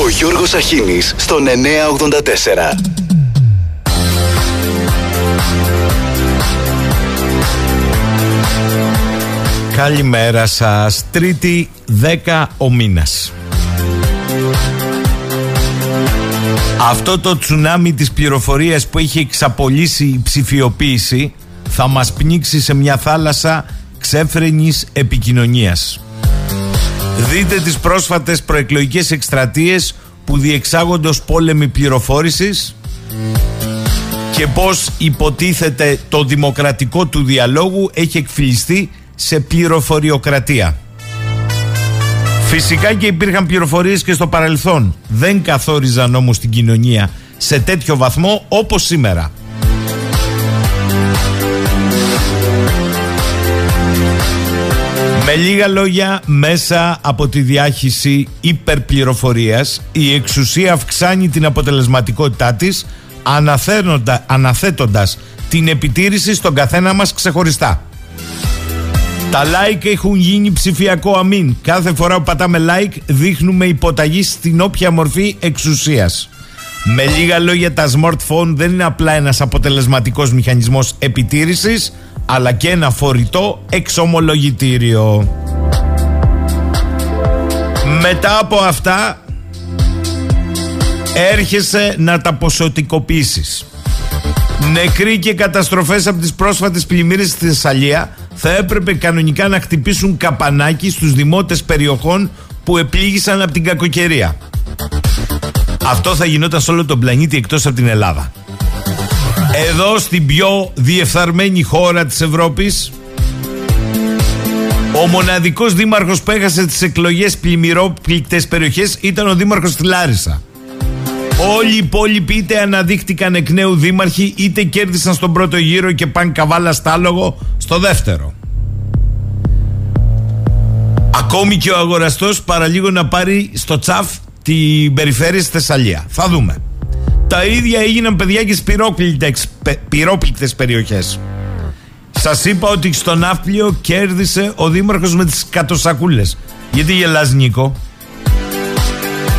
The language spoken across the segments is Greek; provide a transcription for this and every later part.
Ο Γιώργος Αχίνης στον 984. Καλημέρα σας. Τρίτη 10 ο μήνας. Αυτό το τσουνάμι της πληροφορίας που έχει εξαπολύσει η ψηφιοποίηση θα μας πνίξει σε μια θάλασσα ξέφρενης επικοινωνίας. Δείτε τις πρόσφατες προεκλογικές εκστρατείες που διεξάγονται ως πόλεμοι πληροφόρησης και πώς υποτίθεται το δημοκρατικό του διαλόγου έχει εκφυλιστεί σε πληροφοριοκρατία. Φυσικά και υπήρχαν πληροφορίες και στο παρελθόν. Δεν καθόριζαν όμως την κοινωνία σε τέτοιο βαθμό όπως σήμερα. Με λίγα λόγια, μέσα από τη διάχυση υπερπληροφορίας, η εξουσία αυξάνει την αποτελεσματικότητά της, αναθέτοντας την επιτήρηση στον καθένα μας ξεχωριστά. Τα like έχουν γίνει ψηφιακό αμήν. Κάθε φορά που πατάμε like δείχνουμε υποταγή στην όποια μορφή εξουσίας. Με λίγα λόγια τα smartphone δεν είναι απλά ένας αποτελεσματικός μηχανισμός επιτήρησης αλλά και ένα φορητό εξομολογητήριο. Μετά από αυτά έρχεσαι να τα ποσοτικοποιήσεις. Νεκροί και καταστροφές από τις πρόσφατες πλημμύρες στη Θεσσαλία θα έπρεπε κανονικά να χτυπήσουν καπανάκι στους δημότες περιοχών που επλήγησαν από την κακοκαιρία. Αυτό θα γινόταν σε όλο τον πλανήτη εκτός από την Ελλάδα. Εδώ στην πιο διεφθαρμένη χώρα της Ευρώπης ο μοναδικός δήμαρχος που έχασε τις εκλογές πλημμυρόπληκτες περιοχές ήταν ο δήμαρχος της Λάρισα. Όλοι οι υπόλοιποι είτε αναδείχτηκαν εκ νέου δήμαρχοι είτε κέρδισαν στον πρώτο γύρο και πάνε καβάλα στάλογο στο δεύτερο. Ακόμη και ο αγοραστός παραλίγο να πάρει στο τσαφ την περιφέρεια στη Θεσσαλία. Θα δούμε. Τα ίδια έγιναν παιδιά και στις πυρόπληκτες περιοχές. Σας είπα ότι στον Ναύπλιο κέρδισε ο Δήμαρχος με τις κατοσακούλες. Γιατί γελάς Νίκο;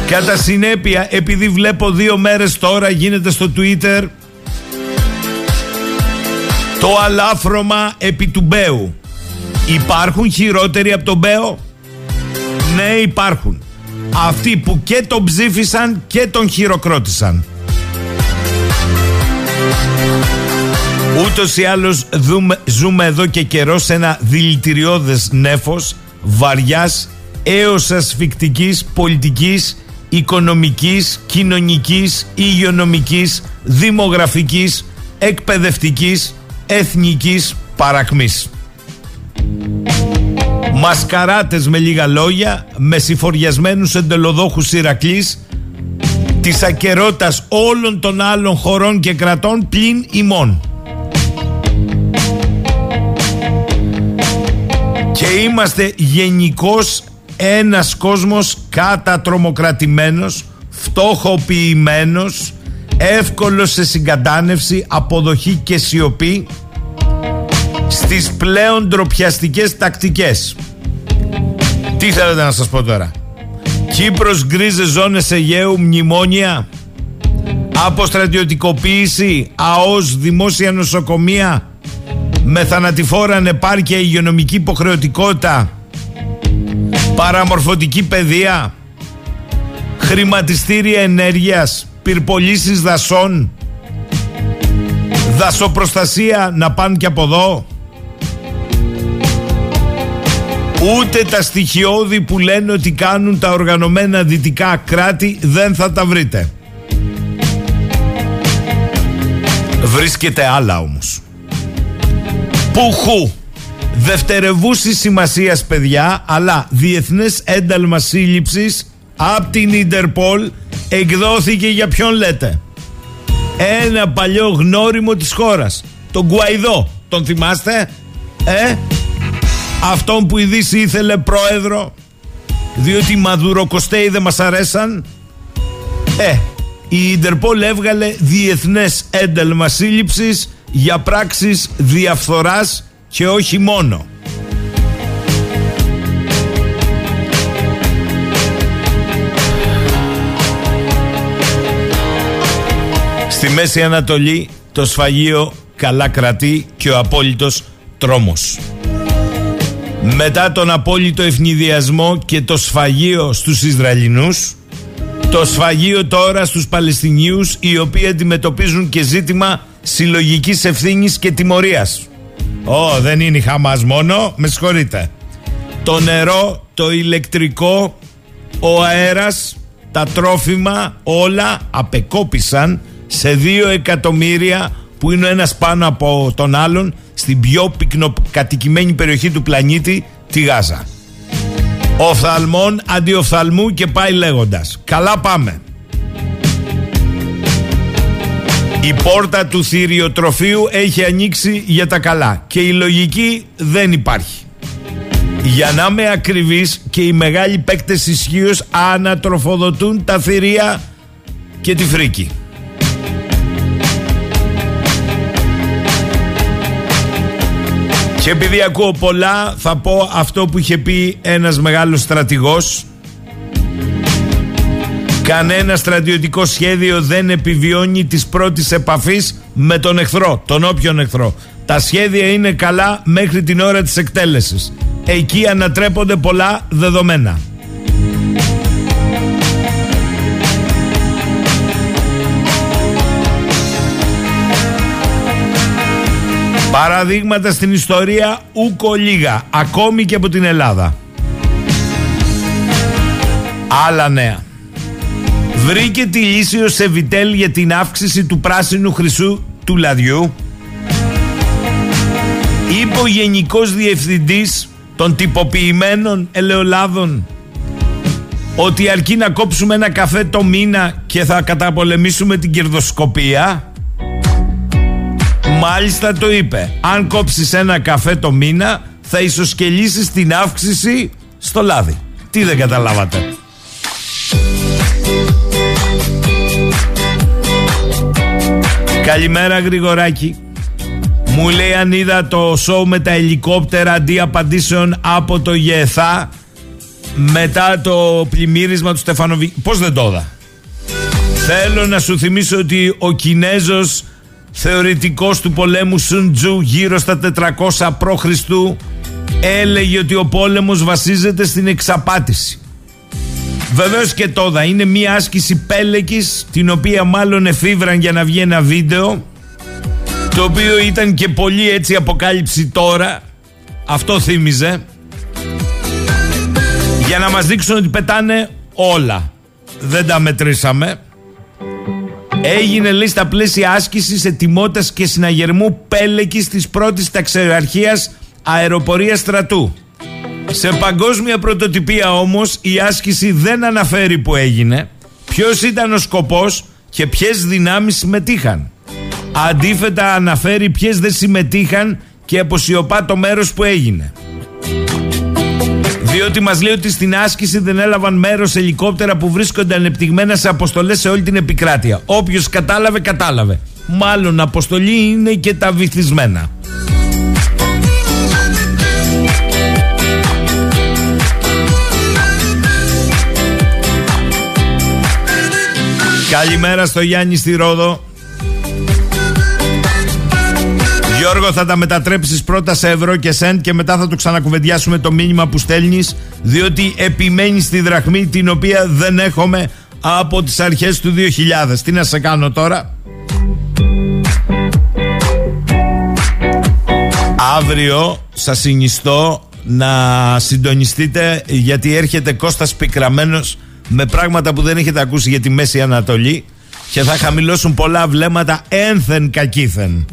Κατά συνέπεια, επειδή βλέπω δύο μέρες τώρα γίνεται στο Twitter το αλάφρωμα επί του Μπέου. Υπάρχουν χειρότεροι από τον Μπέο; Ναι υπάρχουν. Αυτοί που και τον ψήφισαν και τον χειροκρότησαν. Ούτως ή άλλως ζούμε εδώ και καιρός σε ένα δηλητηριώδες νέφος βαριάς έως ασφικτικής πολιτικής οικονομικής, κοινωνικής, υγειονομικής, δημογραφικής, εκπαιδευτικής, εθνικής παρακμής. Μασκαράτες με λίγα λόγια, με συφοριασμένους εντελοδόχους Ηρακλής, της ακερότητας όλων των άλλων χωρών και κρατών πλην ημών. Και είμαστε γενικώς ένας κόσμος κατατρομοκρατημένος, φτωχοποιημένος, εύκολος σε συγκατάνευση, αποδοχή και σιωπή στις πλέον ντροπιαστικές τακτικές. Τι θέλετε να σας πω τώρα; Κύπρος γκρίζε ζώνες Αιγαίου μνημόνια. Αποστρατιωτικοποίηση, ΑΟΣ, δημόσια νοσοκομεία με θανατηφόρα ανεπάρκεια υγειονομική υποχρεωτικότητα παραμορφωτική παιδεία, χρηματιστήρια ενέργειας, πυρπολίσεις δασών, δασοπροστασία να πάνε και από εδώ. Ούτε τα στοιχειώδη που λένε ότι κάνουν τα οργανωμένα δυτικά κράτη δεν θα τα βρείτε. Βρίσκεται άλλα όμως. Πουχού δευτερευούση σημασίας, παιδιά, αλλά διεθνές ένταλμα σύλληψης από την Ιντερπολ εκδόθηκε για ποιον λέτε; Ένα παλιό γνώριμο της χώρας. Τον Γκουαϊδό. Τον θυμάστε, ε; Αυτόν που η Δύση ήθελε πρόεδρο, διότι οι Μαδουροκοστέοι δεν μας αρέσαν. Ε, η Ιντερπολ έβγαλε διεθνές ένταλμα σύλληψης για πράξεις διαφθοράς και όχι μόνο. Στη Μέση Ανατολή το σφαγείο καλά κρατεί και ο απόλυτος τρόμος. Μετά τον απόλυτο ευνηδιασμό και το σφαγείο στους Ισραηλινούς, το σφαγείο τώρα στους Παλαιστινίους οι οποίοι αντιμετωπίζουν και ζήτημα συλλογικής ευθύνης και τιμωρίας. Ω, δεν είναι η Χαμάς μόνο, με συγχωρείτε. Το νερό, το ηλεκτρικό, ο αέρας, τα τρόφιμα, όλα απεκόπησαν σε δύο εκατομμύρια που είναι ο ένας πάνω από τον άλλον στην πιο πυκνοκατοικημένη περιοχή του πλανήτη, τη Γάζα. Οφθαλμών αντιοφθαλμού και πάει λέγοντας. Καλά πάμε. Η πόρτα του θηριοτροφείου έχει ανοίξει για τα καλά και η λογική δεν υπάρχει. Για να είμαι ακριβής και οι μεγάλοι παίκτες ισχύως ανατροφοδοτούν τα θηρία και τη φρίκη. Και επειδή ακούω πολλά θα πω αυτό που είχε πει ένας μεγάλος στρατηγός Κανένα στρατιωτικό σχέδιο δεν επιβιώνει της πρώτης επαφής με τον εχθρό, τον όποιον εχθρό. Τα σχέδια είναι καλά μέχρι την ώρα της εκτέλεσης. Εκεί ανατρέπονται πολλά δεδομένα. Παραδείγματα στην ιστορία ούκο λίγα, ακόμη και από την Ελλάδα. Άλλα νέα. Βρήκε τη λύση ο Σεβιτέλ για την αύξηση του πράσινου χρυσού του λαδιού. Είπε ο Γενικός Διευθυντής των τυποποιημένων ελαιολάδων ότι αρκεί να κόψουμε ένα καφέ το μήνα και θα καταπολεμήσουμε την κερδοσκοπία. Μάλιστα το είπε. Αν κόψεις ένα καφέ το μήνα θα ισοσκελίσεις την αύξηση στο λάδι. Τι δεν καταλάβατε. Καλημέρα Γρηγοράκη Μου λέει αν είδα το σοου με τα ελικόπτερα αντί απαντήσεων από το ΓΕΘΑ μετά το πλημμύρισμα του Στεφανοβι... Πώς δεν το είδα; Θέλω να σου θυμίσω ότι ο Κινέζος θεωρητικός του πολέμου Σουντζού γύρω στα 400 π.Χ. έλεγε ότι ο πόλεμος βασίζεται στην εξαπάτηση. Βεβαίως και τόδα είναι μια άσκηση πέλεκης την οποία μάλλον εφήβραν για να βγει ένα βίντεο το οποίο ήταν και πολύ έτσι αποκάλυψη τώρα αυτό θύμιζε για να μας δείξουν ότι πετάνε όλα δεν τα μετρήσαμε έγινε λέει στα πλαίσια άσκησης ετοιμότητας και συναγερμού πέλεκης της πρώτης ταξιαρχίας αεροπορίας στρατού σε παγκόσμια πρωτοτυπία όμως η άσκηση δεν αναφέρει που έγινε, ποιος ήταν ο σκοπός και ποιες δυνάμεις συμμετείχαν. Αντίθετα αναφέρει ποιες δεν συμμετείχαν και αποσιωπά το μέρος που έγινε. Διότι μας λέει ότι στην άσκηση δεν έλαβαν μέρος ελικόπτερα που βρίσκονται ανεπτυγμένα σε αποστολές σε όλη την επικράτεια. Όποιος κατάλαβε, κατάλαβε. Μάλλον αποστολή είναι και τα βυθισμένα. Καλημέρα στο Γιάννη στη Ρόδο. Γιώργο θα τα μετατρέψεις πρώτα σε ευρώ και σέντ και μετά θα το ξανακουβεντιάσουμε το μήνυμα που στέλνεις διότι επιμένεις στη δραχμή την οποία δεν έχουμε από τις αρχές του 2000. Τι να σε κάνω τώρα; Αύριο σας συνιστώ να συντονιστείτε γιατί έρχεται Κώστας Πικραμένος με πράγματα που δεν έχετε ακούσει για τη Μέση Ανατολή και θα χαμηλώσουν πολλά βλέμματα ένθεν κακήθεν.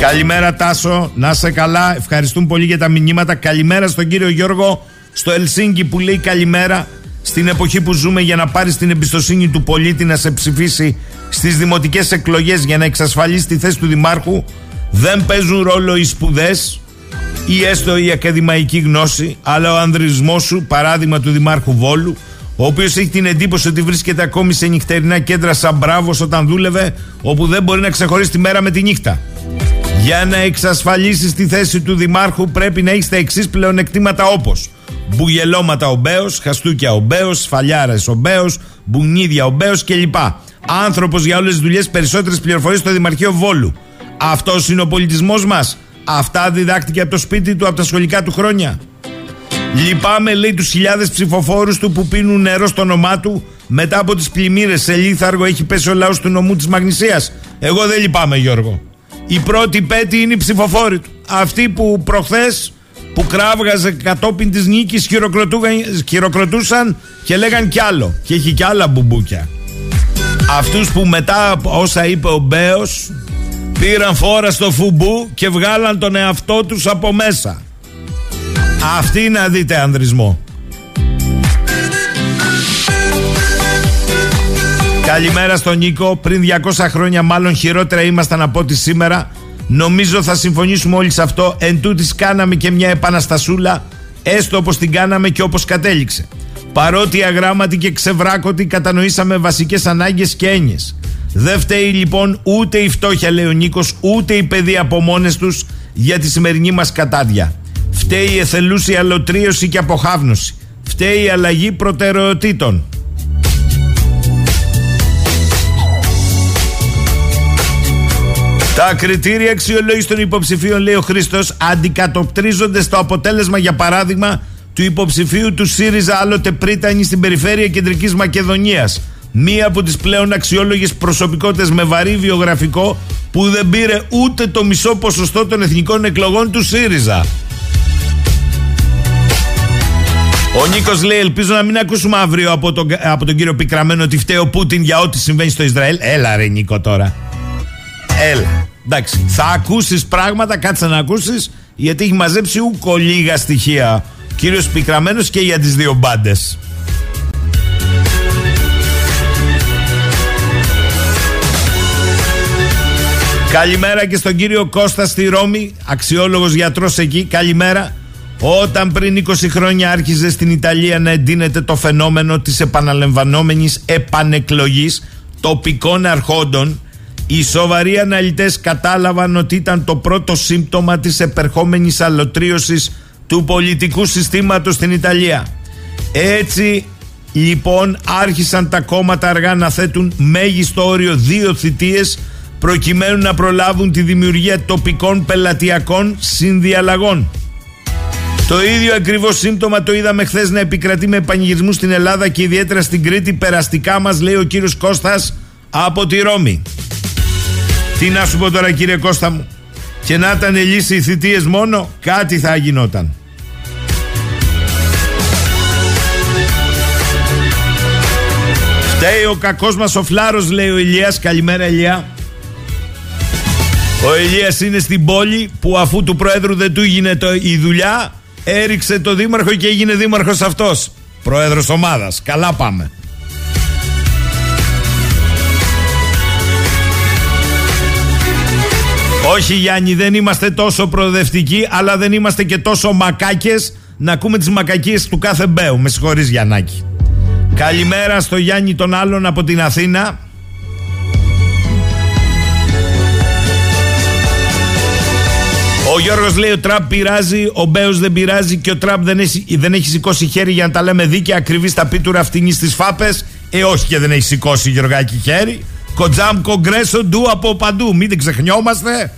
Καλημέρα Τάσο, να είσαι καλά, ευχαριστούμε πολύ για τα μηνύματα. Καλημέρα στον κύριο Γιώργο στο Ελσίνκι που λέει καλημέρα στην εποχή που ζούμε για να πάρεις την εμπιστοσύνη του πολίτη να σε ψηφίσει στις δημοτικές εκλογές για να εξασφαλίσει τη θέση του Δημάρχου. Δεν παίζουν ρόλο οι σπουδές, ή έστω η ακαδημαϊκή γνώση, αλλά ο ανδρισμός σου, παράδειγμα του Δημάρχου Βόλου, ο οποίος έχει την εντύπωση ότι βρίσκεται ακόμη σε νυχτερινά κέντρα σαν μπράβος όταν δούλευε, όπου δεν μπορεί να ξεχωρίσει τη μέρα με τη νύχτα. Για να εξασφαλίσεις τη θέση του Δημάρχου, πρέπει να έχεις τα εξής πλεονεκτήματα όπως Μπουγελώματα ο Μπέος, χαστούκια ο Μπέος, σφαλιάρες ο Μπέος, μπουνίδια ο Μπέος κλπ. Άνθρωπος για όλες τις δουλειές, περισσότερες πληροφορίες στο Δημαρχείο Βόλου. Αυτός είναι ο πολιτισμός μας. Αυτά διδάκτηκε από το σπίτι του, από τα σχολικά του χρόνια. Λυπάμαι, λέει, τους χιλιάδες ψηφοφόρους του που πίνουν νερό στο όνομά του μετά από τις πλημμύρες. Σε Λίθαργο έχει πέσει ο λαός του νομού της Μαγνησίας. Εγώ δεν λυπάμαι, Γιώργο. Η πρώτη πέτη είναι οι ψηφοφόροι του. Αυτοί που προχθές που κράβγαζε κατόπιν της νίκης χειροκροτούσαν και λέγαν κι άλλο. Και έχει κι άλλα μπουμπούκια. Αυτούς που μετά όσα είπε ο Μπέος πήραν φόρα στο φουμπού και βγάλαν τον εαυτό τους από μέσα. Αυτή να δείτε ανδρισμό. Καλημέρα στον Νίκο. Πριν 200 χρόνια, μάλλον χειρότερα ήμασταν από ό,τι σήμερα. Νομίζω θα συμφωνήσουμε όλοι σε αυτό. Εν τούτης κάναμε και μια επαναστασούλα, έστω όπως την κάναμε και όπως κατέληξε. Παρότι αγράμματοι και ξεβράκωτοι κατανοήσαμε βασικές ανάγκες και έννοιες. Δεν φταίει λοιπόν ούτε η φτώχεια, λέει ο Νίκος, ούτε οι παιδοί από μόνες τους για τη σημερινή μας κατάδια. Φταίει η εθελούσια αλωτρίωση και αποχάβνωση. Φταίει η αλλαγή προτεραιοτήτων. Τα κριτήρια αξιολόγηση των υποψηφίων, λέει ο Χρήστος, αντικατοπτρίζονται στο αποτέλεσμα, για παράδειγμα, του υποψηφίου του ΣΥΡΙΖΑ άλλοτε πρίτανη στην περιφέρεια κεντρικής Μακεδονίας. Μία από τις πλέον αξιόλογες προσωπικότητες με βαρύ βιογραφικό που δεν πήρε ούτε το μισό ποσοστό των εθνικών εκλογών του ΣΥΡΙΖΑ. Ο Νίκος λέει: Ελπίζω να μην ακούσουμε αύριο από τον, από τον κύριο Πικραμένο ότι φταίει ο Πούτιν για ό,τι συμβαίνει στο Ισραήλ. Έλα, ρε Νίκο τώρα. Έλα. Εντάξει. Θα ακούσεις πράγματα, κάτσε να ακούσεις, γιατί έχει μαζέψει ούκο λίγα στοιχεία. Κύριος Πικραμένος και για τις δύο μπάντες. Καλημέρα και στον κύριο Κώστα στη Ρώμη, αξιόλογος γιατρός εκεί. Καλημέρα. Όταν πριν 20 χρόνια άρχιζε στην Ιταλία να εντείνεται το φαινόμενο της επαναλαμβανόμενης επανεκλογής τοπικών αρχόντων, οι σοβαροί αναλυτές κατάλαβαν ότι ήταν το πρώτο σύμπτωμα της επερχόμενης αλωτρίωσης του πολιτικού συστήματος στην Ιταλία. Έτσι λοιπόν άρχισαν τα κόμματα αργά να θέτουν μέγιστο όριο δύο θητείες προκειμένου να προλάβουν τη δημιουργία τοπικών πελατειακών συνδιαλλαγών. Το ίδιο ακριβώς σύμπτωμα το είδαμε χθες να επικρατεί με πανηγυρισμούς στην Ελλάδα και ιδιαίτερα στην Κρήτη. Περαστικά μας λέει ο κύριος Κώστας από τη Ρώμη. Τι να σου πω τώρα κύριε Κώστα μου; Και να ήταν λύσει οι θητείες μόνο, κάτι θα γινόταν. Φταίει ο κακός μας ο Φλάρος λέει ο Ηλίας Καλημέρα Ηλία Ο Ηλίας είναι στην πόλη που αφού του Προέδρου δεν του έγινε το, η δουλειά έριξε το δήμαρχο και έγινε δήμαρχος αυτός. Πρόεδρος ομάδας. Καλά πάμε. Όχι Γιάννη, δεν είμαστε τόσο προοδευτικοί, αλλά δεν είμαστε και τόσο μακάκες να ακούμε τις μακακίες του κάθε μπέου. Με συγχωρείς Γιαννάκη. Καλημέρα στο Γιάννη τον άλλον από την Αθήνα. Ο Γιώργος λέει: Ο Τραμπ πειράζει, ο Μπέος δεν πειράζει και ο Τραμπ δεν έχει, δεν έχει σηκώσει χέρι για να τα λέμε δίκαια. Ακριβή στα πίτουρα αυτήν στι φάπες. Ε, όχι και δεν έχει σηκώσει Γιωργάκη χέρι. Κοντζάμ κογκρέσο ντου από παντού. Μην την ξεχνιόμαστε.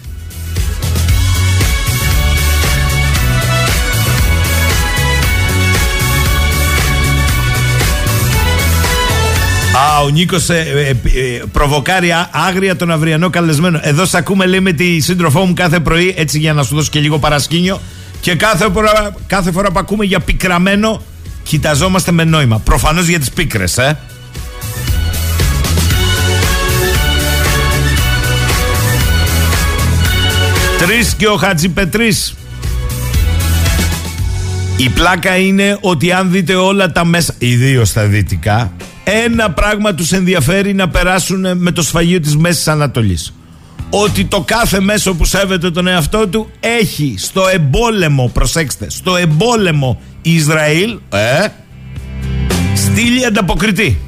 Α, ο Νίκος ε, ε, ε, προβοκάρει άγρια τον αυριανό καλεσμένο. Εδώ σε ακούμε, λέει, με τη σύντροφό μου κάθε πρωί, έτσι για να σου δώσω και λίγο παρασκήνιο. Και κάθε φορά, κάθε φορά που ακούμε για πικραμένο, κοιταζόμαστε με νόημα. Προφανώς για τις πίκρες, ε. Τρεις και ο Χατζιπετρής Η πλάκα είναι ότι αν δείτε όλα τα μέσα Ιδίως στα δυτικά ένα πράγμα τους ενδιαφέρει να περάσουν με το σφαγείο της Μέσης Ανατολής. Ότι το κάθε μέσο που σέβεται τον εαυτό του έχει στο εμπόλεμο, προσέξτε, στο εμπόλεμο Ισραήλ, ε, στείλει ανταποκριτή.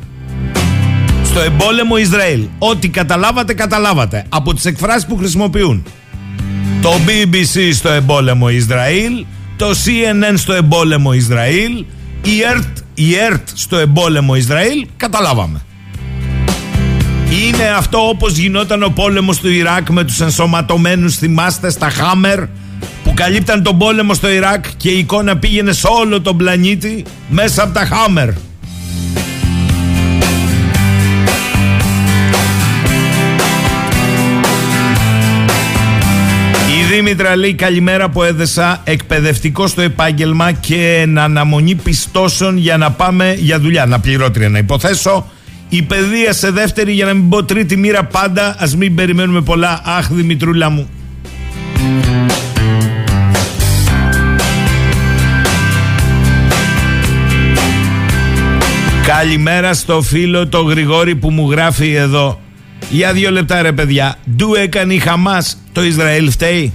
Στο εμπόλεμο Ισραήλ. Ό,τι καταλάβατε, καταλάβατε. Από τις εκφράσεις που χρησιμοποιούν. Το BBC στο εμπόλεμο Ισραήλ, το CNN στο εμπόλεμο Ισραήλ, η ΕΡΤ, η ΕΡΤ στο εμπόλεμο Ισραήλ, καταλάβαμε. Είναι αυτό όπως γινόταν ο πόλεμος του Ιράκ με τους ενσωματωμένους θυμάστε στα Χάμερ που καλύπταν τον πόλεμο στο Ιράκ και η εικόνα πήγαινε σε όλο τον πλανήτη μέσα από τα Χάμερ. Δήμητρα λέει καλημέρα που έδεσα εκπαιδευτικό στο επάγγελμα και να αναμονή πιστώσεων για να πάμε για δουλειά. Να πληρώτρια να υποθέσω. Η παιδεία σε δεύτερη για να μην πω τρίτη μοίρα πάντα. Ας μην περιμένουμε πολλά. Αχ Δημητρούλα μου. Καλημέρα στο φίλο το Γρηγόρη που μου γράφει εδώ. Για δύο λεπτά ρε παιδιά. Ντου έκανε η Χαμάς. Το Ισραήλ φταίει;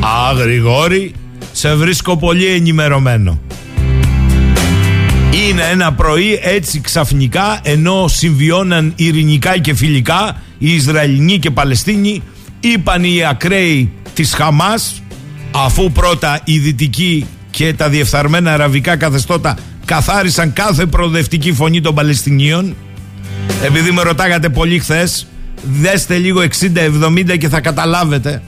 Α, Γρηγόρη, σε βρίσκω πολύ ενημερωμένο. Είναι ένα πρωί έτσι ξαφνικά ενώ συμβιώναν ειρηνικά και φιλικά οι Ισραηλινοί και Παλαιστίνοι είπαν οι ακραίοι της Χαμάς αφού πρώτα οι δυτικοί και τα διεφθαρμένα αραβικά καθεστώτα καθάρισαν κάθε προοδευτική φωνή των Παλαιστινίων επειδή με ρωτάγατε πολύ χθες, δέστε λίγο 60-70 και θα καταλάβετε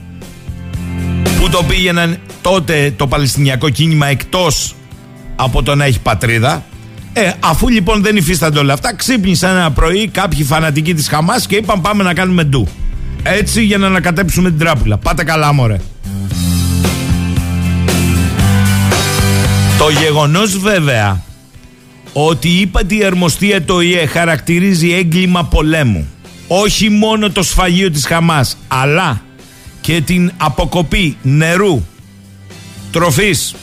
που το πήγαιναν τότε το Παλαιστινιακό κίνημα εκτός από το να έχει πατρίδα. Ε, αφού λοιπόν δεν υφίστανται όλα αυτά, ξύπνησαν ένα πρωί κάποιοι φανατικοί της Χαμάς και είπαν πάμε να κάνουμε ντου. Έτσι για να ανακατέψουμε την τράπουλα. Πάτε καλά μωρέ. Το γεγονός βέβαια ότι η ύπατη αρμοστία το ΙΕ χαρακτηρίζει έγκλημα πολέμου όχι μόνο το σφαγείο της Χαμάς αλλά και την αποκοπή νερού, τροφής,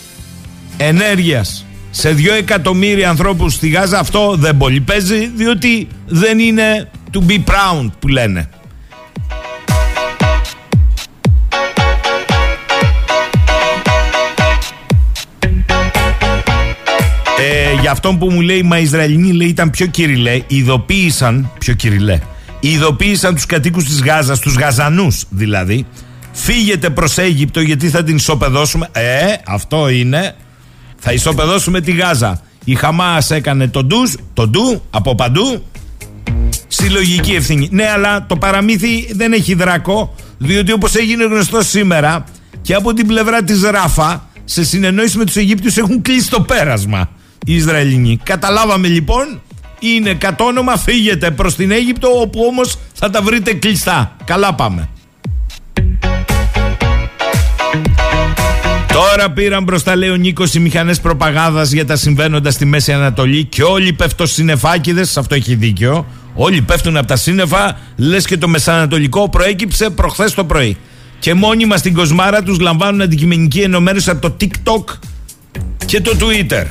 ενέργειας σε δύο εκατομμύρια ανθρώπους στη Γάζα αυτό δεν πολύ παίζει διότι δεν είναι to be proud που λένε. Ε, για αυτόν που μου λέει μα Ισραηλινοί λέει ήταν πιο κυριλέ ειδοποίησαν πιο κυριλέ ειδοποίησαν τους κατοίκους της Γάζας τους Γαζανούς δηλαδή φύγετε προς Αίγυπτο γιατί θα την ισοπεδώσουμε ε αυτό είναι θα ισοπεδώσουμε τη Γάζα η Χαμάς έκανε τον ντους τον ντου από παντού συλλογική ευθύνη ναι αλλά το παραμύθι δεν έχει δράκο διότι όπως έγινε γνωστό σήμερα και από την πλευρά της Ράφα σε συνεννόηση με τους Αιγύπτιους έχουν κλείσει το πέρασμα οι Ισραηλινοί. Καταλάβαμε λοιπόν, είναι κατ' όνομα φύγετε προς την Αίγυπτο όπου όμως θα τα βρείτε κλειστά. Καλά πάμε. Τώρα πήραν μπροστά, λέει ο Νίκος, οι μηχανές προπαγάνδας για τα συμβαίνοντα στη Μέση Ανατολή και όλοι πέφτουν συνεφάκιδε. Αυτό έχει δίκιο. Όλοι πέφτουν από τα σύννεφα, λες και το Μεσανατολικό προέκυψε προχθές το πρωί. Και μόνιμα στην κοσμάρα τους λαμβάνουν αντικειμενική ενημέρωση από το TikTok και το Twitter.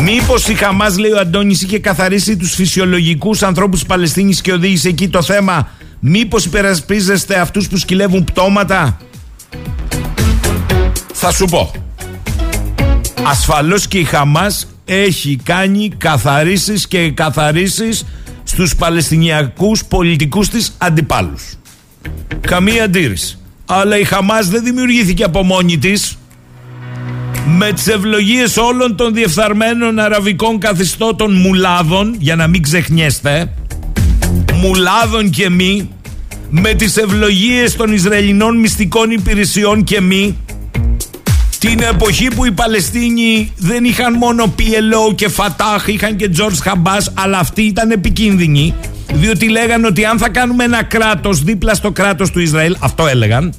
Μήπως η Χαμάς, λέει ο Αντώνης, είχε καθαρίσει τους φυσιολογικούς ανθρώπους της Παλαιστίνης και οδήγησε εκεί το θέμα. Μήπως υπερασπίζεστε αυτούς που σκυλεύουν πτώματα; Θα σου πω. Ασφαλώς και η Χαμάς έχει κάνει καθαρίσεις και καθαρίσεις στους Παλαιστινιακούς πολιτικούς της αντιπάλους. Καμία αντίρρηση. Αλλά η Χαμάς δεν δημιουργήθηκε από μόνη της με τις ευλογίες όλων των διεφθαρμένων αραβικών καθιστώτων μουλάδων για να μην ξεχνιέστε μουλάδων και μη με τις ευλογίες των Ισραηλινών μυστικών υπηρεσιών και μη την εποχή που οι Παλαιστίνοι δεν είχαν μόνο PLO και Φατάχ, είχαν και Τζορτ Χαμπάς, αλλά αυτοί ήταν επικίνδυνοι, διότι λέγαν ότι αν θα κάνουμε ένα κράτος δίπλα στο κράτος του Ισραήλ, αυτό έλεγαν,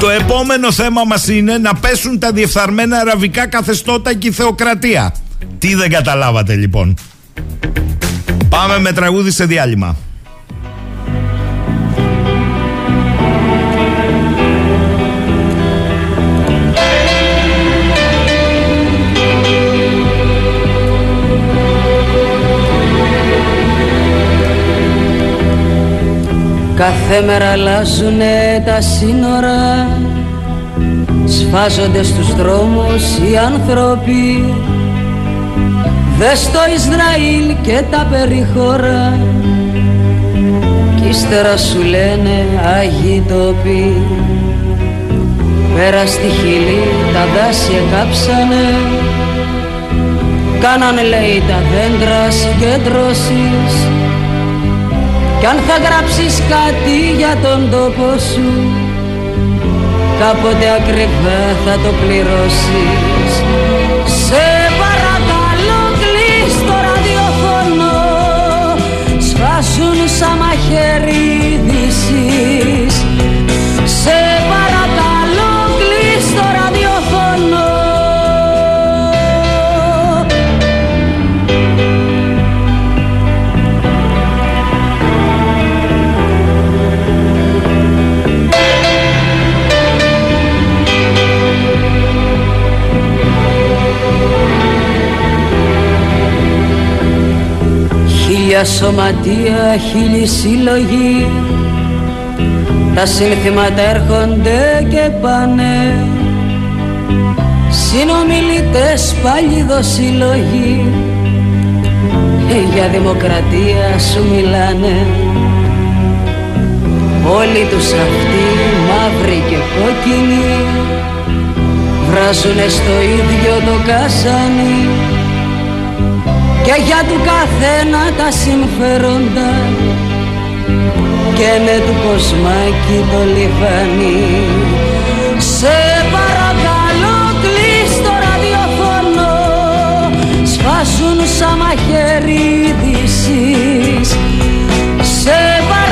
το επόμενο θέμα μας είναι να πέσουν τα διεφθαρμένα αραβικά καθεστώτα και η θεοκρατία. Τι δεν καταλάβατε λοιπόν; Πάμε με τραγούδι σε διάλειμμα. Κάθε μέρα αλλάζουνε τα σύνορα Σφάζονται στους δρόμους οι άνθρωποι Δες το Ισραήλ και τα περιχώρα Κι ύστερα σου λένε Άγιοι τοποί Πέρα στη χειλή τα δάση εκάψανε Κάνανε λέει τα δέντρα συγκέντρωσης. Κι αν θα γράψεις κάτι για τον τόπο σου Κάποτε ακριβά θα το πληρώσεις Σφάσουν σαν μαχαίρι ειδήσεις Σε παρακαλώ Χίλια σωματεία, χίλιοι σύλλογοι Τα σύνθηματα έρχονται και πάνε. Συνομιλητές πάλι δοσύλλογοι Για δημοκρατία σου μιλάνε. Όλοι τους αυτοί μαύροι και κόκκινοι Βράζουνε στο ίδιο το κάσανι και για του καθένα τα συμφέροντα. Και με του κοσμάκι το λιβάνι. Σε παρακαλώ κλείς το ραδιοφωνό. Σφάζουν σαν μαχαίρι ειδήσεις. Σε παρακαλώ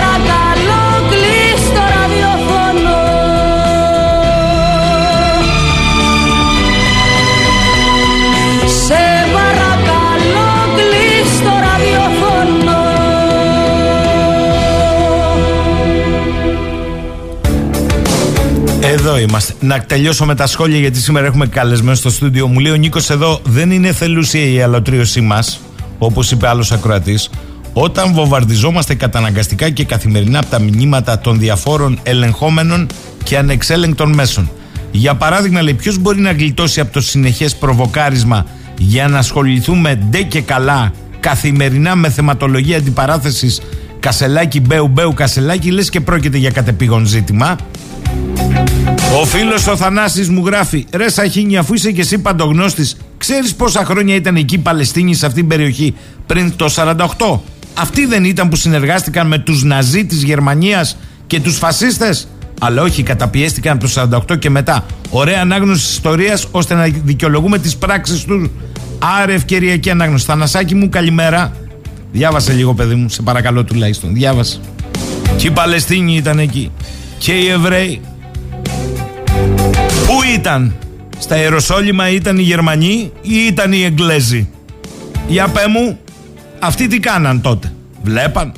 Εδώ είμαστε. Να τελειώσω με τα σχόλια γιατί σήμερα έχουμε καλεσμένο στο στούντιο. Μου λέει ο Νίκος εδώ δεν είναι θελούσια η αλωτρίωσή μας, όπως είπε άλλος ακροατής. Όταν βομβαρδιζόμαστε καταναγκαστικά και καθημερινά από τα μηνύματα των διαφόρων ελεγχόμενων και ανεξέλεγκτων μέσων. Για παράδειγμα, λέει, ποιος μπορεί να γλιτώσει από το συνεχές προβοκάρισμα για να ασχοληθούμε ντε και καλά καθημερινά με θεματολογία αντιπαράθεσης Κασελάκι, Μπέου, Μπέου, Κασελάκι, λες και πρόκειται για κατεπήγον ζήτημα. Ο φίλος ο Θανάσης μου γράφει Ρε Σαχίνη αφού είσαι και εσύ παντογνώστης Ξέρεις πόσα χρόνια ήταν εκεί οι Παλαιστίνοι σε αυτήν την περιοχή πριν το 48 Αυτοί δεν ήταν που συνεργάστηκαν με τους Ναζί της Γερμανίας και τους φασίστες; Αλλά όχι, καταπιέστηκαν από το 48 και μετά. Ωραία ανάγνωση της ιστορίας ώστε να δικαιολογούμε τις πράξεις τους. Άρα ευκαιριακή ανάγνωση. Θανασάκι μου, καλημέρα. Διάβασε λίγο, παιδί μου, σε παρακαλώ τουλάχιστον. Διάβασε. Και οι Παλαιστίνοι ήταν εκεί. Και οι Εβραίοι. Πού ήταν, στα Ιεροσόλυμα ήταν οι Γερμανοί ή ήταν οι Εγγλέζοι; Για πέ μου, αυτοί τι κάναν τότε; Βλέπαν.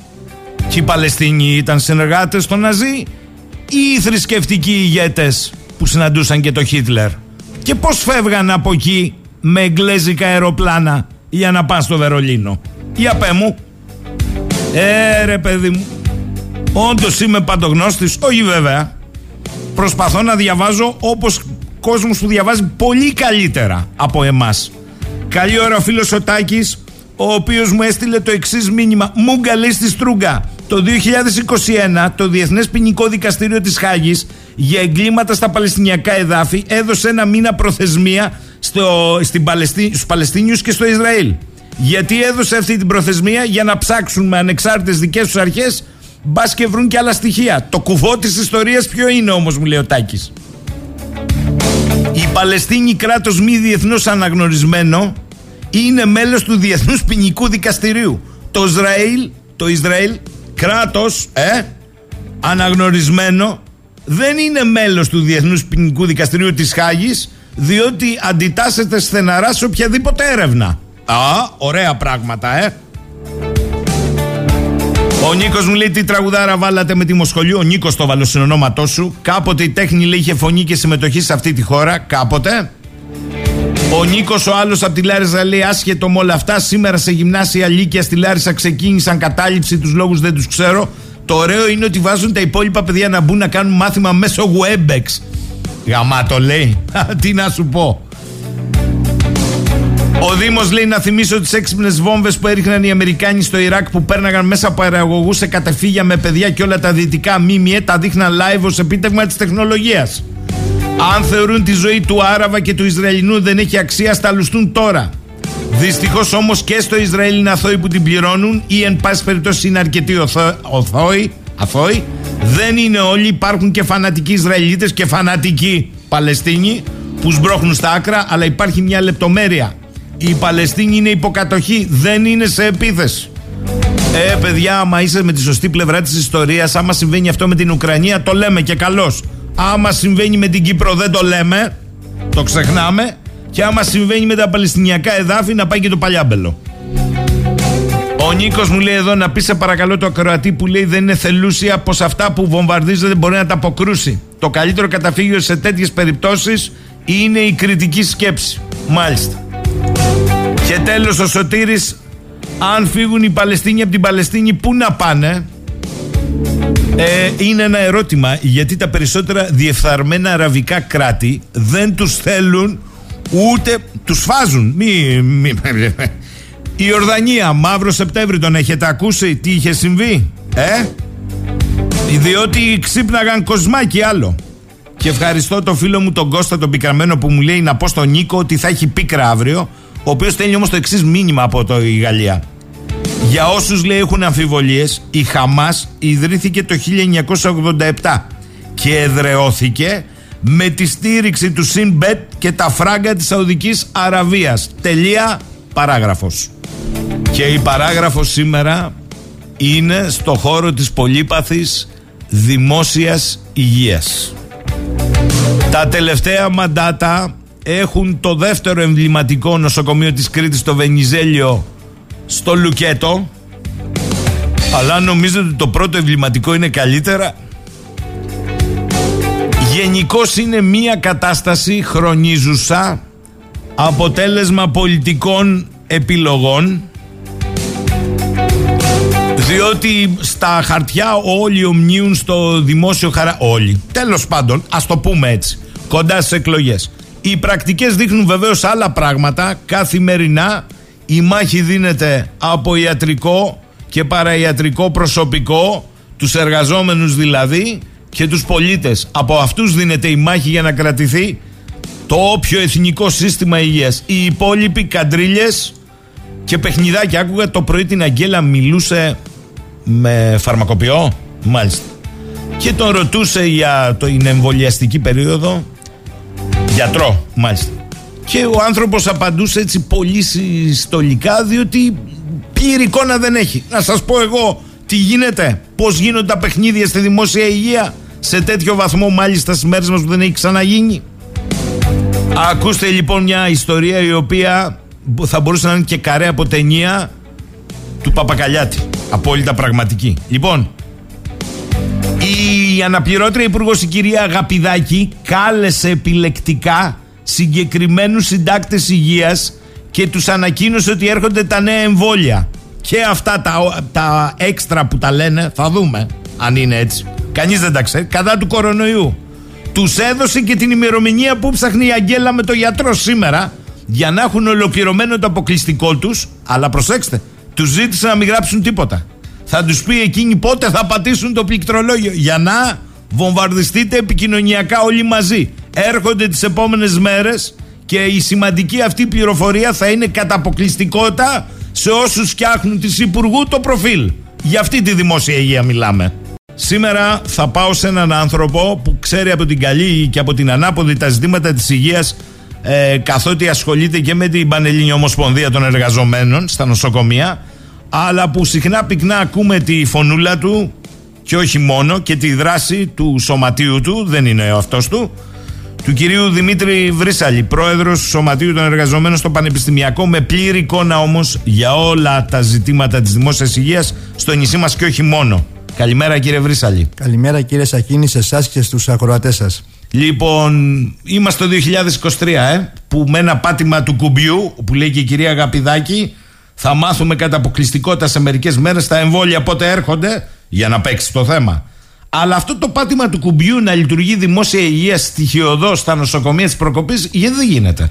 Και οι Παλαιστίνοι ήταν συνεργάτες των Ναζί ή οι θρησκευτικοί ηγέτες που συναντούσαν και το Χίτλερ; Και πώς φεύγαν από εκεί με εγγλέζικα αεροπλάνα για να πάνε στο Βερολίνο; Για πέ μου. Ε ρε παιδί μου. Όντως είμαι παντογνώστης, όχι βέβαια. Προσπαθώ να διαβάζω όπως κόσμος που διαβάζει πολύ καλύτερα από εμάς. Καλή ώρα ο φίλος ο Τάκης, ο οποίος μου έστειλε το εξής μήνυμα. Μου καλείς στη Στρούγκα. Το 2021 το Διεθνές Ποινικό Δικαστήριο της Χάγης για εγκλήματα στα Παλαιστινιακά εδάφη έδωσε ένα μήνα προθεσμία στο, στην Παλαιστί, στους Παλαιστίνιους και στο Ισραήλ. Γιατί έδωσε αυτή την προθεσμία για να ψάξουν με ανεξάρτητες δικές τους αρχές μπας και βρουν και άλλα στοιχεία. Το κουβό της ιστορίας ποιο είναι όμως μου λέει ο Τάκης. Η Παλαιστίνη κράτος μη διεθνώς αναγνωρισμένο είναι μέλος του Διεθνούς Ποινικού Δικαστηρίου. Το Ισραήλ, το Ισραήλ κράτος, ε, αναγνωρισμένο δεν είναι μέλος του Διεθνούς Ποινικού Δικαστηρίου της Χάγης διότι αντιτάσσεται στεναρά σε οποιαδήποτε έρευνα. Α, ωραία πράγματα, ε. Ο Νίκος μου λέει τι τραγουδάρα βάλατε με τη Μοσχολιού; Ο Νίκος το βάλω στην ονόματό σου. Κάποτε η τέχνη λέει είχε φωνή και συμμετοχή σε αυτή τη χώρα. Κάποτε. Ο Νίκος ο άλλος από τη Λάρισα λέει άσχετο με όλα αυτά. Σήμερα σε γυμνάσια Λύκεια στη Λάρισα ξεκίνησαν κατάληψη. Τους λόγους δεν τους ξέρω. Το ωραίο είναι ότι βάζουν τα υπόλοιπα παιδιά να μπουν να κάνουν μάθημα μέσω Webex. Γαμάτο λέει. Τι να σου πω. Ο Δήμος λέει να θυμίσω τις έξυπνες βόμβες που έριχναν οι Αμερικάνοι στο Ιράκ που πέρναγαν μέσα από αεραγωγούς σε κατεφύγια με παιδιά και όλα τα δυτικά μήμυε τα δείχναν live ως επίτευγμα της τεχνολογίας. Αν θεωρούν τη ζωή του Άραβα και του Ισραηλινού δεν έχει αξία, σταλουστούν τώρα. Δυστυχώς όμως και στο Ισραήλ είναι αθώοι που την πληρώνουν ή εν πάση περιπτώσει είναι αρκετοί οθώοι, αθώοι. Δεν είναι όλοι, υπάρχουν και φανατικοί Ισραηλίτες και φανατικοί Παλαιστίνοι που σμπρώχνουν στα άκρα, αλλά υπάρχει μια λεπτομέρεια. Η Παλαιστίνη είναι υποκατοχή, δεν είναι σε επίθεση. Ε, παιδιά, άμα είσαι με τη σωστή πλευρά της ιστορίας, άμα συμβαίνει αυτό με την Ουκρανία, το λέμε και καλώς. Άμα συμβαίνει με την Κύπρο, δεν το λέμε. Το ξεχνάμε. Και άμα συμβαίνει με τα Παλαιστινιακά εδάφη, να πάει και το παλιάμπελο. Ο Νίκος μου λέει εδώ να πει σε παρακαλώ το ακροατή που λέει δεν είναι θελούσια πως αυτά που βομβαρδίζονται μπορεί να τα αποκρούσει. Το καλύτερο καταφύγιο σε τέτοιες περιπτώσεις είναι η κριτική σκέψη. Μάλιστα. Και τέλος ο Σωτήρης αν φύγουν οι Παλαιστίνοι από την Παλαιστίνη, πού να πάνε; Ε, είναι ένα ερώτημα γιατί τα περισσότερα διεφθαρμένα αραβικά κράτη δεν τους θέλουν ούτε τους φάζουν. Μη, μη, η Ορδανία, Μαύρο Σεπτέμβρη, τον έχετε ακούσει; Τι είχε συμβεί, ε; Διότι ξύπναγαν κοσμάκι άλλο. Και ευχαριστώ το φίλο μου τον Κώστα τον Πικραμένο που μου λέει να πω στον Νίκο ότι θα έχει πίκρα αύριο ο οποίος στέλνει όμως το εξής μήνυμα από το η Γαλλία. Για όσους λέει έχουν αμφιβολίες, η Χαμάς ιδρύθηκε το 1987 και εδρεώθηκε με τη στήριξη του Σινμπετ και τα φράγκα της Σαουδικής Αραβίας. Τελεία παράγραφος. Και η παράγραφος σήμερα είναι στο χώρο της πολύπαθης δημόσιας υγείας. Τα τελευταία μαντάτα έχουν το δεύτερο εμβληματικό νοσοκομείο της Κρήτης στο Βενιζέλιο στο Λουκέτο. Αλλά νομίζετε ότι το πρώτο εμβληματικό είναι καλύτερα; Γενικώς είναι μια κατάσταση χρονίζουσα αποτέλεσμα πολιτικών επιλογών διότι στα χαρτιά όλοι ομνίουν στο δημόσιο χαρά. Όλοι. Τέλος πάντων, ας το πούμε έτσι. Κοντά στις εκλογές. Οι πρακτικές δείχνουν βεβαίως άλλα πράγματα καθημερινά. Η μάχη δίνεται από ιατρικό και παραϊατρικό προσωπικό, τους εργαζόμενους δηλαδή και τους πολίτες. Από αυτούς δίνεται η μάχη για να κρατηθεί το όποιο εθνικό σύστημα υγείας. Οι υπόλοιποι καντρίλες και παιχνιδάκια. Άκουγα το πρωί την Αγγέλα μιλούσε με φαρμακοποιό. Μάλιστα. Και τον ρωτούσε για την εμβολιαστική περίοδο Γιατρό, μάλιστα. Και ο άνθρωπος απαντούσε έτσι πολύ συστολικά διότι πλήρη εικόνα δεν έχει. Να σας πω εγώ τι γίνεται, πώς γίνονται τα παιχνίδια στη δημόσια υγεία σε τέτοιο βαθμό μάλιστα στις μέρες μας που δεν έχει ξαναγίνει. Ακούστε λοιπόν μια ιστορία η οποία θα μπορούσε να είναι και καρέ από ταινία του Παπακαλιάτη. Απόλυτα πραγματική. Λοιπόν, η αναπληρώτρια υπουργός η κυρία Αγαπηδάκη κάλεσε επιλεκτικά συγκεκριμένους συντάκτες υγείας και τους ανακοίνωσε ότι έρχονται τα νέα εμβόλια. Και αυτά τα, τα έξτρα που τα λένε, θα δούμε αν είναι έτσι. Κανείς δεν τα ξέρει. Κατά του κορονοϊού. Τους έδωσε και την ημερομηνία που ψάχνει η Αγγέλα με το γιατρό σήμερα για να έχουν ολοκληρωμένο το αποκλειστικό τους. Αλλά προσέξτε, τους ζήτησε να μην γράψουν τίποτα θα τους πει εκείνοι πότε θα πατήσουν το πληκτρολόγιο για να βομβαρδιστείτε επικοινωνιακά όλοι μαζί. Έρχονται τις επόμενες μέρες και η σημαντική αυτή πληροφορία θα είναι κατά αποκλειστικότητα σε όσους φτιάχνουν της Υπουργού το προφίλ. Για αυτή τη δημόσια υγεία μιλάμε. Σήμερα θα πάω σε έναν άνθρωπο που ξέρει από την καλή και από την ανάποδη τα ζητήματα της υγείας ε, καθότι ασχολείται και με την Πανελλήνια Ομοσπονδία των Εργαζομένων στα νοσοκομεία αλλά που συχνά πυκνά ακούμε τη φωνούλα του και όχι μόνο και τη δράση του σωματείου του, δεν είναι ο αυτός του, του κυρίου Δημήτρη Βρύσαλη, πρόεδρος του Σωματείου των Εργαζομένων στο Πανεπιστημιακό, με πλήρη εικόνα όμως για όλα τα ζητήματα της δημόσιας υγείας στο νησί μας και όχι μόνο. Καλημέρα κύριε Βρύσαλη. Καλημέρα κύριε Σακίνη σε εσάς και στους ακροατές σας. Λοιπόν, είμαστε το 2023, ε, που με ένα πάτημα του κουμπιού, που λέει και η κυρία Αγαπηδάκη, θα μάθουμε κατά αποκλειστικότητα σε μερικές μέρες τα εμβόλια πότε έρχονται για να παίξει το θέμα. Αλλά αυτό το πάτημα του κουμπιού να λειτουργεί δημόσια υγεία στοιχειοδός στα νοσοκομεία της προκοπής, γιατί δεν γίνεται;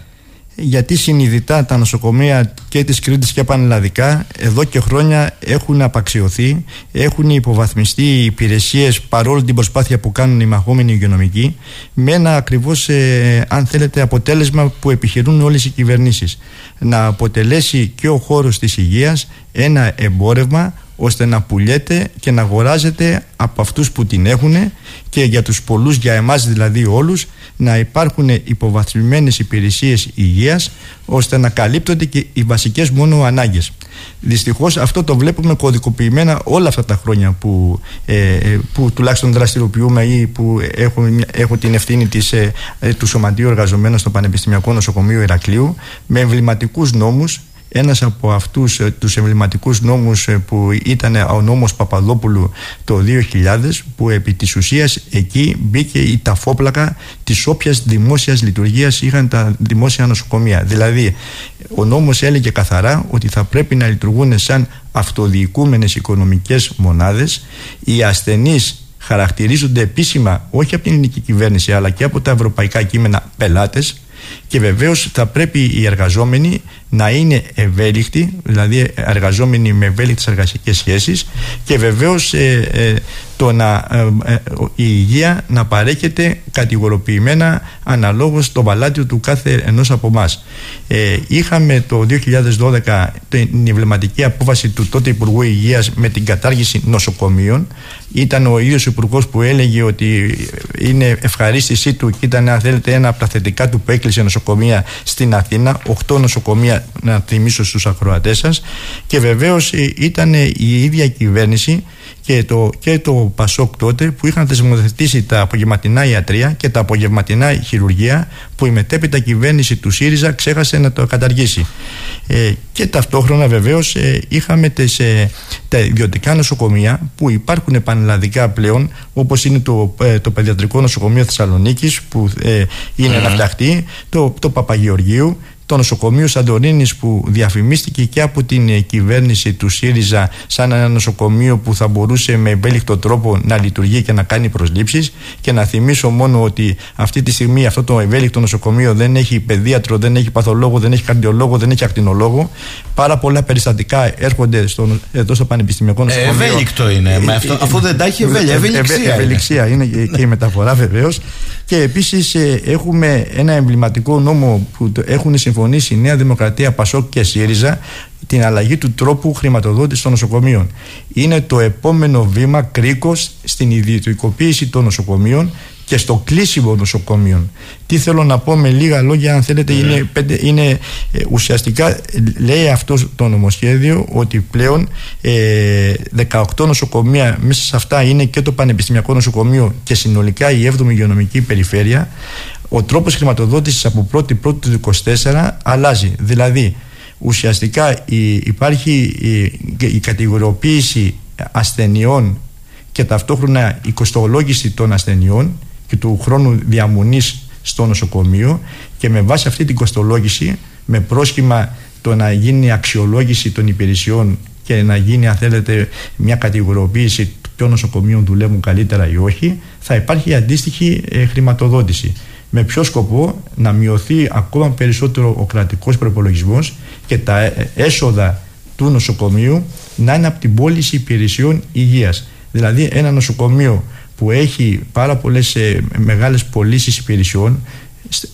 Γιατί συνειδητά τα νοσοκομεία και της Κρήτης και πανελλαδικά εδώ και χρόνια έχουν απαξιωθεί, έχουν υποβαθμιστεί οι υπηρεσίες παρόλο την προσπάθεια που κάνουν οι μαχόμενοι υγειονομικοί με ένα ακριβώς ε, αν θέλετε αποτέλεσμα που επιχειρούν όλες οι κυβερνήσεις. Να αποτελέσει και ο χώρος της υγείας ένα εμπόρευμα ώστε να πουλιέται και να αγοράζεται από αυτούς που την έχουν και για τους πολλούς, για εμάς δηλαδή όλους, να υπάρχουν υποβαθμισμένες υπηρεσίες υγείας ώστε να καλύπτονται και οι βασικές μόνο ανάγκες. Δυστυχώς αυτό το βλέπουμε κωδικοποιημένα όλα αυτά τα χρόνια που, ε, που τουλάχιστον δραστηριοποιούμε ή που έχω, έχω την ευθύνη της, ε, ε, του Σωματείου Εργαζομένων στο Πανεπιστημιακό Νοσοκομείο Ηρακλείου με εμβληματικούς νόμους ένας από αυτούς ε, τους εμβληματικούς νόμους ε, που ήταν ο νόμος Παπαδόπουλου το 2000 που επί της ουσίας εκεί μπήκε η ταφόπλακα της όποιας δημόσιας λειτουργίας είχαν τα δημόσια νοσοκομεία. Δηλαδή ο νόμος έλεγε καθαρά ότι θα πρέπει να λειτουργούν σαν αυτοδιοικούμενες οικονομικές μονάδες οι ασθενείς χαρακτηρίζονται επίσημα όχι από την ελληνική κυβέρνηση αλλά και από τα ευρωπαϊκά κείμενα πελάτες και βεβαίως θα πρέπει οι εργαζόμενοι να είναι ευέλικτοι, δηλαδή εργαζόμενοι με ευέλικτες εργασιακές σχέσεις και βεβαίως ε, ε, το να, ε, η υγεία να παρέχεται κατηγοροποιημένα αναλόγως το παλάτιο του κάθε ενός από εμάς. είχαμε το 2012 την εμβληματική απόφαση του τότε Υπουργού Υγείας με την κατάργηση νοσοκομείων ήταν ο ίδιος υπουργός που έλεγε ότι είναι ευχαρίστησή του και ήταν αν θέλετε ένα από τα θετικά του που έκλεισε νοσοκομεία στην Αθήνα, 8 νοσοκομεία να θυμίσω στους ακροατές σας. Και βεβαίως ε, ήταν η ίδια κυβέρνηση και το, και το Πασόκ τότε που είχαν θεσμοθετήσει τα απογευματινά ιατρία και τα απογευματινά χειρουργία που η μετέπειτα κυβέρνηση του ΣΥΡΙΖΑ ξέχασε να το καταργήσει. Ε, και ταυτόχρονα βεβαίως ε, είχαμε τις, ε, τα ιδιωτικά νοσοκομεία που υπάρχουν πανελλαδικά πλέον όπως είναι το, ε, το Παιδιατρικό Νοσοκομείο Θεσσαλονίκης που είναι να φτιαχτεί, το, το Παπαγεωργίου το νοσοκομείο Σαντορίνη που διαφημίστηκε και από την ε, κυβέρνηση του ΣΥΡΙΖΑ σαν ένα νοσοκομείο που θα μπορούσε με ευέλικτο τρόπο να λειτουργεί και να κάνει προσλήψεις. Και να θυμίσω μόνο ότι αυτή τη στιγμή αυτό το ευέλικτο νοσοκομείο δεν έχει παιδίατρο, δεν έχει παθολόγο, δεν έχει καρδιολόγο, δεν έχει ακτινολόγο. Πάρα πολλά περιστατικά έρχονται στο, εδώ στο Πανεπιστημιακό ε, Νοσοκομείο. ευέλικτο είναι. Ε, ε, αφού δεν τα έχει ευέλιξία. Ευελιξία είναι και η μεταφορά βεβαίως. Και επίσης έχουμε ένα εμβληματικό νόμο που έχουν συμφωνήσει η Νέα Δημοκρατία, Πασόκ και ΣΥΡΙΖΑ την αλλαγή του τρόπου χρηματοδότησης των νοσοκομείων. Είναι το επόμενο βήμα κρίκος στην ιδιωτικοποίηση των νοσοκομείων και στο κλείσιμο νοσοκομείων. Τι θέλω να πω με λίγα λόγια, αν θέλετε, είναι, είναι ε, ουσιαστικά λέει αυτός το νομοσχέδιο ότι πλέον ε, 18 νοσοκομεία μέσα σε αυτά είναι και το Πανεπιστημιακό Νοσοκομείο και συνολικά η 7η Υγειονομική Περιφέρεια. Ο τρόπος χρηματοδότησης από 1η Πρώτη του 24 αλλάζει. Δηλαδή, ουσιαστικά η, υπάρχει η, η κατηγοριοποίηση ασθενειών και ταυτόχρονα η κοστολόγηση των ασθενειών και του χρόνου διαμονής στο νοσοκομείο και με βάση αυτή την κοστολόγηση με πρόσχημα το να γίνει αξιολόγηση των υπηρεσιών και να γίνει αν θέλετε μια κατηγοριοποίηση ποιων νοσοκομείων δουλεύουν καλύτερα ή όχι θα υπάρχει αντίστοιχη ε, χρηματοδότηση με ποιο σκοπό να μειωθεί ακόμα περισσότερο ο κρατικός προπολογισμός και τα ε, έσοδα του νοσοκομείου να είναι από την πώληση υπηρεσιών υγείας δηλαδή ένα νοσοκομείο που έχει πάρα πολλές ε, μεγάλες πωλήσεις υπηρεσιών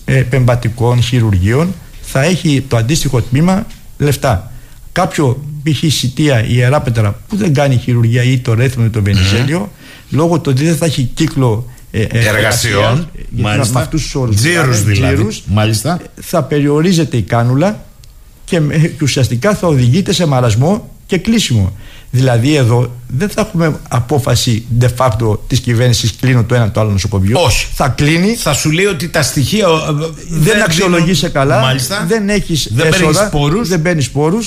ε, πεμπατικών, χειρουργείων θα έχει το αντίστοιχο τμήμα λεφτά. Κάποιο π.χ. σιτία η Ιεράπετρα που δεν κάνει χειρουργία ή το ρέθμο ή το βενιζέλιο λόγω του ότι δεν θα έχει κύκλο ε, ε εργασιών μάλιστα, με αυτούς τους όρους, τζίρους δηλαδή, μάλιστα. θα περιορίζεται η κάνουλα και, και ουσιαστικά θα οδηγείται σε μαρασμό και κλείσιμο. Δηλαδή εδώ δεν θα έχουμε απόφαση de facto της κυβέρνησης κλείνω το ένα το άλλο νοσοκομείο. Όχι. Θα κλείνει. Θα σου λέει ότι τα στοιχεία. Ε, δεν, δεν αξιολογείσαι καλά. Μάλιστα. Δεν έχεις δεν έσοδα. Πόρους. Δεν παίρνεις πόρου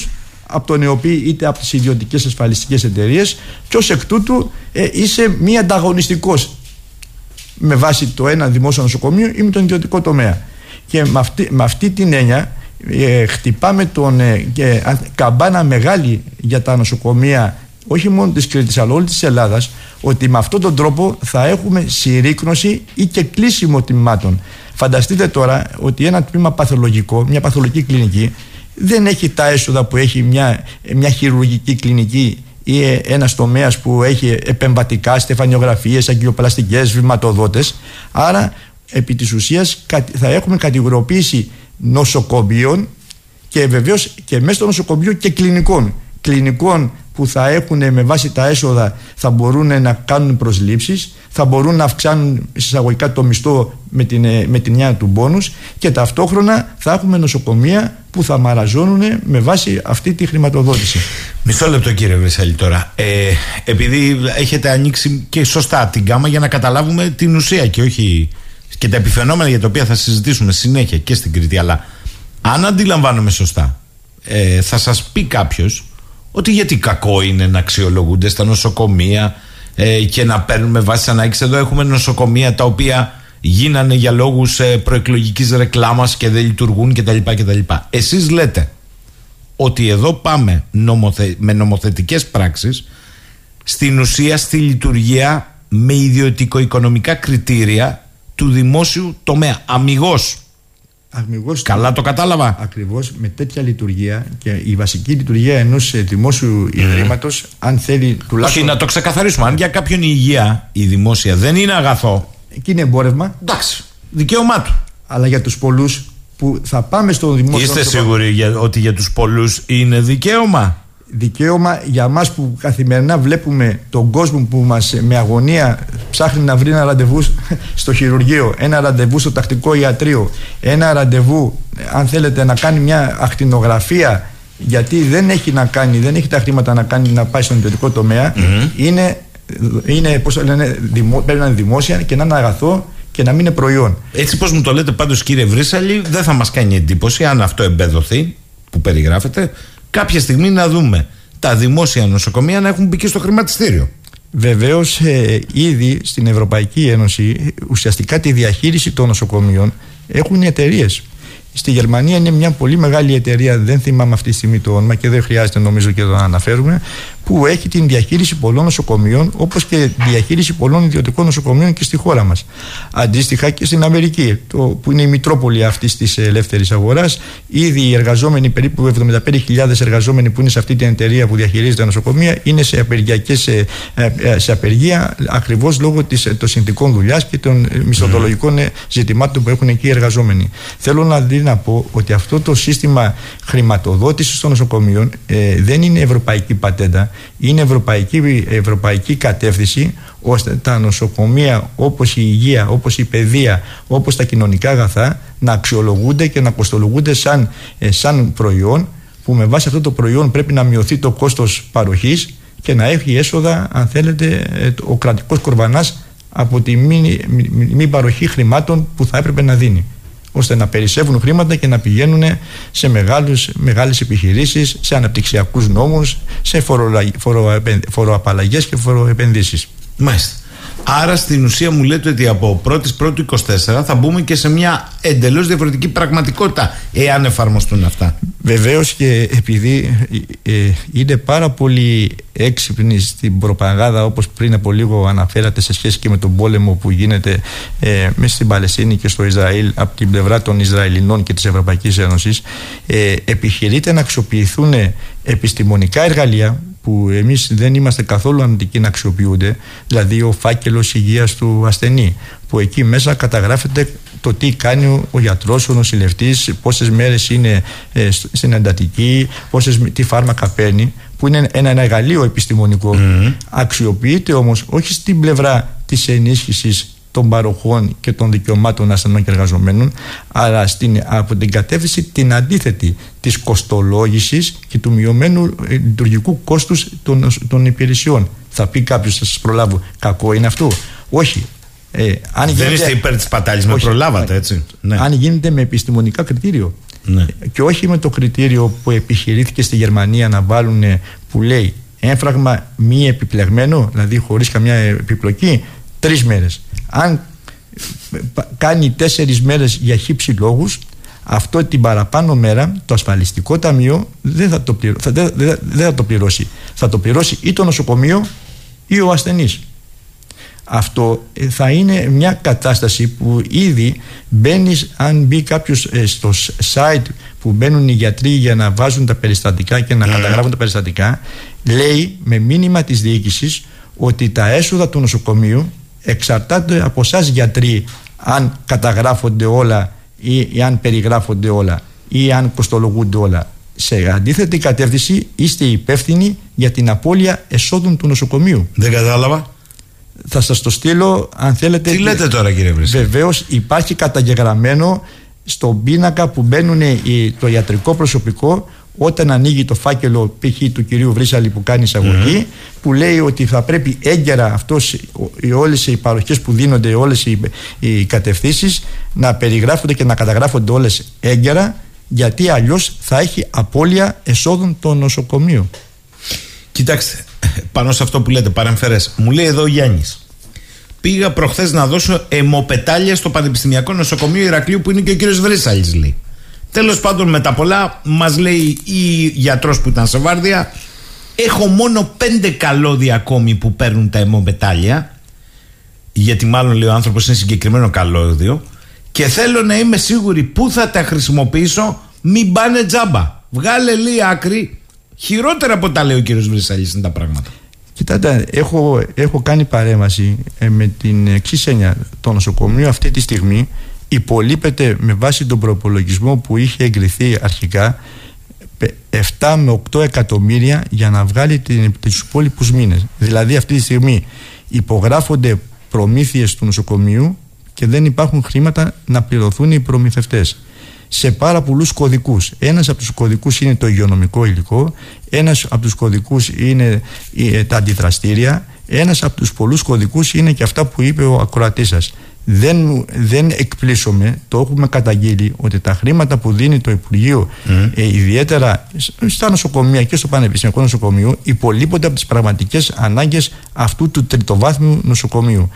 από τον ΕΟΠΗ είτε από τις ιδιωτικές ασφαλιστικές εταιρείες. Και ω εκ τούτου ε, είσαι μη ανταγωνιστικός με βάση το ένα δημόσιο νοσοκομείο ή με τον ιδιωτικό τομέα. Και με αυτή, με αυτή την έννοια ε, χτυπάμε τον, ε, καμπάνα μεγάλη για τα νοσοκομεία όχι μόνο της Κρήτης αλλά όλης της Ελλάδας, ότι με αυτόν τον τρόπο θα έχουμε συρρήκνωση ή και κλείσιμο τμήματων. Φανταστείτε τώρα ότι ένα τμήμα παθολογικό, μια παθολογική κλινική, δεν έχει τα έσοδα που έχει μια, μια χειρουργική κλινική ή ένας τομέας που έχει επεμβατικά, στεφανιογραφίες, αγκυλοπλαστικέ, βηματοδότες. Άρα, επί της ουσίας, θα έχουμε κατηγοροποίηση νοσοκομείων και βεβαίως και μέσα των νοσοκομείων και κλινικών. Κλινικών που θα έχουν με βάση τα έσοδα θα μπορούν να κάνουν προσλήψεις, θα μπορούν να αυξάνουν εισαγωγικά το μισθό με την, με την νέα του μπόνους και ταυτόχρονα θα έχουμε νοσοκομεία που θα μαραζώνουν με βάση αυτή τη χρηματοδότηση. Μισό λεπτό κύριε Βρυσέλη τώρα. Ε, επειδή έχετε ανοίξει και σωστά την κάμα για να καταλάβουμε την ουσία και όχι και τα επιφαινόμενα για τα οποία θα συζητήσουμε συνέχεια και στην Κρήτη αλλά αν αντιλαμβάνομαι σωστά ε, θα σας πει κάποιος ότι γιατί κακό είναι να αξιολογούνται στα νοσοκομεία ε, και να παίρνουμε βάση ανάγκης. Εδώ έχουμε νοσοκομεία τα οποία γίνανε για λόγους ε, προεκλογικής ρεκλάμας και δεν λειτουργούν κτλ. κτλ. Εσείς λέτε ότι εδώ πάμε νομοθε... με νομοθετικές πράξεις στην ουσία στη λειτουργία με ιδιωτικο-οικονομικά κριτήρια του δημόσιου τομέα. Αμυγός Αμυγός, Καλά το κατάλαβα. Ακριβώς με τέτοια λειτουργία και η βασική λειτουργία ενός ε, δημόσιου mm. ιδρύματος, αν θέλει τουλάχιστον. Όχι, να το ξεκαθαρίσουμε. Αν για κάποιον η υγεία, η δημόσια δεν είναι αγαθό. Εκεί είναι εμπόρευμα. Εντάξει. Δικαίωμά του. Αλλά για τους πολλούς που θα πάμε στο δημόσιο. Είστε σίγουροι για, ότι για τους πολλούς είναι δικαίωμα; Δικαίωμα για μας που καθημερινά βλέπουμε τον κόσμο που μας με αγωνία ψάχνει να βρει ένα ραντεβού στο χειρουργείο, ένα ραντεβού στο τακτικό ιατρείο, ένα ραντεβού αν θέλετε να κάνει μια ακτινογραφία γιατί δεν έχει να κάνει, δεν έχει τα χρήματα να κάνει να πάει στον ιδιωτικό είναι, είναι πώς λένε, δημο, πρέπει να είναι δημόσια και να είναι αγαθό και να μην είναι προϊόν. Έτσι πως μου το λέτε πάντως κύριε Βρύσαλη δεν θα μας κάνει εντύπωση αν αυτό εμπεδοθεί που περιγράφεται κάποια στιγμή να δούμε τα δημόσια νοσοκομεία να έχουν μπει και στο χρηματιστήριο. Βεβαίως, ε, ήδη στην Ευρωπαϊκή Ένωση ουσιαστικά τη διαχείριση των νοσοκομείων έχουν οι εταιρείες. Στη Γερμανία είναι μια πολύ μεγάλη εταιρεία, δεν θυμάμαι αυτή τη στιγμή το όνομα και δεν χρειάζεται νομίζω και το να αναφέρουμε, που έχει την διαχείριση πολλών νοσοκομείων, όπως και διαχείριση πολλών ιδιωτικών νοσοκομείων και στη χώρα μας. Αντίστοιχα και στην Αμερική, το, που είναι η μητρόπολη αυτής της ελεύθερης αγοράς, ήδη οι εργαζόμενοι, περίπου 75.000 εργαζόμενοι που είναι σε αυτή την εταιρεία που διαχειρίζεται νοσοκομεία, είναι σε, απεργιακές, σε, ε, σε απεργία ακριβώς λόγω της, των συνθηκών δουλειάς και των μισθοδολογικών ζητημάτων που έχουν εκεί οι εργαζόμενοι. Θέλω να δει να πω ότι αυτό το σύστημα χρηματοδότησης των νοσοκομείων ε, δεν είναι ευρωπαϊκή πατέντα είναι ευρωπαϊκή, ευρωπαϊκή κατεύθυνση ώστε τα νοσοκομεία όπως η υγεία, όπως η παιδεία, όπως τα κοινωνικά αγαθά να αξιολογούνται και να κοστολογούνται σαν, ε, σαν προϊόν που με βάση αυτό το προϊόν πρέπει να μειωθεί το κόστος παροχής και να έχει έσοδα αν θέλετε ε, ο κρατικός κορβανάς από τη μη, μη παροχή χρημάτων που θα έπρεπε να δίνει ώστε να περισσεύουν χρήματα και να πηγαίνουν σε μεγάλους, μεγάλες επιχειρήσεις, σε αναπτυξιακούς νόμους, σε φοροαπαλλαγές και φοροεπενδύσεις. Μάλιστα. Άρα στην ουσία μου λέτε ότι από 1η Πρώτου 24 θα μπούμε και σε μια εντελώς διαφορετική πραγματικότητα εάν εφαρμοστούν αυτά. Βεβαίως και επειδή ε, ε, είναι πάρα πολύ έξυπνοι στην προπαγάνδα όπως πριν από λίγο αναφέρατε σε σχέση και με τον πόλεμο που γίνεται ε, μέσα στην Παλαιστίνη και στο Ισραήλ από την πλευρά των Ισραηλινών και της Ευρωπαϊκής Ένωσης, ε, επιχειρείται να αξιοποιηθούν επιστημονικά εργαλεία που εμείς δεν είμαστε καθόλου αντικοί να αξιοποιούνται, δηλαδή ο φάκελος υγείας του ασθενή, που εκεί μέσα καταγράφεται το τι κάνει ο γιατρός, ο νοσηλευτής, πόσες μέρες είναι ε, στην εντατική, πόσες, τι φάρμακα παίρνει, που είναι ένα, ένα εργαλείο επιστημονικό. Αξιοποιείται όμως όχι στην πλευρά της ενίσχυσης των παροχών και των δικαιωμάτων ασθενών και εργαζομένων, αλλά στην, από την κατεύθυνση την αντίθετη της κοστολόγησης και του μειωμένου ε, λειτουργικού κόστους των, των υπηρεσιών. Θα πει κάποιος, θα σας προλάβω, κακό είναι αυτό; Όχι. Ε, αν Δεν γίνεται, είστε υπέρ της πατάλης, με προλάβατε έτσι; Ναι. Αν γίνεται με επιστημονικά κριτήριο. Ναι. Και όχι με το κριτήριο που επιχειρήθηκε στη Γερμανία να βάλουν που λέει έμφραγμα μη επιπλεγμένο, δηλαδή χωρίς καμιά επιπλοκή, τρεις μέρες. Αν κάνει τέσσερις μέρες για χύψη λόγους αυτό την παραπάνω μέρα το ασφαλιστικό ταμείο δεν θα το, πληρω... δεν, δεν, θα το πληρώσει. Θα το πληρώσει ή το νοσοκομείο ή ο ασθενής. Αυτό ε, θα είναι μια κατάσταση που ήδη μπαίνεις, αν μπει κάποιος ε, στο site που μπαίνουν οι γιατροί για να βάζουν τα περιστατικά και να ναι. καταγράφουν τα περιστατικά, λέει με μήνυμα της διοίκησης ότι τα έσοδα του νοσοκομείου εξαρτάται από εσάς γιατροί αν καταγράφονται όλα ή, ή αν περιγράφονται όλα ή αν κοστολογούνται όλα. Σε αντίθετη κατεύθυνση είστε υπεύθυνοι για την απώλεια εσόδων του νοσοκομείου. Δεν κατάλαβα. Θα σας το στείλω αν θέλετε. Τι λέτε τώρα κύριε Βρυσή. Βεβαίως υπάρχει καταγεγραμμένο στον πίνακα που μπαίνουν το ιατρικό προσωπικό όταν ανοίγει το φάκελο π.χ. του κυρίου Βρύσαλη που κάνει που λέει ότι θα πρέπει έγκαιρα αυτός, όλες οι παροχές που δίνονται όλες οι, οι κατευθύνσεις να περιγράφονται και να καταγράφονται όλες έγκαιρα γιατί αλλιώς θα έχει απώλεια εσόδων το νοσοκομείο. Κοιτάξτε, πάνω σε αυτό που λέτε παρεμφερές, μου λέει εδώ ο Γιάννης πήγα προχθές να δώσω αιμοπετάλια στο Πανεπιστημιακό Νοσοκομείο Ηρακλείου που είναι και ο κύριος Βρύσαλης λέει. Τέλος πάντων, με τα πολλά, μας λέει η γιατρός που ήταν σε βάρδια, έχω μόνο πέντε καλώδια ακόμη που παίρνουν τα αιμομετάλλια. Γιατί μάλλον λέει ο άνθρωπος είναι συγκεκριμένο καλώδιο. Και θέλω να είμαι σίγουρη πού θα τα χρησιμοποιήσω, μην πάνε τζάμπα. Βγάλε λίγη άκρη. Χειρότερα από τα λέει ο κύριος Βρυσαλή είναι τα πράγματα. Κοιτάτε, έχω, έχω κάνει παρέμβαση ε, με την εξής έννοια. Το νοσοκομείο αυτή τη στιγμή υπολείπεται με βάση τον προπολογισμό που είχε εγκριθεί αρχικά 7 με 8 εκατομμύρια για να βγάλει την, τους υπόλοιπους μήνες. Δηλαδή αυτή τη στιγμή υπογράφονται προμήθειες του νοσοκομείου και δεν υπάρχουν χρήματα να πληρωθούν οι προμηθευτές σε πάρα πολλούς κωδικούς. Ένας από τους κωδικούς είναι το υγειονομικό υλικό, ένας από τους κωδικούς είναι ε, τα αντιδραστήρια, ένας από τους πολλούς κωδικούς είναι και αυτά που είπε ο ακροατής σας δεν, δεν εκπλήσωμε, το έχουμε καταγγείλει ότι τα χρήματα που δίνει το Υπουργείο ε, ιδιαίτερα στα νοσοκομεία και στο Πανεπιστημιακό Νοσοκομείο υπολείπονται από τις πραγματικές ανάγκες αυτού του τριτοβάθμιου νοσοκομείου.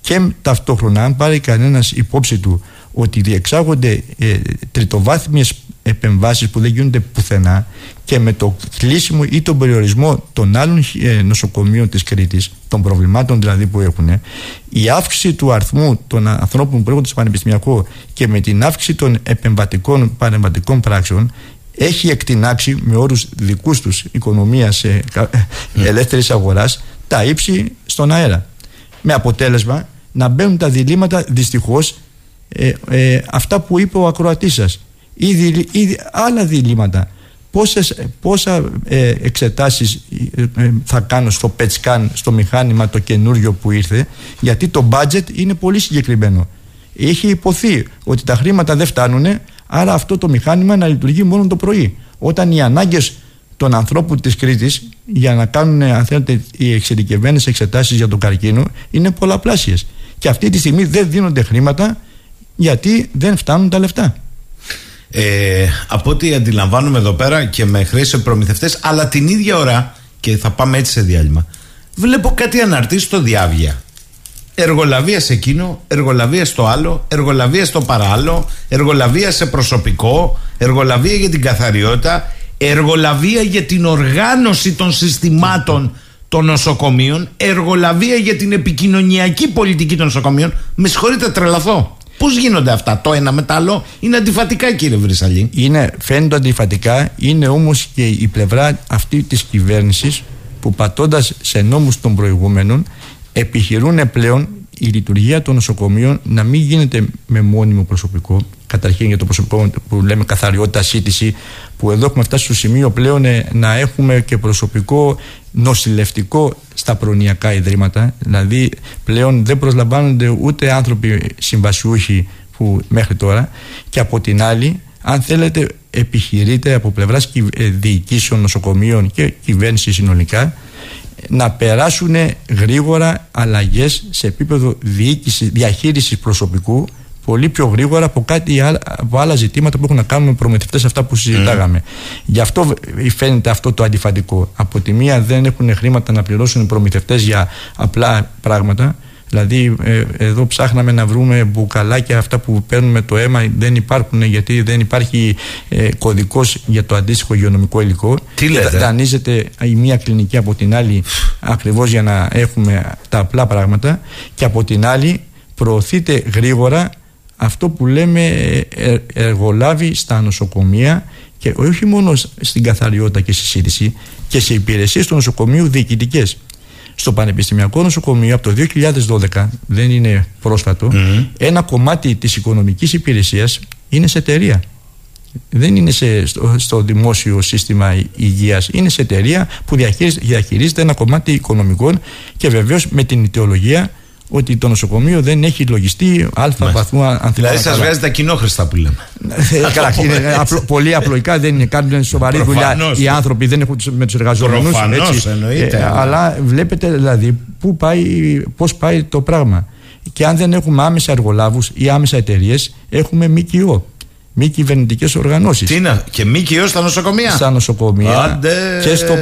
Και ταυτόχρονα αν πάρει κανένας υπόψη του ότι διεξάγονται ε, τριτοβάθμιες επεμβάσεις που δεν γίνονται πουθενά και με το κλείσιμο ή τον περιορισμό των άλλων ε, νοσοκομείων της Κρήτης, των προβλημάτων δηλαδή που έχουν, η αύξηση του αριθμού των ανθρώπων που έρχονται στο πανεπιστημιακό και με την αύξηση των επεμβατικών πανεμβατικών πράξεων έχει εκτινάξει με όρους δικούς τους οικονομίας ε, ε, ελεύθερης αγοράς τα ύψη στον αέρα. Με αποτέλεσμα να μπαίνουν τα διλήμματα δυστυχώς ε, ε, αυτά που είπε ο ακροατής σας ή, ή άλλα διλήμματα πόσες, πόσα ε, εξετάσεις ε, θα κάνω στο PET scan στο μηχάνημα το καινούριο που ήρθε γιατί το budget είναι πολύ συγκεκριμένο. Έχει υποθεί ότι τα χρήματα δεν φτάνουν άρα αυτό το μηχάνημα να λειτουργεί μόνο το πρωί. Όταν οι ανάγκες των ανθρώπων της Κρήτης για να κάνουν αν θέλετε οι εξειδικευμένες εξετάσεις για τον καρκίνο είναι πολλαπλάσιες. Και αυτή τη στιγμή δεν δίνονται χρήματα γιατί δεν φτάνουν τα λεφτά. Ε, από ό,τι αντιλαμβάνομαι εδώ πέρα και με χρέη σε προμηθευτές, αλλά την ίδια ώρα, και θα πάμε έτσι σε διάλειμμα, βλέπω κάτι αναρτήσει στο διάβια. Εργολαβία σε εκείνο, εργολαβία στο άλλο, εργολαβία στο παράλληλο, εργολαβία σε προσωπικό, εργολαβία για την καθαριότητα, εργολαβία για την οργάνωση των συστημάτων των νοσοκομείων, εργολαβία για την επικοινωνιακή πολιτική των νοσοκομείων. Με συγχωρείτε, τρελαθώ. Πώς γίνονται αυτά, το ένα με το άλλο, είναι αντιφατικά, κύριε Βρυσαλή. Είναι, φαίνονται αντιφατικά, είναι όμως και η πλευρά αυτή της κυβέρνησης που πατώντας σε νόμους των προηγούμενων επιχειρούν πλέον η λειτουργία των νοσοκομείων να μην γίνεται με μόνιμο προσωπικό. Καταρχήν για το προσωπικό που λέμε καθαριότητα, σύντηση, που εδώ έχουμε φτάσει στο σημείο πλέον ε, να έχουμε και προσωπικό νοσηλευτικό στα προνοιακά ιδρύματα. Δηλαδή πλέον δεν προσλαμβάνονται ούτε άνθρωποι συμβασιούχοι που μέχρι τώρα και από την άλλη αν θέλετε επιχειρείται από πλευράς ε, διοικήσεων νοσοκομείων και κυβέρνηση συνολικά να περάσουν γρήγορα αλλαγές σε επίπεδο διοίκηση, διαχείρισης προσωπικού πολύ πιο γρήγορα από, κάτι, από άλλα ζητήματα που έχουν να κάνουν με προμηθευτές αυτά που συζητάγαμε. Mm. Γι' αυτό φαίνεται αυτό το αντιφατικό. Από τη μία δεν έχουν χρήματα να πληρώσουν οι προμηθευτές για απλά πράγματα. Δηλαδή, ε, εδώ ψάχναμε να βρούμε μπουκαλάκια αυτά που παίρνουμε το αίμα, δεν υπάρχουν γιατί δεν υπάρχει ε, κωδικός για το αντίστοιχο υγειονομικό υλικό. Τι λέτε; Δανείζεται η μία κλινική από την άλλη ακριβώς για να έχουμε τα απλά πράγματα και από την άλλη προωθείται γρήγορα αυτό που λέμε ε, εργολάβει στα νοσοκομεία και όχι μόνο στην καθαριότητα και στη σύντηση και σε υπηρεσίες του νοσοκομείου διοικητικές. Στο Πανεπιστημιακό Νοσοκομείο από το 2012, δεν είναι πρόσφατο, ένα κομμάτι της οικονομικής υπηρεσίας είναι σε εταιρεία. Δεν είναι σε, στο, δημόσιο σύστημα υγείας, είναι σε εταιρεία που διαχειρίζεται, διαχειρίζεται ένα κομμάτι οικονομικών και βεβαίως με την ιδεολογία ότι το νοσοκομείο δεν έχει λογιστεί αλφα βαθμού ανθρώπου. Δηλαδή σας βγάζει τα κοινόχρηστα που λέμε. Ε, καλά, είναι απλο, πολύ απλοϊκά, δεν είναι, κάνουν σοβαρή δουλειά. Οι άνθρωποι δεν έχουν με τους εργαζόμενους. εννοείται. Ε, αλλά βλέπετε δηλαδή πού πάει, πώς πάει το πράγμα. Και αν δεν έχουμε άμεσα εργολάβους ή άμεσα εταιρείες, έχουμε ΜΚΟ μη κυβερνητικές οργανώσεις. Τι είναι, και ΜΚΟ στα νοσοκομεία. Στα νοσοκομεία. Άντε. Και στο,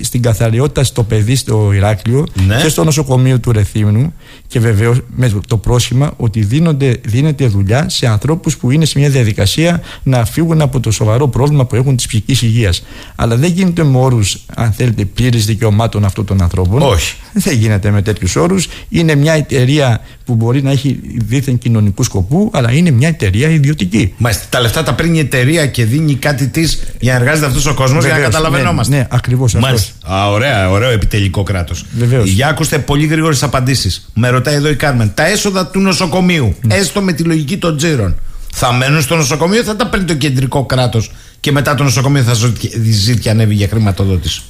στην καθαριότητα στο παιδί στο Ηράκλειο ναι. και στο νοσοκομείο του Ρεθύμνου. Και βεβαίως με το πρόσχημα ότι δίνονται, δίνεται δουλειά σε ανθρώπους που είναι σε μια διαδικασία να φύγουν από το σοβαρό πρόβλημα που έχουν της ψυχικής υγείας. Αλλά δεν γίνεται με όρους, αν θέλετε, πλήρης δικαιωμάτων αυτών των ανθρώπων. Όχι. Δεν γίνεται με τέτοιους όρους. Είναι μια εταιρεία που μπορεί να έχει δίθεν κοινωνικού σκοπού, αλλά είναι μια εταιρεία ιδιωτική. Μάλιστα. Τα λεφτά τα παίρνει η εταιρεία και δίνει κάτι της για να εργάζεται αυτός ο κόσμος για να καταλαβαίνόμαστε. Ναι, ναι ακριβώς αυτός. Α, ωραία, ωραίο επιτελικό κράτος. Βεβαίως. Για ακούστε πολύ γρήγορες απαντήσεις. Με ρωτάει εδώ η Κάρμεν. Τα έσοδα του νοσοκομείου, ναι. έστω με τη λογική των τζίρων, θα μένουν στο νοσοκομείο θα τα παίρνει το κεντρικό κράτος και μετά το νοσοκομείο θα ζητήσει και ανέβει για χρηματοδότηση;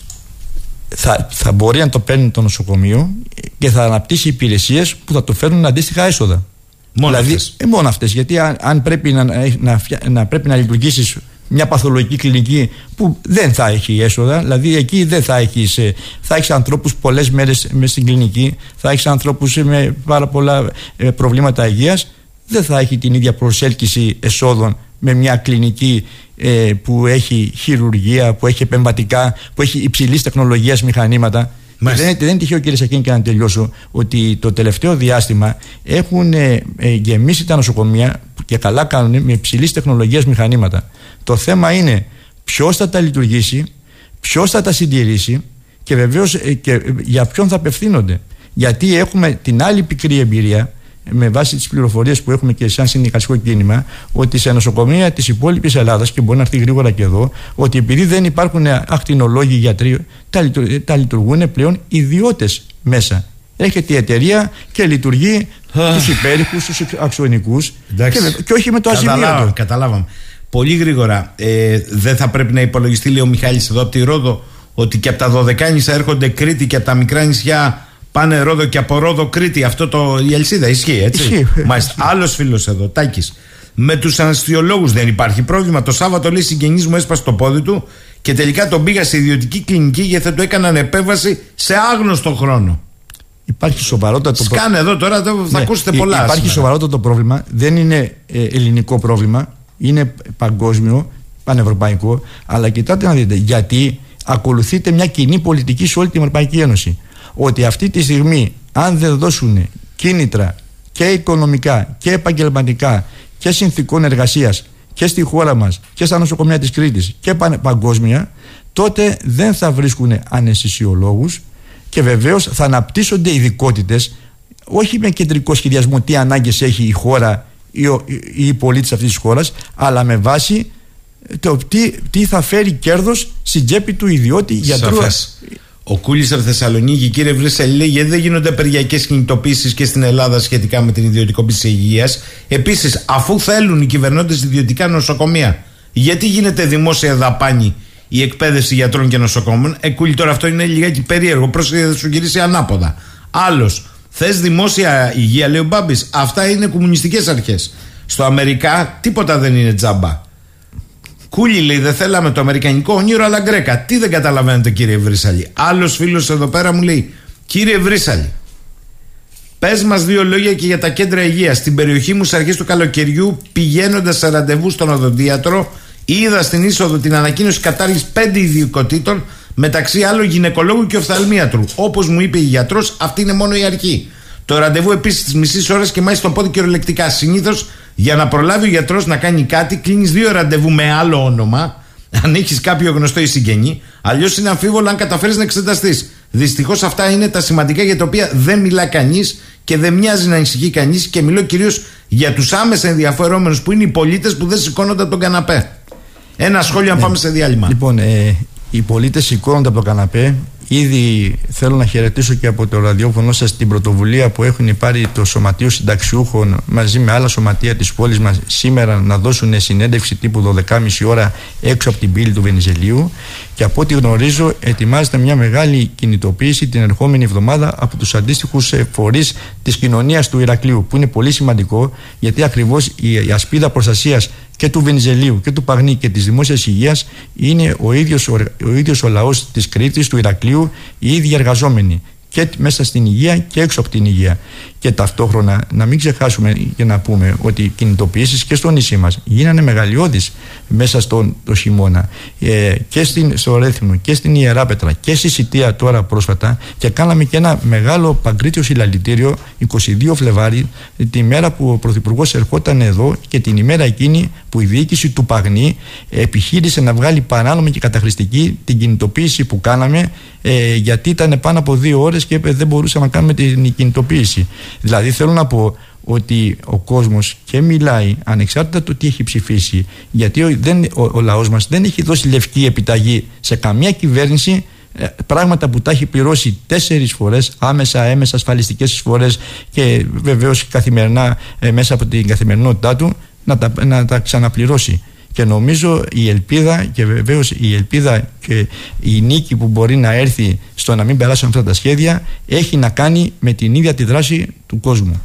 Θα, θα μπορεί να το παίρνει το νοσοκομείο και θα αναπτύσσει υπηρεσίες που θα το φέρνουν αντίστοιχα έσοδα. Μόνο δηλαδή, αυτές. Ε, μόνο αυτές. Γιατί αν, αν, πρέπει να, να, να, πρέπει να λειτουργήσεις μια παθολογική κλινική που δεν θα έχει έσοδα, δηλαδή εκεί δεν θα έχεις ε, θα έχεις ανθρώπους πολλές μέρες μες στην κλινική, θα έχεις ανθρώπους με πάρα πολλά ε, προβλήματα υγείας, δεν θα έχει την ίδια προσέλκυση εσόδων με μια κλινική ε, που έχει χειρουργία, που έχει επεμβατικά, που έχει υψηλής τεχνολογίας μηχανήματα. Δεν, δεν είναι τυχαίο κύριε Σακίνη και να τελειώσω ότι το τελευταίο διάστημα έχουν ε, ε, γεμίσει τα νοσοκομεία και καλά κάνουν με υψηλής τεχνολογίας μηχανήματα. Το θέμα είναι ποιος θα τα λειτουργήσει, ποιος θα τα συντηρήσει και βεβαίως ε, για ποιον θα απευθύνονται. Γιατί έχουμε την άλλη πικρή εμπειρία με βάση τις πληροφορίες που έχουμε και σαν συνδικαλιστικό κίνημα, ότι σε νοσοκομεία της υπόλοιπης Ελλάδας, και μπορεί να έρθει γρήγορα και εδώ, ότι επειδή δεν υπάρχουν ακτινολόγοι γιατροί, τα, τα λειτουργούν πλέον ιδιώτες μέσα. Έρχεται η εταιρεία και λειτουργεί τους υπέρηχους, τους αξιονικούς και, και, όχι με το αζημίωτο. Καταλάβαμε. Πολύ γρήγορα. Ε, δεν θα πρέπει να υπολογιστεί, λέει ο Μιχάλης εδώ από τη Ρόδο, ότι και από τα Δωδεκάνησα έρχονται Κρήτη και από τα μικρά νησιά Πάνε Ρόδο και από Ρόδο Κρήτη. Αυτό το, η αλυσίδα ισχύει, έτσι. Ισχύει. Μάλιστα. Άλλος φίλος εδώ, Τάκης. Με τους αναστιολόγους δεν υπάρχει πρόβλημα. Το Σάββατο λέει συγγενή μου έσπασε το πόδι του και τελικά τον πήγα σε ιδιωτική κλινική γιατί θα του έκαναν επέμβαση σε άγνωστο χρόνο. Υπάρχει σοβαρότατο πρόβλημα. Σκάνε εδώ τώρα, θα ναι. ακούσετε πολλά. Υπάρχει σήμερα. σοβαρότατο πρόβλημα. Δεν είναι ε, ελληνικό πρόβλημα. Είναι παγκόσμιο, πανευρωπαϊκό. Αλλά κοιτάτε να δείτε γιατί ακολουθείται μια κοινή πολιτική σε όλη την Ευρωπαϊκή Ένωση ότι αυτή τη στιγμή αν δεν δώσουν κίνητρα και οικονομικά και επαγγελματικά και συνθηκών εργασίας και στη χώρα μας και στα νοσοκομεία της Κρήτης και παγκόσμια τότε δεν θα βρίσκουν αναισθησιολόγους και βεβαίως θα αναπτύσσονται ειδικότητες, όχι με κεντρικό σχεδιασμό τι ανάγκες έχει η χώρα ή, ο, ή οι πολίτες αυτής της χώρας αλλά με βάση το τι, τι θα φέρει κέρδος στην τσέπη του ιδιώτη γιατρού ο Κούλης από Θεσσαλονίκη, κύριε Βρύσαλη, λέει γιατί δεν γίνονται απεργιακές κινητοποίησεις και στην Ελλάδα σχετικά με την ιδιωτικοποίηση υγείας. Επίσης, αφού θέλουν οι κυβερνώντες ιδιωτικά νοσοκομεία, γιατί γίνεται δημόσια δαπάνη η εκπαίδευση γιατρών και νοσοκόμων. Ε, Κούλη, τώρα αυτό είναι λιγάκι περίεργο. Πρόσεχε, θα σου γυρίσει ανάποδα. Άλλος, θες δημόσια υγεία, λέει ο Μπάμπης; Αυτά είναι κομμουνιστικές αρχές. Στο Αμερικά τίποτα δεν είναι τζάμπα. Κούλι λέει: Δεν θέλαμε το αμερικανικό όνειρο, αλλά γκρέκα. Τι δεν καταλαβαίνετε, κύριε Βρύσαλη. Άλλος φίλος εδώ πέρα μου λέει: Κύριε Βρύσαλη, πες μας δύο λόγια και για τα κέντρα υγείας. Στην περιοχή μου, στις αρχές του καλοκαιριού, πηγαίνοντας σε ραντεβού στον οδοντίατρο, είδα στην είσοδο την ανακοίνωση κατάργησης πέντε ειδικοτήτων, μεταξύ άλλων γυναικολόγου και οφθαλμίατρου. Όπως μου είπε η γιατρός, αυτή είναι μόνο η αρχή. Το ραντεβού επίσης τη μισή ώρα και μάλιστα το πόδι κυριολεκτικά. Συνήθως για να προλάβει ο γιατρός να κάνει κάτι, κλείνεις δύο ραντεβού με άλλο όνομα, αν έχεις κάποιο γνωστό ή συγγενή. Αλλιώς είναι αμφίβολο αν καταφέρεις να εξεταστείς. Δυστυχώς αυτά είναι τα σημαντικά για τα οποία δεν μιλά κανείς και δεν μοιάζει να ανησυχεί κανείς και μιλώ κυρίως για τους άμεσα ενδιαφερόμενους που είναι οι πολίτες που δεν σηκώνονται από τον καναπέ. Ένα σχόλιο, αν ναι. πάμε σε διάλειμμα. Λοιπόν, ε, οι πολίτες σηκώνονται από τον καναπέ. Ήδη θέλω να χαιρετήσω και από το ραδιόφωνο σας την πρωτοβουλία που έχουν πάρει το Σωματείο Συνταξιούχων μαζί με άλλα σωματεία της πόλης μας σήμερα να δώσουν συνέντευξη τύπου 12.30 ώρα έξω από την πύλη του Βενιζελίου. Και από ό,τι γνωρίζω, ετοιμάζεται μια μεγάλη κινητοποίηση την ερχόμενη εβδομάδα από τους αντίστοιχους ε, φορείς της κοινωνίας του Ηρακλείου, που είναι πολύ σημαντικό γιατί ακριβώς η ασπίδα προστασίας και του Βενιζελίου και του Παγνή και της δημόσιας υγείας είναι ο ίδιος ο, ο, ίδιος ο λαός της Κρήτης, του Ηρακλείου, οι ίδιοι εργαζόμενοι και μέσα στην υγεία και έξω από την υγεία. Και ταυτόχρονα να μην ξεχάσουμε και να πούμε ότι οι κινητοποιήσεις και στο νησί μας γίνανε μεγαλειώδεις μέσα στον το χειμώνα ε, και στην, στο Ρέθυμνο και στην Ιεράπετρα και στη Σιτία τώρα πρόσφατα και κάναμε και ένα μεγάλο παγκρίτιο συλλαλητήριο 22 Φλεβάρι τη μέρα που ο Πρωθυπουργός ερχόταν εδώ και την ημέρα εκείνη που η διοίκηση του Παγνή επιχείρησε να βγάλει παράνομη και καταχρηστική την κινητοποίηση που κάναμε ε, γιατί ήταν πάνω από δύο ώρες και δεν μπορούσαμε να κάνουμε την κινητοποίηση. Δηλαδή θέλω να πω ότι ο κόσμος και μιλάει ανεξάρτητα το τι έχει ψηφίσει γιατί ο, δεν, ο, ο λαός μας δεν έχει δώσει λευκή επιταγή σε καμία κυβέρνηση ε, πράγματα που τα έχει πληρώσει τέσσερις φορές άμεσα, έμεσα ασφαλιστικές φορές και βεβαίως καθημερινά ε, μέσα από την καθημερινότητά του να τα, να τα ξαναπληρώσει και νομίζω η ελπίδα και βεβαίως η ελπίδα και η νίκη που μπορεί να έρθει στο να μην περάσουν αυτά τα σχέδια έχει να κάνει με την ίδια τη δράση του κόσμου.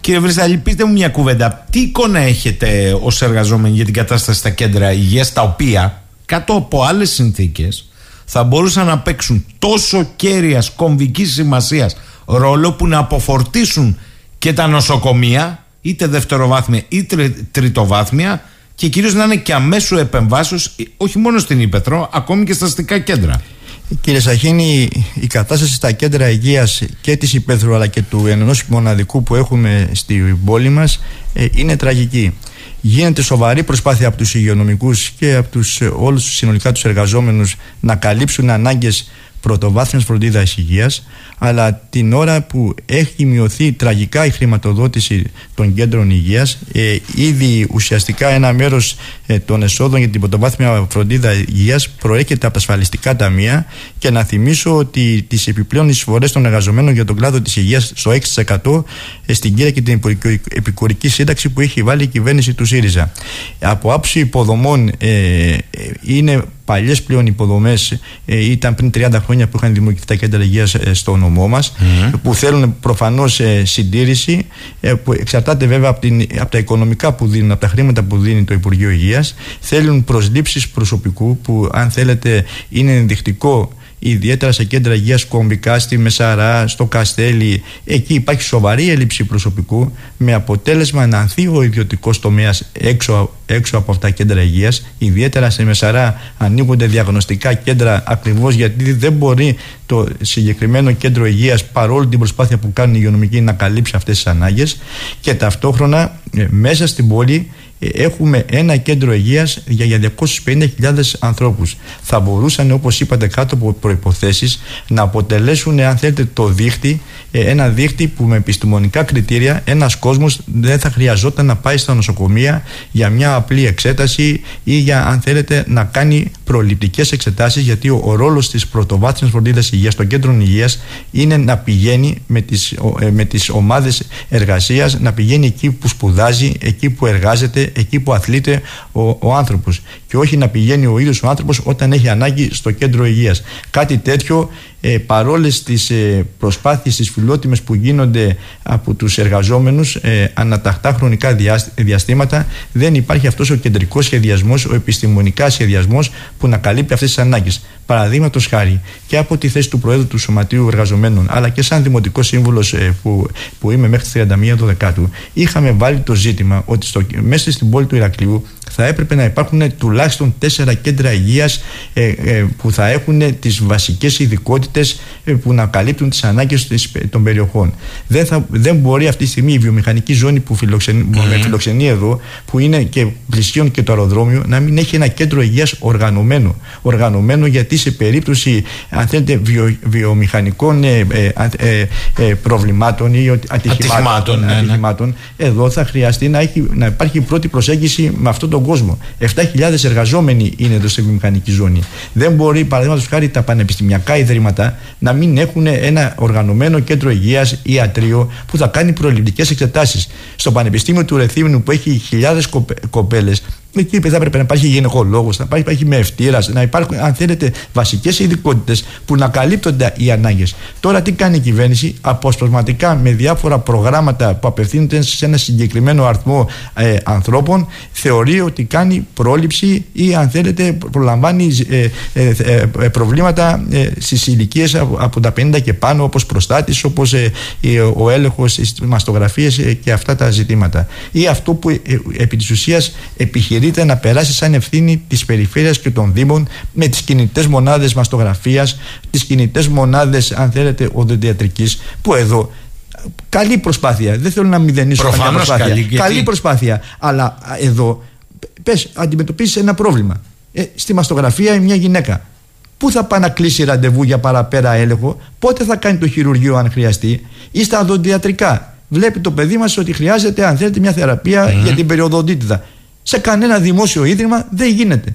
Κύριε Βρυσταλή, πείτε μου μια κουβέντα. Τι εικόνα έχετε ως εργαζόμενοι για την κατάσταση στα κέντρα υγείας, τα οποία κάτω από άλλες συνθήκες θα μπορούσαν να παίξουν τόσο κέρια κομβικής σημασίας ρόλο που να αποφορτήσουν και τα νοσοκομεία, είτε δευτεροβάθμια είτε τριτοβάθμια, και κυρίως να είναι και αμέσω επεμβάσεως, όχι μόνο στην Ήπετρο, ακόμη και στα αστικά κέντρα. Κύριε Σαχίνη, η κατάσταση στα κέντρα υγείας και της Ήπεθρου αλλά και του ενός μοναδικού που έχουμε στην πόλη μας ε, είναι τραγική. Γίνεται σοβαρή προσπάθεια από τους υγειονομικούς και από τους, ε, όλους συνολικά τους εργαζόμενους να καλύψουν ανάγκες πρωτοβάθμιας φροντίδας υγείας αλλά την ώρα που έχει μειωθεί τραγικά η χρηματοδότηση των κέντρων υγείας ε, ήδη ουσιαστικά ένα μέρος ε, των εσόδων για την πρωτοβάθμια φροντίδα υγείας προέρχεται από τα ασφαλιστικά ταμεία και να θυμίσω ότι τις επιπλέον εισφορές των εργαζομένων για τον κλάδο της υγείας στο 6% ε, στην κύρια και την επικουρική σύνταξη που έχει βάλει η κυβέρνηση του ΣΥΡΙΖΑ. Από άψη υποδομών ε, ε είναι παλιές πλέον υποδομές ε, ήταν πριν 30 χρόνια που είχαν δημιουργηθεί τα κέντρα υγείας ε, στο νομό μας, που θέλουν προφανώς ε, συντήρηση, ε, που εξαρτάται βέβαια από, την, από τα οικονομικά που δίνουν, από τα χρήματα που δίνει το Υπουργείο Υγείας. Θέλουν προσλήψεις προσωπικού που, αν θέλετε, είναι ενδεικτικό ιδιαίτερα σε κέντρα υγείας κομβικά, στη Μεσαρά, στο Καστέλι. Εκεί υπάρχει σοβαρή έλλειψη προσωπικού με αποτέλεσμα να ανθεί ο ιδιωτικός τομέας έξω, έξω από αυτά τα κέντρα υγείας. Ιδιαίτερα σε Μεσαρά ανοίγονται διαγνωστικά κέντρα ακριβώς γιατί δεν μπορεί το συγκεκριμένο κέντρο υγείας παρόλο την προσπάθεια που κάνουν οι υγειονομικοί να καλύψει αυτές τις ανάγκες. Και ταυτόχρονα ε, μέσα στην πόλη ε, έχουμε ένα κέντρο υγείας για 250.000 ανθρώπους. Θα μπορούσαν όπως είπατε κάτω από προϋποθέσεις να αποτελέσουν αν θέλετε το δίχτυ ε, ένα δίχτυ που με επιστημονικά κριτήρια ένας κόσμος δεν θα χρειαζόταν να πάει στα νοσοκομεία για μια απλή εξέταση ή για αν θέλετε να κάνει προληπτικές εξετάσεις γιατί ο, ο ρόλος της πρωτοβάθμιας φροντίδας υγείας των κέντρων υγείας είναι να πηγαίνει με τις, ε, με τις ομάδες εργασίας να πηγαίνει εκεί που σπουδάζει, εκεί που εργάζεται εκεί που αθλείται ο, ο άνθρωπος. Και όχι να πηγαίνει ο ίδιος ο άνθρωπος όταν έχει ανάγκη στο κέντρο υγείας. Κάτι τέτοιο ε, παρόλες τις ε, προσπάθειες τις φιλότιμες που γίνονται από τους εργαζόμενους ε, αναταχτά χρονικά διαστήματα δεν υπάρχει αυτός ο κεντρικός σχεδιασμός, ο επιστημονικά σχεδιασμός που να καλύπτει αυτές τις ανάγκες. Παραδείγματος χάρη και από τη θέση του Προέδρου του Σωματείου Εργαζομένων, αλλά και σαν Δημοτικός Σύμβουλος ε, που, που είμαι μέχρι 31 Δεκάτου, είχαμε βάλει το ζήτημα ότι στο, μέσα στην πόλη του Ηρακλείου θα έπρεπε να υπάρχουν τουλάχιστον τέσσερα κέντρα υγείας ε, ε, που θα έχουν τις βασικές ειδικότητες δεξιότητες ε, που να καλύπτουν τις ανάγκες των περιοχών. Δεν, θα, δεν μπορεί αυτή τη στιγμή η βιομηχανική ζώνη που φιλοξενεί, mm. φιλοξενεί εδώ, που είναι και πλησίων και το αεροδρόμιο, να μην έχει ένα κέντρο υγείας οργανωμένο. Οργανωμένο γιατί σε περίπτωση, αν θέλετε, βιο, βιομηχανικών ε, ε, ε, ε προβλημάτων ή ατυχημάτων, ναι, ναι. ατυχημάτων εδώ θα χρειαστεί να, έχει, να υπάρχει πρώτη προσέγγιση με αυτόν τον κόσμο. 7.000 εργαζόμενοι είναι εδώ στη βιομηχανική ζώνη. Δεν μπορεί, παραδείγματος χάρη, τα πανεπιστημιακά ιδρύματα να μην έχουν ένα οργανωμένο κέντρο υγείας ή ιατρείο που θα κάνει προληπτικές εξετάσεις. Στο Πανεπιστήμιο του Ρεθύμνου που έχει χιλιάδες κοπέλες, Εκεί θα έπρεπε να υπάρχει γυναικολόγο, να υπάρχει, υπάρχει μευτήρα, να υπάρχουν, αν θέλετε, βασικές ειδικότητες που να καλύπτονται οι ανάγκες. Τώρα τι κάνει η κυβέρνηση, αποσπασματικά με διάφορα προγράμματα που απευθύνονται σε ένα συγκεκριμένο αριθμό ε, ανθρώπων, θεωρεί ότι κάνει πρόληψη ή, αν θέλετε, προλαμβάνει ε, ε, ε προβλήματα ε, στις ηλικίες από, από, τα 50 και πάνω, όπως προστάτης, όπως ο έλεγχος στι μαστογραφίες και αυτά τα ζητήματα. Ή αυτό που επί της ουσίας επιχειρεί να περάσει σαν ευθύνη της περιφέρειας και των Δήμων με τις κινητές μονάδες μαστογραφίας, τις κινητές μονάδες, αν θέλετε, οδοντιατρικής, που εδώ καλή προσπάθεια. Δεν θέλω να μηδενίσω καμία προσπάθεια. Καλή, καλή προσπάθεια. Αλλά εδώ, πες, αντιμετωπίζεις ένα πρόβλημα. Ε, στη μαστογραφία μια γυναίκα. Πού θα πάει να κλείσει ραντεβού για παραπέρα έλεγχο, πότε θα κάνει το χειρουργείο αν χρειαστεί, ή στα οδοντιατρικά. Βλέπει το παιδί μας ότι χρειάζεται, αν θέλετε, μια θεραπεία για την περιοδοντίτιδα σε κανένα δημόσιο ίδρυμα δεν γίνεται.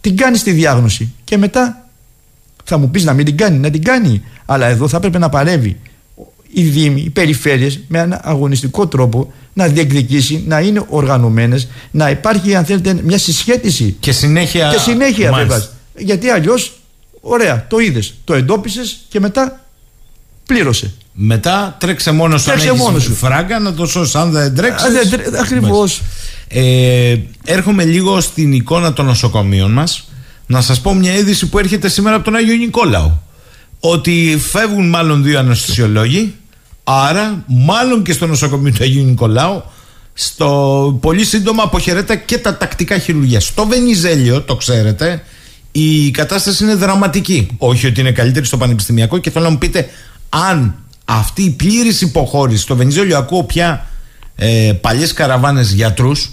Την κάνεις τη διάγνωση και μετά θα μου πεις να μην την κάνει, να την κάνει. Αλλά εδώ θα έπρεπε να παρεύει οι Δήμοι, οι περιφέρειες με ένα αγωνιστικό τρόπο να διεκδικήσει, να είναι οργανωμένες, να υπάρχει, αν θέλετε, μια συσχέτιση. Και συνέχεια. Και συνέχεια, βέβαια. Γιατί αλλιώς, ωραία, το είδες, το εντόπισες και μετά πλήρωσε. Μετά τρέξε μόνος σου. Τρέξε μόνος σου. Φράγκα να το σώσεις. Αν δεν τρέξει. Ακριβώς. Ε, έρχομαι λίγο στην εικόνα των νοσοκομείων μας να σας πω μια είδηση που έρχεται σήμερα από τον Άγιο Νικόλαο ότι φεύγουν μάλλον δύο αναισθησιολόγοι άρα μάλλον και στο νοσοκομείο του Αγίου Νικολάου στο πολύ σύντομα αποχαιρέτα και τα τακτικά χειρουργία. Στο Βενιζέλιο, το ξέρετε, η κατάσταση είναι δραματική. Όχι ότι είναι καλύτερη στο πανεπιστημιακό και θέλω να μου πείτε αν αυτή η πλήρης υποχώρηση στο Βενιζέλιο ακούω πια ε, παλιές καραβάνες γιατρούς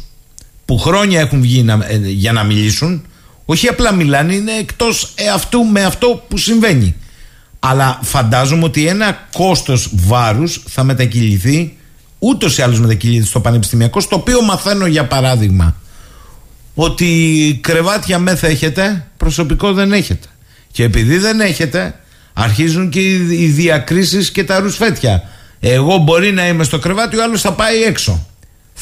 που χρόνια έχουν βγει ε, για να μιλήσουν, όχι απλά μιλάνε, είναι εκτός εαυτού με αυτό που συμβαίνει. Αλλά φαντάζομαι ότι ένα κόστος βάρους θα μετακυληθεί ούτως ή άλλως μετακυλείται στο πανεπιστημιακό, στο οποίο μαθαίνω για παράδειγμα ότι κρεβάτια μέθα έχετε, προσωπικό δεν έχετε. Και επειδή δεν έχετε, αρχίζουν και οι διακρίσεις και τα ρουσφέτια. Εγώ μπορεί να είμαι στο κρεβάτι, ο άλλος θα πάει έξω.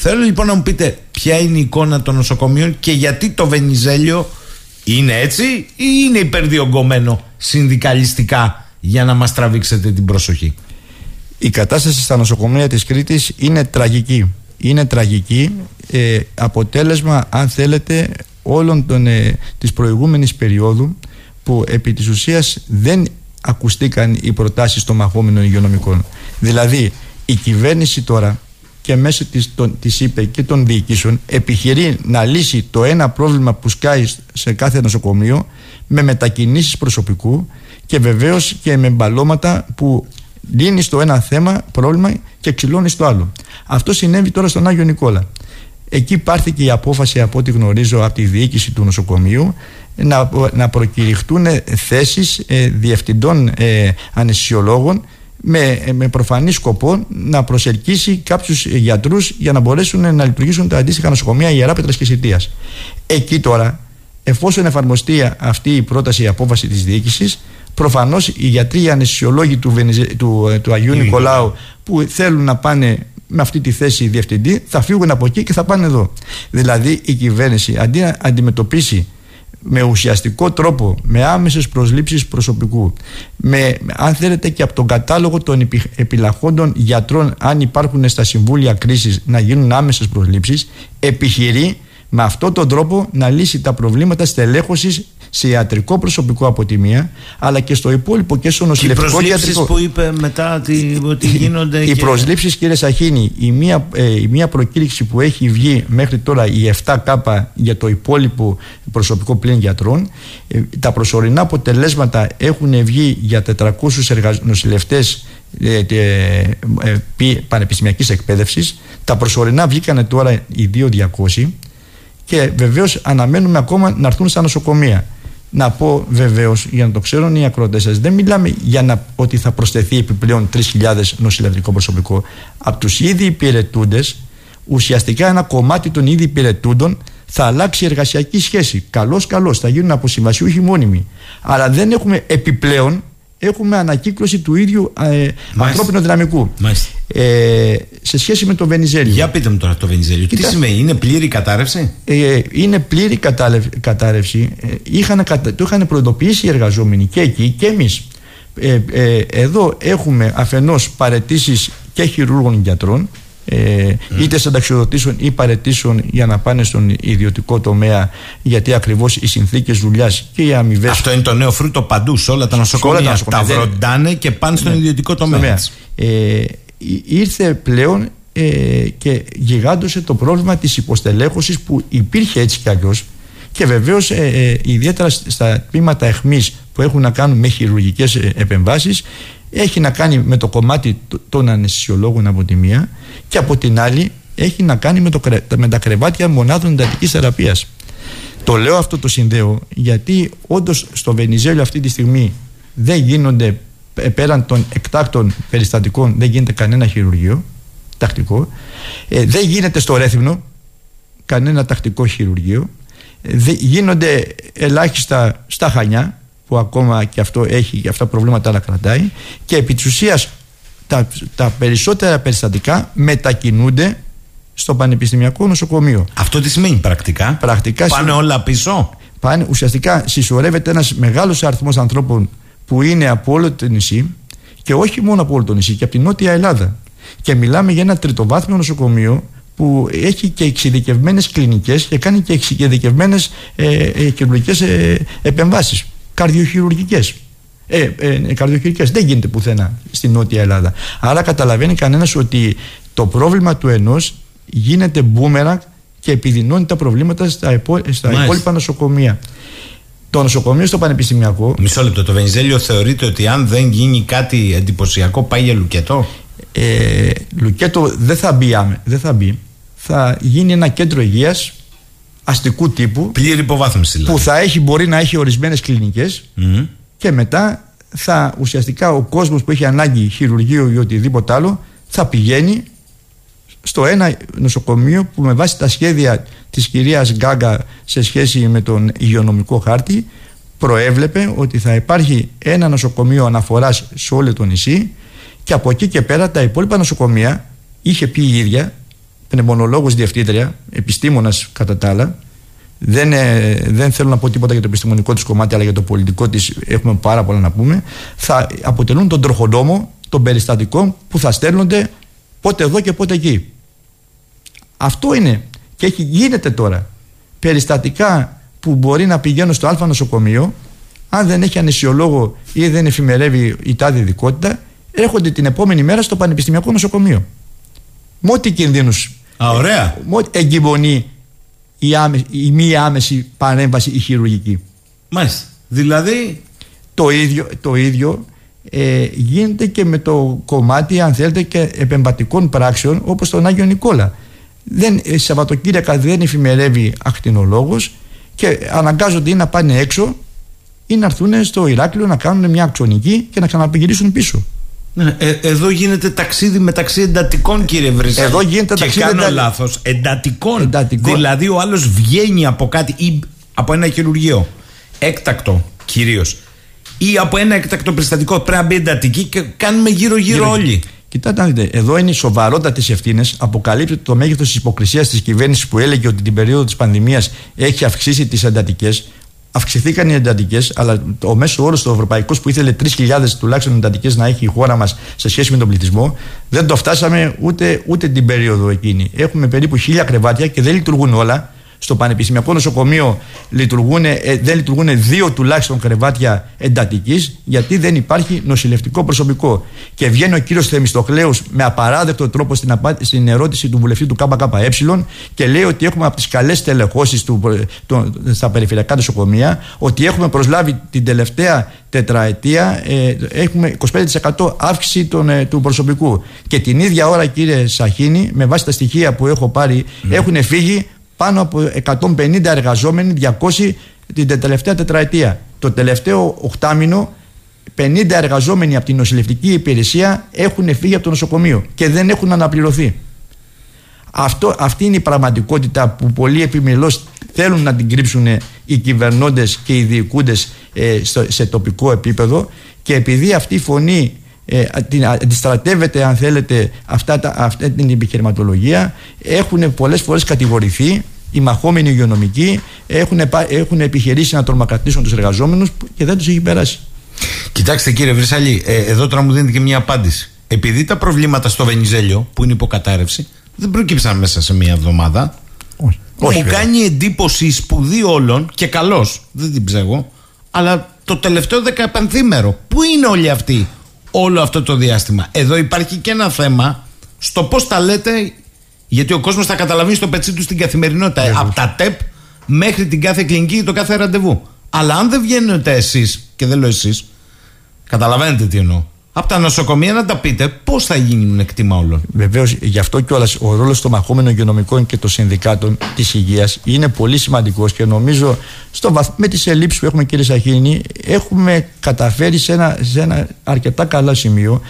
Θέλω λοιπόν να μου πείτε ποια είναι η εικόνα των νοσοκομείων και γιατί το Βενιζέλιο είναι έτσι ή είναι υπερδιογκωμένο συνδικαλιστικά για να μας τραβήξετε την προσοχή; Η κατάσταση στα νοσοκομεία της Κρήτης είναι τραγική. Είναι τραγική ε, αποτέλεσμα αν θέλετε όλων των, ε, της προηγούμενης περίοδου που επί της ουσίας δεν ακουστήκαν οι προτάσεις των μαχόμενων υγειονομικών. Δηλαδή η κυβέρνηση τώρα και μέσω της, των, της ΥΠΕ και των διοικήσεων επιχειρεί να λύσει το ένα πρόβλημα που σκάει σε κάθε νοσοκομείο με μετακινήσεις προσωπικού και βεβαίως και με μπαλώματα που λύνει στο ένα θέμα πρόβλημα και ξυλώνει στο άλλο. Αυτό συνέβη τώρα στον Άγιο Νικόλα. Εκεί πάρθηκε η απόφαση από ό,τι γνωρίζω από τη διοίκηση του νοσοκομείου να, να προκηρυχτούν θέσεις ε, διευθυντών ε, ανεσιολόγων με, με προφανή σκοπό να προσελκύσει κάποιους γιατρούς για να μπορέσουν να λειτουργήσουν τα αντίστοιχα νοσοκομεία Ιερά Πέτρας και Σιτίας. Εκεί τώρα, εφόσον εφαρμοστεί αυτή η πρόταση, η απόφαση της διοίκησης, προφανώς οι γιατροί, οι αναισθησιολόγοι του, του, του Αγίου Νικολάου που θέλουν να πάνε με αυτή τη θέση διευθυντή θα φύγουν από εκεί και θα πάνε εδώ. Δηλαδή η κυβέρνηση αντί να αντιμετωπίσει με ουσιαστικό τρόπο, με άμεσες προσλήψεις προσωπικού, με, αν θέλετε και από τον κατάλογο των επιλαχόντων γιατρών, αν υπάρχουν στα συμβούλια κρίσης να γίνουν άμεσες προσλήψεις, επιχειρεί με αυτόν τον τρόπο να λύσει τα προβλήματα στελέχωσης σε ιατρικό προσωπικό από τη μία, αλλά και στο υπόλοιπο και στο νοσηλευτικό και οι ιατρικό. που είπε μετά ότι, ότι γίνονται. Οι και... προσλήψεις, κύριε Σαχίνη, η μία, ε, η μία προκήρυξη που έχει βγει μέχρι τώρα, η 7K για το υπόλοιπο προσωπικό πλήν γιατρών, ε, τα προσωρινά αποτελέσματα έχουν βγει για 400 νοσηλευτές ε, ε, πανεπιστημιακής εκπαίδευσης τα προσωρινά βγήκανε τώρα οι 2.200 και βεβαίως αναμένουμε ακόμα να έρθουν στα νοσοκομεία να πω βεβαίως, για να το ξέρουν οι ακροτέ σας, δεν μιλάμε για να, ότι θα προσθεθεί επιπλέον 3.000 νοσηλευτικό προσωπικό. Από τους ήδη υπηρετούντες, ουσιαστικά ένα κομμάτι των ήδη υπηρετούντων θα αλλάξει η εργασιακή σχέση. Καλώς, καλώς, θα γίνουν αποσυμβασιούχοι μόνιμοι. Αλλά δεν έχουμε επιπλέον έχουμε ανακύκλωση του ίδιου ε, ανθρώπινου δυναμικού. Ε, σε σχέση με το Βενιζέλιο. Για πείτε μου τώρα το Βενιζέλιο. Τι σημαίνει, είναι πλήρη κατάρρευση; Ε, είναι πλήρη κατάρρευση. Ε, είχαν, το είχαν προειδοποιήσει οι εργαζόμενοι και εκεί και εμείς. Ε, ε, εδώ έχουμε αφενός παρετήσεις και χειρούργων γιατρών ε, mm. είτε συνταξιοδοτήσεων ή παρετήσεων για να πάνε στον ιδιωτικό τομέα γιατί ακριβώς οι συνθήκες δουλειάς και οι αμοιβές. Αυτό είναι το νέο φρούτο παντού σε όλα τα νοσοκομεία. Τα, βροντάνε και πάνε στον ναι. ιδιωτικό τομέα. Ε, ήρθε πλέον ε, και γιγάντωσε το πρόβλημα της υποστελέχωσης που υπήρχε έτσι κι αλλιώς και βεβαίως ε, ε, ιδιαίτερα στα τμήματα εχμής που έχουν να κάνουν με χειρουργικές ε, επεμβάσεις έχει να κάνει με το κομμάτι των αναισθησιολόγων από τη μία και από την άλλη έχει να κάνει με, το, με τα κρεβάτια μονάδων εντατικής θεραπείας. Το λέω αυτό το συνδέω γιατί όντως στο Βενιζέλιο αυτή τη στιγμή δεν γίνονται πέραν των εκτάκτων περιστατικών δεν γίνεται κανένα χειρουργείο τακτικό. Ε, δεν γίνεται στο Ρέθυμνο κανένα τακτικό χειρουργείο. Ε, γίνονται ελάχιστα στα Χανιά που ακόμα και αυτό έχει και αυτά προβλήματα άλλα κρατάει. Και επί της ουσίας τα, τα περισσότερα περιστατικά μετακινούνται στο Πανεπιστημιακό Νοσοκομείο. Αυτό τι σημαίνει πρακτικά; πρακτικά πάνε όλα πίσω; Πάνε, ουσιαστικά συσσωρεύεται ένας μεγάλος αριθμός ανθρώπων που είναι από όλο το νησί και όχι μόνο από όλο το νησί και από την Νότια Ελλάδα. Και μιλάμε για ένα τριτοβάθμιο νοσοκομείο που έχει και εξειδικευμένες κλινικές και κάνει και εξειδικευμένες ε, ε, ε, επεμβάσεις καρδιοχειρουργικές. Ε, ε, καρδιοχειρουργικές. Δεν γίνεται πουθενά στην Νότια Ελλάδα. Άρα καταλαβαίνει κανένας ότι το πρόβλημα του ενός γίνεται μπούμερα και επιδεινώνει τα προβλήματα στα, υπό, στα υπόλοιπα νοσοκομεία. Το νοσοκομείο στο Πανεπιστημιακό. Μισό λεπτό. Το Βενιζέλιο θεωρείται ότι αν δεν γίνει κάτι εντυπωσιακό πάει για λουκετό. Ε, λουκέτο δεν θα μπει. Δεν θα, μπει. θα γίνει ένα κέντρο υγείας αστικού τύπου. Πλήρη υποβάθμιση δηλαδή. Που θα έχει, μπορεί να έχει ορισμένες κλινικές και μετά θα ουσιαστικά ο κόσμος που έχει ανάγκη χειρουργείο ή οτιδήποτε άλλο θα πηγαίνει στο ένα νοσοκομείο που με βάση τα σχέδια της κυρίας Γκάγκα σε σχέση με τον υγειονομικό χάρτη προέβλεπε ότι θα υπάρχει ένα νοσοκομείο αναφοράς σε όλο το νησί και από εκεί και πέρα τα υπόλοιπα νοσοκομεία είχε πει η ίδια πνευμονολόγος διευθύντρια, επιστήμονας κατά τα άλλα δεν, ε, δεν θέλω να πω τίποτα για το επιστημονικό της κομμάτι αλλά για το πολιτικό της έχουμε πάρα πολλά να πούμε. Θα αποτελούν τον τροχοντόμο των περιστατικών που θα στέλνονται πότε εδώ και πότε εκεί. Αυτό είναι. Και έχει, γίνεται τώρα. Περιστατικά που μπορεί να πηγαίνουν στο α νοσοκομείο αν δεν έχει ανεσιολόγο ή δεν εφημερεύει η τάδη ειδικότητα έρχονται την επόμενη μέρα στο πανεπιστημιακό νοσοκομείο. Με ό,τι κινδύνους. Α, ωραία. εγκυμονεί η, η μη άμεση παρέμβαση η χειρουργική. Μάλιστα. Δηλαδή. Το ίδιο, το ίδιο ε, γίνεται και με το κομμάτι, αν θέλετε, και επεμβατικών πράξεων όπως τον Άγιο Νικόλα. Δεν, ε, Σαββατοκύριακα δεν εφημερεύει ακτινολόγος και αναγκάζονται ή να πάνε έξω ή να έρθουν στο Ηράκλειο να κάνουν μια αξονική και να ξαναπηγυρίσουν πίσω. Ναι, ε, εδώ γίνεται ταξίδι μεταξύ εντατικών, κύριε Βρυσέλη. Εδώ γίνεται και ταξίδι. κάνω λάθος. Εντατικών. εντατικών. Δηλαδή, ο άλλος βγαίνει από κάτι ή από ένα χειρουργείο. Έκτακτο κυρίως. Ή από ένα έκτακτο περιστατικό. Πρέπει να μπει εντατική και κάνουμε γύρω-γύρω όλοι. Κοιτάτε, δείτε, εδώ είναι οι σοβαρότατε ευθύνε. Αποκαλύπτεται το μέγεθος της υποκρισίας της κυβέρνησης που έλεγε ότι την περίοδο της πανδημίας έχει αυξήσει τις εντατικές αυξηθήκαν οι εντατικές, αλλά ο μέσο όρο του ευρωπαϊκό που ήθελε 3.000 τουλάχιστον εντατικές να έχει η χώρα μας σε σχέση με τον πληθυσμό, δεν το φτάσαμε ούτε, ούτε την περίοδο εκείνη. Έχουμε περίπου 1.000 κρεβάτια και δεν λειτουργούν όλα. Στο Πανεπιστημιακό Νοσοκομείο λειτουργούν, ε, δεν λειτουργούν δύο τουλάχιστον κρεβάτια εντατικής, γιατί δεν υπάρχει νοσηλευτικό προσωπικό. Και βγαίνει ο κύριος Θεμιστοκλέου με απαράδεκτο τρόπο στην, απα... στην ερώτηση του βουλευτή του ΚΚΕ και λέει ότι έχουμε από τις καλές τελεχώσεις στα περιφερειακά νοσοκομεία, ότι έχουμε προσλάβει την τελευταία τετραετία ε, έχουμε 25% αύξηση των, ε, του προσωπικού. Και την ίδια ώρα, κύριε Σαχίνη, με βάση τα στοιχεία που έχω πάρει, ναι. έχουν φύγει πάνω από 150 εργαζόμενοι, 200 την τελευταία τετραετία. Το τελευταίο οχτάμινο 50 εργαζόμενοι από την νοσηλευτική υπηρεσία έχουν φύγει από το νοσοκομείο και δεν έχουν αναπληρωθεί. Αυτό, αυτή είναι η πραγματικότητα που πολλοί επιμελώς θέλουν να την κρύψουν οι κυβερνώντες και οι διοικούντες ε, σε τοπικό επίπεδο και επειδή αυτή η φωνή ε, αντιστρατεύεται αν θέλετε αυτά τα, αυτή την επιχειρηματολογία έχουν πολλές φορές κατηγορηθεί οι μαχόμενοι υγειονομικοί έχουν, έχουν επιχειρήσει να τρομακρατήσουν τους εργαζόμενους και δεν τους έχει περάσει. Κοιτάξτε κύριε Βρυσαλή, ε, εδώ τώρα μου δίνετε και μια απάντηση. Επειδή τα προβλήματα στο Βενιζέλιο που είναι υποκατάρρευση δεν προκύψαν μέσα σε μια εβδομάδα. Όχι. Μου κάνει εντύπωση σπουδή όλων και καλώ, δεν την ψέγω, αλλά το τελευταίο δεκαπενθήμερο. Πού είναι όλοι αυτοί; Όλο αυτό το διάστημα. Εδώ υπάρχει και ένα θέμα στο πώς τα λέτε, γιατί ο κόσμος θα καταλαβαίνει στο πετσί του στην καθημερινότητα. Από τα ΤΕΠ μέχρι την κάθε κλινική ή το κάθε ραντεβού. Αλλά αν δεν βγαίνετε εσείς, και δεν λέω εσείς, καταλαβαίνετε τι εννοώ από τα νοσοκομεία να τα πείτε πώς θα γίνουν εκτίμα όλων. Βεβαίως, γι' αυτό κιόλας ο ρόλος των μαχόμενων υγειονομικών και των συνδικάτων της υγείας είναι πολύ σημαντικός και νομίζω στο βαθ... με τις ελλείψεις που έχουμε, κύριε Σαχίνη, έχουμε καταφέρει σε ένα, σε ένα αρκετά καλά σημείο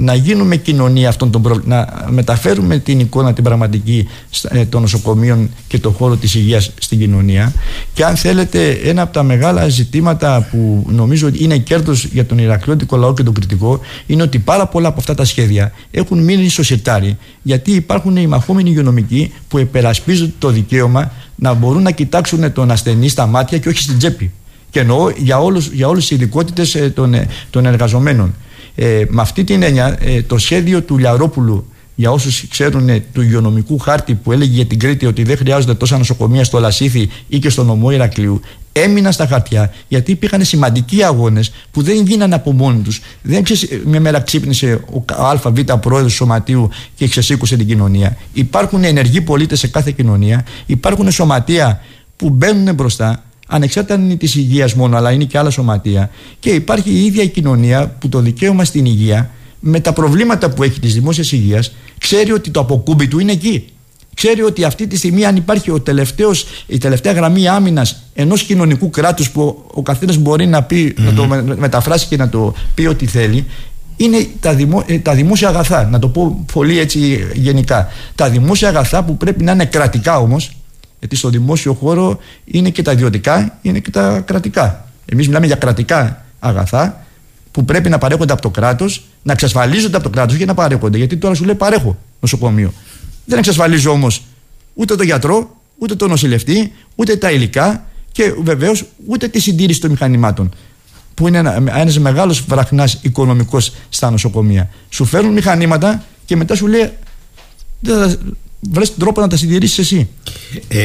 να γίνουμε κοινωνία αυτών των προβλημάτων, να μεταφέρουμε την εικόνα την πραγματική ε, των νοσοκομείων και το χώρο της υγείας στην κοινωνία. Και αν θέλετε ένα από τα μεγάλα ζητήματα που νομίζω ότι είναι κέρδος για τον Ηρακλειώτικο λαό και τον κριτικό είναι ότι πάρα πολλά από αυτά τα σχέδια έχουν μείνει στο σιρτάρι γιατί υπάρχουν οι μαχόμενοι υγειονομικοί που επερασπίζονται το δικαίωμα να μπορούν να κοιτάξουν τον ασθενή στα μάτια και όχι στην τσέπη. Και εννοώ για, όλους, για όλες τις ειδικότητες ε, των, ε, των εργαζομένων ε, με αυτή την έννοια, ε, το σχέδιο του Λιαρόπουλου για όσους ξέρουν ε, του υγειονομικού χάρτη που έλεγε για την Κρήτη ότι δεν χρειάζονται τόσα νοσοκομεία στο Λασίθι ή και στο νομό Ηρακλείου, έμειναν στα χαρτιά γιατί υπήρχαν σημαντικοί αγώνες που δεν γίνανε από μόνοι τους. Δεν ξέρεις, μια μέρα ξύπνησε ο ΑΒ πρόεδρος του Σωματείου και ξεσήκωσε την κοινωνία. Υπάρχουν ενεργοί πολίτες σε κάθε κοινωνία, υπάρχουν σωματεία που μπαίνουν μπροστά ανεξάρτητα είναι της υγείας μόνο, αλλά είναι και άλλα σωματεία. Και υπάρχει η ίδια η κοινωνία που το δικαίωμα στην υγεία, με τα προβλήματα που έχει της δημόσιας υγείας, ξέρει ότι το αποκούμπι του είναι εκεί. Ξέρει ότι αυτή τη στιγμή, αν υπάρχει ο τελευταίος, η τελευταία γραμμή άμυνας ενός κοινωνικού κράτους που ο καθένας μπορεί να, πει, να το μεταφράσει και να το πει ό,τι θέλει, είναι τα, δημο, ε, τα δημόσια αγαθά. Να το πω πολύ έτσι γενικά. Τα δημόσια αγαθά που πρέπει να είναι κρατικά όμως, γιατί στο δημόσιο χώρο είναι και τα ιδιωτικά, είναι και τα κρατικά. Εμείς μιλάμε για κρατικά αγαθά που πρέπει να παρέχονται από το κράτος, να εξασφαλίζονται από το κράτος για να παρέχονται. Γιατί τώρα σου λέει παρέχω νοσοκομείο. Δεν εξασφαλίζω όμως ούτε το γιατρό, ούτε το νοσηλευτή, ούτε τα υλικά και βεβαίως ούτε τη συντήρηση των μηχανημάτων. Που είναι ένα ένας μεγάλος βραχνάς οικονομικός στα νοσοκομεία. Σου φέρνουν μηχανήματα και μετά σου λέει βρες τρόπο να τα συντηρήσεις εσύ. Ε,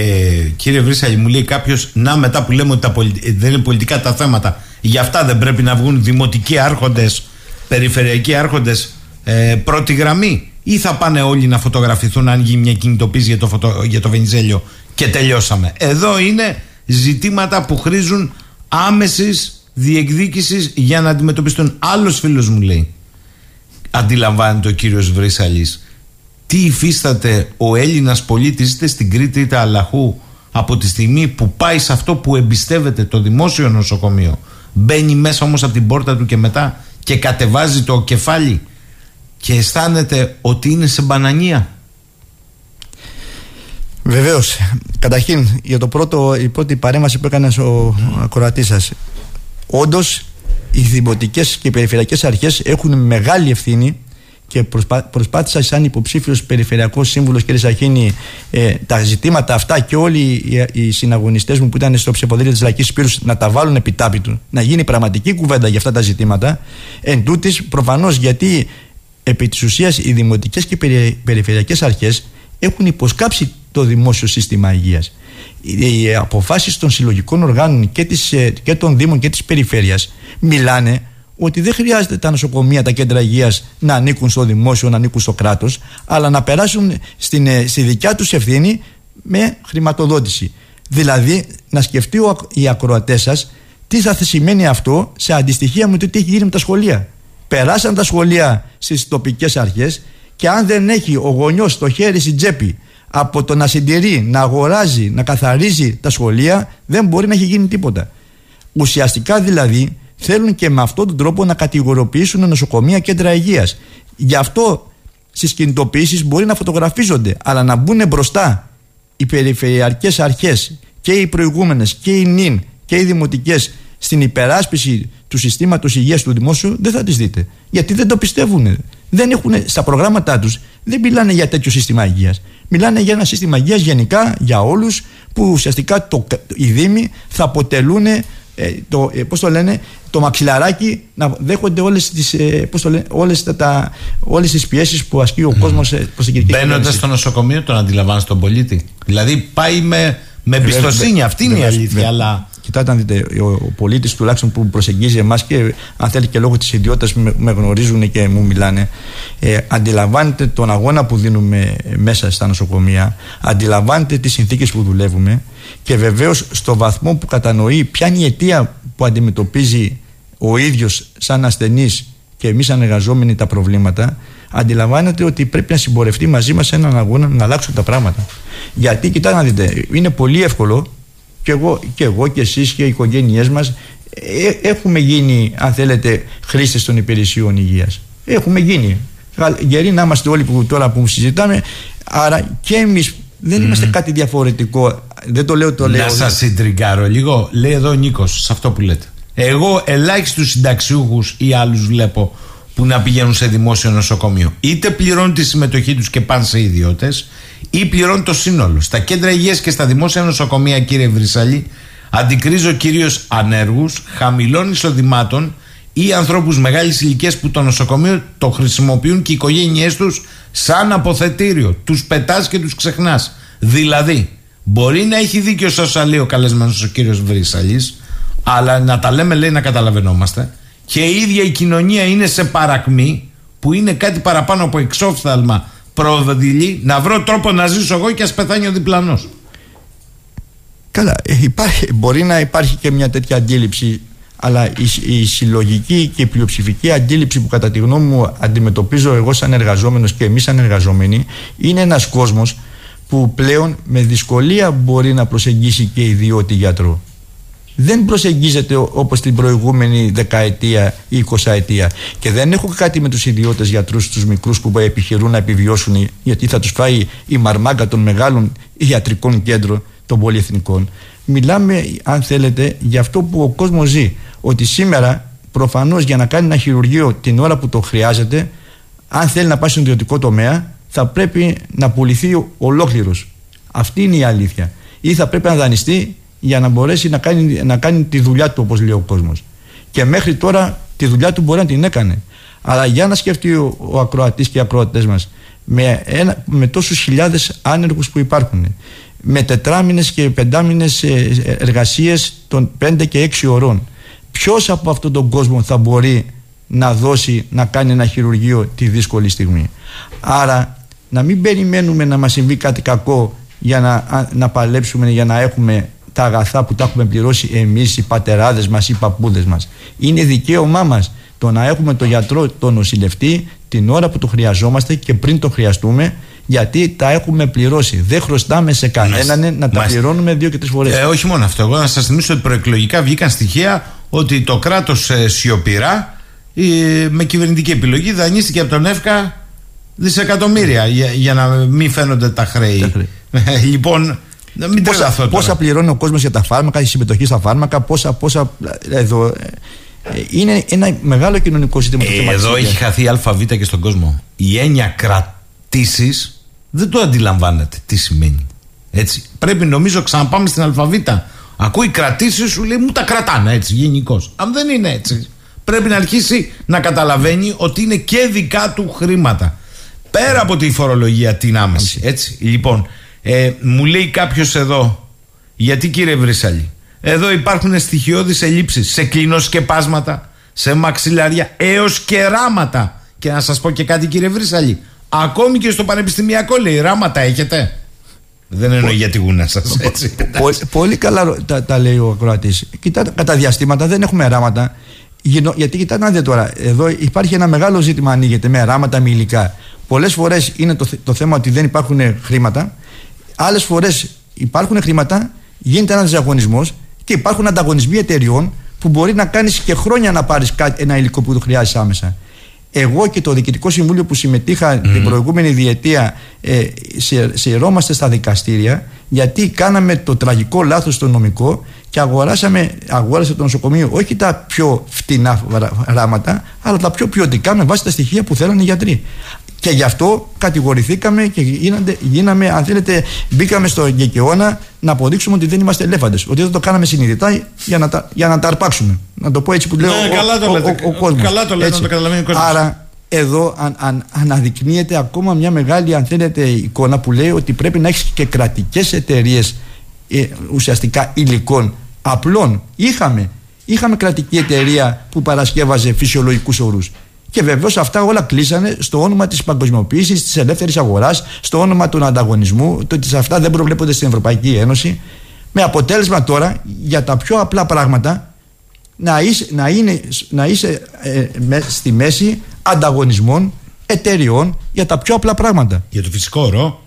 κύριε Βρύσαλη, μου λέει κάποιος, να μετά που λέμε ότι τα ε, δεν είναι πολιτικά τα θέματα, γι' αυτά δεν πρέπει να βγουν δημοτικοί άρχοντες, περιφερειακοί άρχοντες ε, πρώτη γραμμή, ή θα πάνε όλοι να φωτογραφηθούν αν γίνει μια κινητοποίηση για το, φωτο, για το Βενιζέλιο και τελειώσαμε. Εδώ είναι ζητήματα που χρήζουν άμεσης διεκδίκησης για να αντιμετωπιστούν. Άλλος φίλος μου λέει, αντιλαμβάνεται ο κύριος Βρύσαλης τι υφίσταται ο Έλληνας πολίτης είτε στην Κρήτη είτε Αλαχού από τη στιγμή που πάει σε αυτό που εμπιστεύεται το δημόσιο νοσοκομείο μπαίνει μέσα όμως από την πόρτα του και μετά και κατεβάζει το κεφάλι και αισθάνεται ότι είναι σε μπανανία. Βεβαίως. Καταρχήν, για το πρώτο, η πρώτη παρέμβαση που έκανε ο ακροατής σας. Όντως, οι δημοτικές και οι περιφερειακές αρχές έχουν μεγάλη ευθύνη και προσπά, προσπάθησα σαν υποψήφιος περιφερειακός σύμβουλος κ. Σαχίνη ε, τα ζητήματα αυτά και όλοι οι, οι συναγωνιστές μου που ήταν στο ψηφοδέλτιο της Λαϊκής Σπύρου να τα βάλουν επιτάπητο, να γίνει πραγματική κουβέντα για αυτά τα ζητήματα. Εν τούτης, προφανώς γιατί επί της ουσίας οι δημοτικές και περι, περιφερειακές αρχές έχουν υποσκάψει το δημόσιο σύστημα υγείας. Οι αποφάσεις των συλλογικών οργάνων και, της, ε, και των Δήμων και της Περιφέρειας μιλάνε ότι δεν χρειάζεται τα νοσοκομεία, τα κέντρα υγείας να ανήκουν στο δημόσιο, να ανήκουν στο κράτος, αλλά να περάσουν στην, ε, στη δικιά τους ευθύνη με χρηματοδότηση. Δηλαδή, να σκεφτεί οι ακροατές σας τι θα σημαίνει αυτό σε αντιστοιχεία με το τι έχει γίνει με τα σχολεία. Περάσαν τα σχολεία στις τοπικές αρχές και αν δεν έχει ο γονιός το χέρι στην τσέπη από το να συντηρεί, να αγοράζει, να καθαρίζει τα σχολεία, δεν μπορεί να έχει γίνει τίποτα. Ουσιαστικά δηλαδή θέλουν και με αυτόν τον τρόπο να κατηγοροποιήσουν νοσοκομεία κέντρα υγείας. Γι' αυτό στις κινητοποιήσεις μπορεί να φωτογραφίζονται, αλλά να μπουν μπροστά οι περιφερειακές αρχές και οι προηγούμενες και οι νυν και οι δημοτικές στην υπεράσπιση του συστήματος υγείας του δημόσιου δεν θα τις δείτε. Γιατί δεν το πιστεύουν. Δεν έχουν, στα προγράμματά τους δεν μιλάνε για τέτοιο σύστημα υγείας. Μιλάνε για ένα σύστημα υγείας γενικά για όλους που ουσιαστικά το, οι Δήμοι θα αποτελούν ε, το, ε, πώς το λένε, το μαξιλαράκι να δέχονται όλες τις, ε, πώς το λένε, όλες, τα, όλες τις πιέσεις που ασκεί ο mm. κόσμος ε, προς την κοινωνική Μπαίνοντας στο νοσοκομείο τον αντιλαμβάνεις τον πολίτη. Δηλαδή πάει με, με εμπιστοσύνη, αυτή είναι η αλήθεια. Αλλά... Κοιτάτε, αν δείτε, ο, ο πολίτης τουλάχιστον που προσεγγίζει εμάς και αν θέλει και λόγω της ιδιότητας με, με γνωρίζουν και μου μιλάνε, ε, αντιλαμβάνεται τον αγώνα που δίνουμε μέσα στα νοσοκομεία, αντιλαμβάνεται τις συνθήκες που δουλεύουμε και βεβαίως στο βαθμό που κατανοεί ποια είναι η αιτία που αντιμετωπίζει ο ίδιος σαν ασθενή και εμείς σαν εργαζόμενοι τα προβλήματα, αντιλαμβάνεται ότι πρέπει να συμπορευτεί μαζί μας έναν αγώνα να αλλάξουν τα πράγματα. Γιατί, κοιτάξτε να δείτε, είναι πολύ εύκολο και εγώ και, εγώ και εσείς και οι οικογένειές μας ε, έχουμε γίνει, αν θέλετε, χρήστες των υπηρεσιών υγείας. Έχουμε γίνει. Γεροί να είμαστε όλοι που τώρα που συζητάμε, άρα και εμείς δεν είμαστε κάτι διαφορετικό. Δεν το λέω το λέω. Να σας συντριγκάρω λίγο. Λέει εδώ ο Νίκος, σε αυτό που λέτε. Εγώ ελάχιστους συνταξιούχους ή άλλους βλέπω που να πηγαίνουν σε δημόσιο νοσοκομείο. Είτε πληρώνουν τη συμμετοχή τους και πάνε σε ιδιώτες, ή πληρώνουν το σύνολο. Στα κέντρα υγείας και στα δημόσια νοσοκομεία, κύριε Βρυσαλή, αντικρίζω κυρίως ανέργους, χαμηλών εισοδημάτων ή ανθρώπους μεγάλης ηλικίας που το νοσοκομείο το χρησιμοποιούν και οι οικογένειές τους σαν αποθετήριο. Τους πετάς και τους ξεχνάς. Δηλαδή, μπορεί να έχει δίκιο όσα λέει ο καλεσμένος ο κύριος Βρυσαλή, αλλά να τα λέμε λέει να καταλαβαίνόμαστε. Και η ίδια η κοινωνία είναι σε παρακμή, που είναι κάτι παραπάνω από εξόφθαλμα προδηλή, να βρω τρόπο να ζήσω εγώ και ας πεθάνει ο διπλανός. Καλά, ε, υπάρχει, μπορεί να υπάρχει και μια τέτοια αντίληψη αλλά η, η συλλογική και η πλειοψηφική αντίληψη που κατά τη γνώμη μου αντιμετωπίζω εγώ σαν εργαζόμενος και εμείς σαν εργαζόμενοι είναι ένας κόσμος που πλέον με δυσκολία μπορεί να προσεγγίσει και ιδιώτη γιατρό. Δεν προσεγγίζεται όπως την προηγούμενη δεκαετία ή εικοσαετία. Και δεν έχω κάτι με τους ιδιώτες γιατρούς τους μικρούς που επιχειρούν να επιβιώσουν γιατί θα τους φάει η μαρμάγκα των μεγάλων ιατρικών κέντρων των πολυεθνικών. Μιλάμε αν θέλετε για αυτό που ο κόσμος ζει. Ότι σήμερα προφανώς για να κάνει ένα χειρουργείο την ώρα που το χρειάζεται αν θέλει να πάει στον ιδιωτικό τομέα θα πρέπει να πουληθεί ολόκληρος. Αυτή είναι η αλήθεια. Ή θα πρέπει να δανειστεί για να μπορέσει να κάνει, να κάνει τη δουλειά του, όπως λέει ο κόσμος. Και μέχρι τώρα τη δουλειά του μπορεί να την έκανε. Αλλά για να σκεφτεί ο, ο ακροατής και οι ακροατές μας με, με τόσους χιλιάδες άνεργους που υπάρχουν, με τετράμινες και πεντάμινες ε, εργασίες των πέντε και έξι ωρών. Ποιος από αυτόν τον κόσμο θα μπορεί να δώσει, να κάνει ένα χειρουργείο τη δύσκολη στιγμή; Άρα να μην περιμένουμε να μας συμβεί κάτι κακό για να, να παλέψουμε, για να έχουμε τα αγαθά που τα έχουμε πληρώσει εμείς οι πατεράδες μας, οι παππούδες μας. Είναι δικαίωμά μας το να έχουμε τον γιατρό, τον νοσηλευτή την ώρα που το χρειαζόμαστε και πριν το χρειαστούμε γιατί τα έχουμε πληρώσει. Δεν χρωστάμε σε κανέναν να τα πληρώνουμε δύο και τρεις φορές. Ε, όχι μόνο αυτό. Εγώ να σας θυμίσω ότι προεκλογικά βγήκαν στοιχεία ότι το κράτος ε, σιωπηρά ε, με κυβερνητική επιλογή δανείστηκε από τον ΕΦΚΑ δισεκατομμύρια για, για να μην φαίνονται τα χρέη. Ε, λοιπόν, μην πόσα, πόσα πληρώνει ο κόσμος για τα φάρμακα, η συμμετοχή στα φάρμακα, πόσα. πόσα εδώ, ε, είναι ένα μεγάλο κοινωνικό ζήτημα. Ε, εδώ έχει χαθεί η ΑΒ και στον κόσμο. Η έννοια κρατήσεις δεν το αντιλαμβάνεται τι σημαίνει. Έτσι. Πρέπει νομίζω ξαναπάμε στην αλφαβήτα. Ακούει κρατήσεις, σου λέει μου τα κρατάνε έτσι γενικώς. Αν δεν είναι έτσι, πρέπει να αρχίσει να καταλαβαίνει ότι είναι και δικά του χρήματα. Πέρα από τη φορολογία την άμεση. Έτσι. Λοιπόν, ε, μου λέει κάποιος εδώ, γιατί κύριε Βρυσαλή, εδώ υπάρχουν στοιχειώδεις ελλείψεις σε κλινοσκεπάσματα, σε μαξιλάρια, έως και ράματα. Και να σας πω και κάτι κύριε Βρυσαλή, ακόμη και στο πανεπιστημιακό λέει, ράματα έχετε. Δεν εννοεί για τη γούνα σας. Πολύ, πολύ καλά τα, τα λέει ο ακροατής. Κοιτάτε, κατά διαστήματα δεν έχουμε ράματα. Γιατί κοιτάτε να δείτε τώρα, εδώ υπάρχει ένα μεγάλο ζήτημα ανοίγεται με ράματα, με υλικά. Πολλές φορές είναι το, το θέμα ότι δεν υπάρχουν χρήματα. Άλλες φορές υπάρχουν χρήματα, γίνεται ένας διαγωνισμός και υπάρχουν ανταγωνισμοί εταιριών που μπορεί να κάνεις και χρόνια να πάρεις ένα υλικό που το χρειάζεσαι άμεσα. Εγώ και το Διοικητικό Συμβούλιο που συμμετείχα την προηγούμενη διετία ε, σε, στα δικαστήρια γιατί κάναμε το τραγικό λάθος στο νομικό και αγοράσαμε, αγόρασε το νοσοκομείο όχι τα πιο φτηνά γράμματα αλλά τα πιο ποιοτικά με βάση τα στοιχεία που θέλανε οι γιατροί. Και γι' αυτό κατηγορηθήκαμε και γίναμε, γίναμε αν θέλετε, μπήκαμε στο γεκαιώνα να αποδείξουμε ότι δεν είμαστε ελέφαντες. Ότι δεν το κάναμε συνειδητά για να, τα, για να τα αρπάξουμε. Να το πω έτσι που λέω. Ναι, καλά το λέτε. Ο, ο, καλά το λέτε, να το καταλαβαίνει ο κόσμος. Άρα εδώ αν, αν, αναδεικνύεται ακόμα μια μεγάλη αν θέλετε εικόνα που λέει ότι πρέπει να έχεις και κρατικές εταιρείες ε, ουσιαστικά υλικών απλών. Είχαμε, είχαμε κρατική εταιρεία που παρασκεύαζε φυσιολογικούς όρους. Και βεβαίως αυτά όλα κλείσανε στο όνομα της παγκοσμιοποίησης, της ελεύθερης αγοράς, στο όνομα του ανταγωνισμού, το ότι αυτά δεν προβλέπονται στην Ευρωπαϊκή Ένωση. Με αποτέλεσμα τώρα για τα πιο απλά πράγματα να είσαι, να είναι, να είσαι ε, στη μέση ανταγωνισμών εταιριών για τα πιο απλά πράγματα. Για το φυσικό όρο;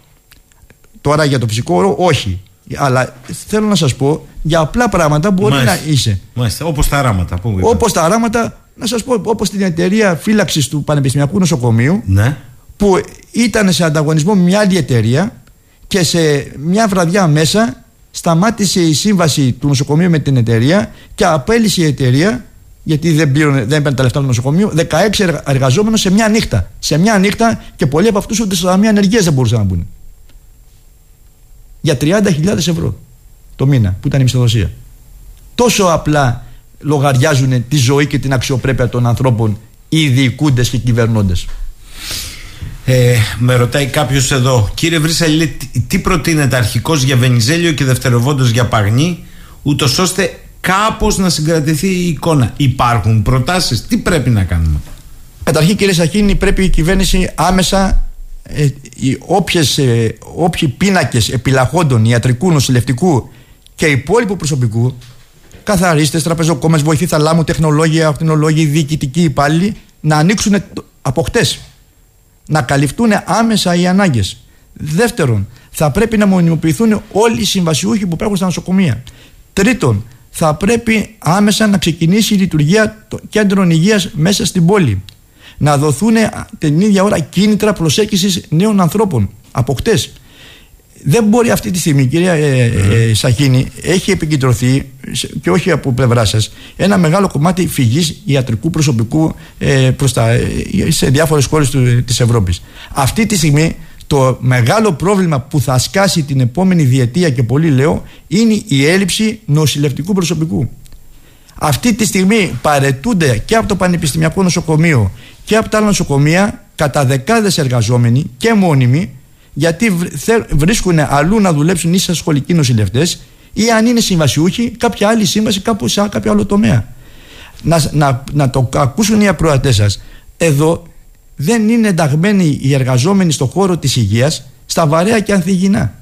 Τώρα για το φυσικό όρο όχι. Αλλά θέλω να σας πω για απλά πράγματα μπορεί να είσαι. Μάλιστα, όπως τα αράματα. Όπως τα αράματα να σας πω, όπως την εταιρεία φύλαξης του Πανεπιστημιακού Νοσοκομείου, ναι. που ήταν σε ανταγωνισμό με μια άλλη εταιρεία και σε μια βραδιά μέσα σταμάτησε η σύμβαση του νοσοκομείου με την εταιρεία και απέλησε η εταιρεία, γιατί δεν, πήραν, δεν τα λεφτά του νοσοκομείου, 16 εργαζόμενους σε μια νύχτα. Σε μια νύχτα και πολλοί από αυτούς ούτε στο ταμείο ανεργίας δεν μπορούσαν να μπουν. Για 30.000 ευρώ το μήνα που ήταν η μισθοδοσία. Τόσο απλά λογαριάζουν τη ζωή και την αξιοπρέπεια των ανθρώπων οι διοικούντες και κυβερνώντες. Ε, με ρωτάει κάποιος εδώ, κύριε Βρύσαλη, τι προτείνεται αρχικός για Βενιζέλιο και δευτεροβόντο για Παγνή, ούτως ώστε κάπως να συγκρατηθεί η εικόνα. Υπάρχουν προτάσεις, τι πρέπει να κάνουμε; Καταρχήν, κύριε Σαχίνη, πρέπει η κυβέρνηση άμεσα ε, οι όποιες, ε, όποιοι πίνακες επιλαχόντων ιατρικού, νοσηλευτικού και υπόλοιπου προσωπικού καθαρίστε, τραπεζοκόμε, βοηθοί θαλάμου, τεχνολόγια, ακτινολόγοι, διοικητικοί υπάλληλοι να ανοίξουν από χτες. Να καλυφθούν άμεσα οι ανάγκες. Δεύτερον, θα πρέπει να μονιμοποιηθούν όλοι οι συμβασιούχοι που υπάρχουν στα νοσοκομεία. Τρίτον, θα πρέπει άμεσα να ξεκινήσει η λειτουργία των κέντρων υγείας μέσα στην πόλη. Να δοθούν την ίδια ώρα κίνητρα προσέγγισης νέων ανθρώπων από χτες δεν μπορεί αυτή τη στιγμή, κυρία ε, ε, Σαχίνη, έχει επικεντρωθεί και όχι από πλευρά σας ένα μεγάλο κομμάτι φυγής ιατρικού προσωπικού ε, προς τα, ε, σε διάφορες χώρες της Ευρώπης. Αυτή τη στιγμή το μεγάλο πρόβλημα που θα σκάσει την επόμενη διετία και πολύ λέω είναι η έλλειψη νοσηλευτικού προσωπικού. Αυτή τη στιγμή παρετούνται και από το Πανεπιστημιακό Νοσοκομείο και από τα άλλα νοσοκομεία κατά δεκάδες εργαζόμενοι και μόνιμοι γιατί βρίσκουν αλλού να δουλέψουν ίσα σχολικοί νοσηλευτές ή αν είναι συμβασιούχοι, κάποια άλλη σύμβαση κάπου σε κάποιο άλλο τομέα. Να, να, να το ακούσουν οι ακροατές σας. Εδώ δεν είναι ενταγμένοι οι εργαζόμενοι στον χώρο της υγείας στα βαρέα και ανθυγινά.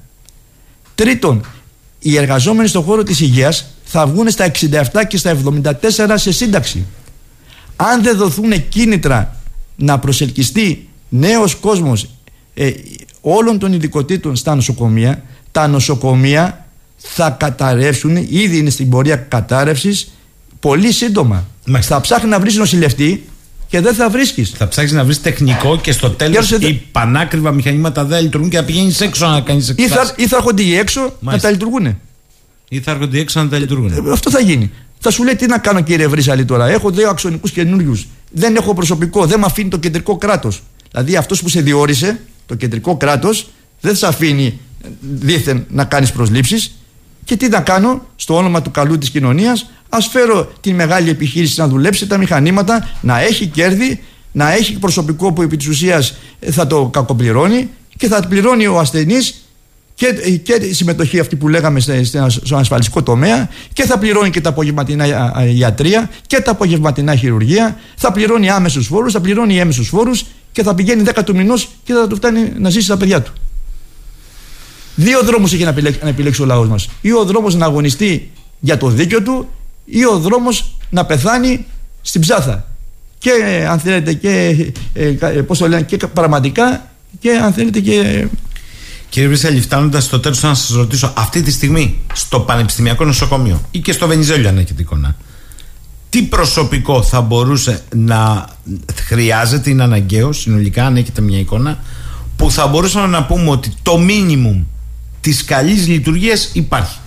Τρίτον, οι εργαζόμενοι στον χώρο της υγείας θα βγουν στα 67 και στα 74 σε σύνταξη. Αν δεν δοθούν κίνητρα να προσελκυστεί νέος κόσμος ε, όλων των ειδικοτήτων στα νοσοκομεία, τα νοσοκομεία θα καταρρεύσουν, ήδη είναι στην πορεία κατάρρευσης πολύ σύντομα. Θα ψάχνει να βρεις νοσηλευτή και δεν θα βρίσκεις. Θα ψάξεις να βρεις τεχνικό και στο τέλος οι πανάκριβα μηχανήματα δεν λειτουργούν και θα πηγαίνεις έξω να κάνεις εξετάσεις. Ή θα, έρχονται οι έξω Μάλιστα. να τα λειτουργούν. Ή θα έρχονται έξω να τα λειτουργούν. Ε, αυτό θα γίνει. Θα σου λέει τι να κάνω κύριε Βρύσαλη τώρα; Έχω δύο αξονικού καινούριους. Δεν έχω προσωπικό. Δεν με αφήνει το κεντρικό κράτος. Δηλαδή αυτός που σε διόρισε το κεντρικό κράτος δεν θα αφήνει δίθεν να κάνεις προσλήψεις. Και τι να κάνω στο όνομα του καλού της κοινωνίας ας φέρω τη μεγάλη επιχείρηση να δουλέψει τα μηχανήματα να έχει κέρδη να έχει προσωπικό που επί της ουσίας θα το κακοπληρώνει και θα πληρώνει ο ασθενής και, και η συμμετοχή αυτή που λέγαμε στον ασφαλιστικό τομέα και θα πληρώνει και τα απογευματινά ιατρία και τα απογευματινά χειρουργία, θα πληρώνει άμεσους φόρους, θα πληρώνει έμεσους φόρους και θα πηγαίνει 10 του μηνός και θα του φτάνει να ζήσει τα παιδιά του. Δύο δρόμους έχει να επιλέξει, να επιλέξει ο λαός μας. Ή ο δρόμος να αγωνιστεί για το δίκιο του, ή ο δρόμος να πεθάνει στην ψάθα. Και αν θέλετε, και, ε, ε, πώς το λένε, και πραγματικά και αν θέλετε και Κύριε Βρυσέλη, φτάνοντας στο τέλος, να σας ρωτήσω αυτή τη στιγμή στο Πανεπιστημιακό Νοσοκομείο ή και στο Βενιζέλιο, αν έχετε εικόνα, τι προσωπικό θα μπορούσε να χρειάζεται, είναι αναγκαίο συνολικά, αν έχετε μια εικόνα, που θα μπορούσαμε να πούμε ότι το μίνιμουμ της καλής λειτουργίας υπάρχει.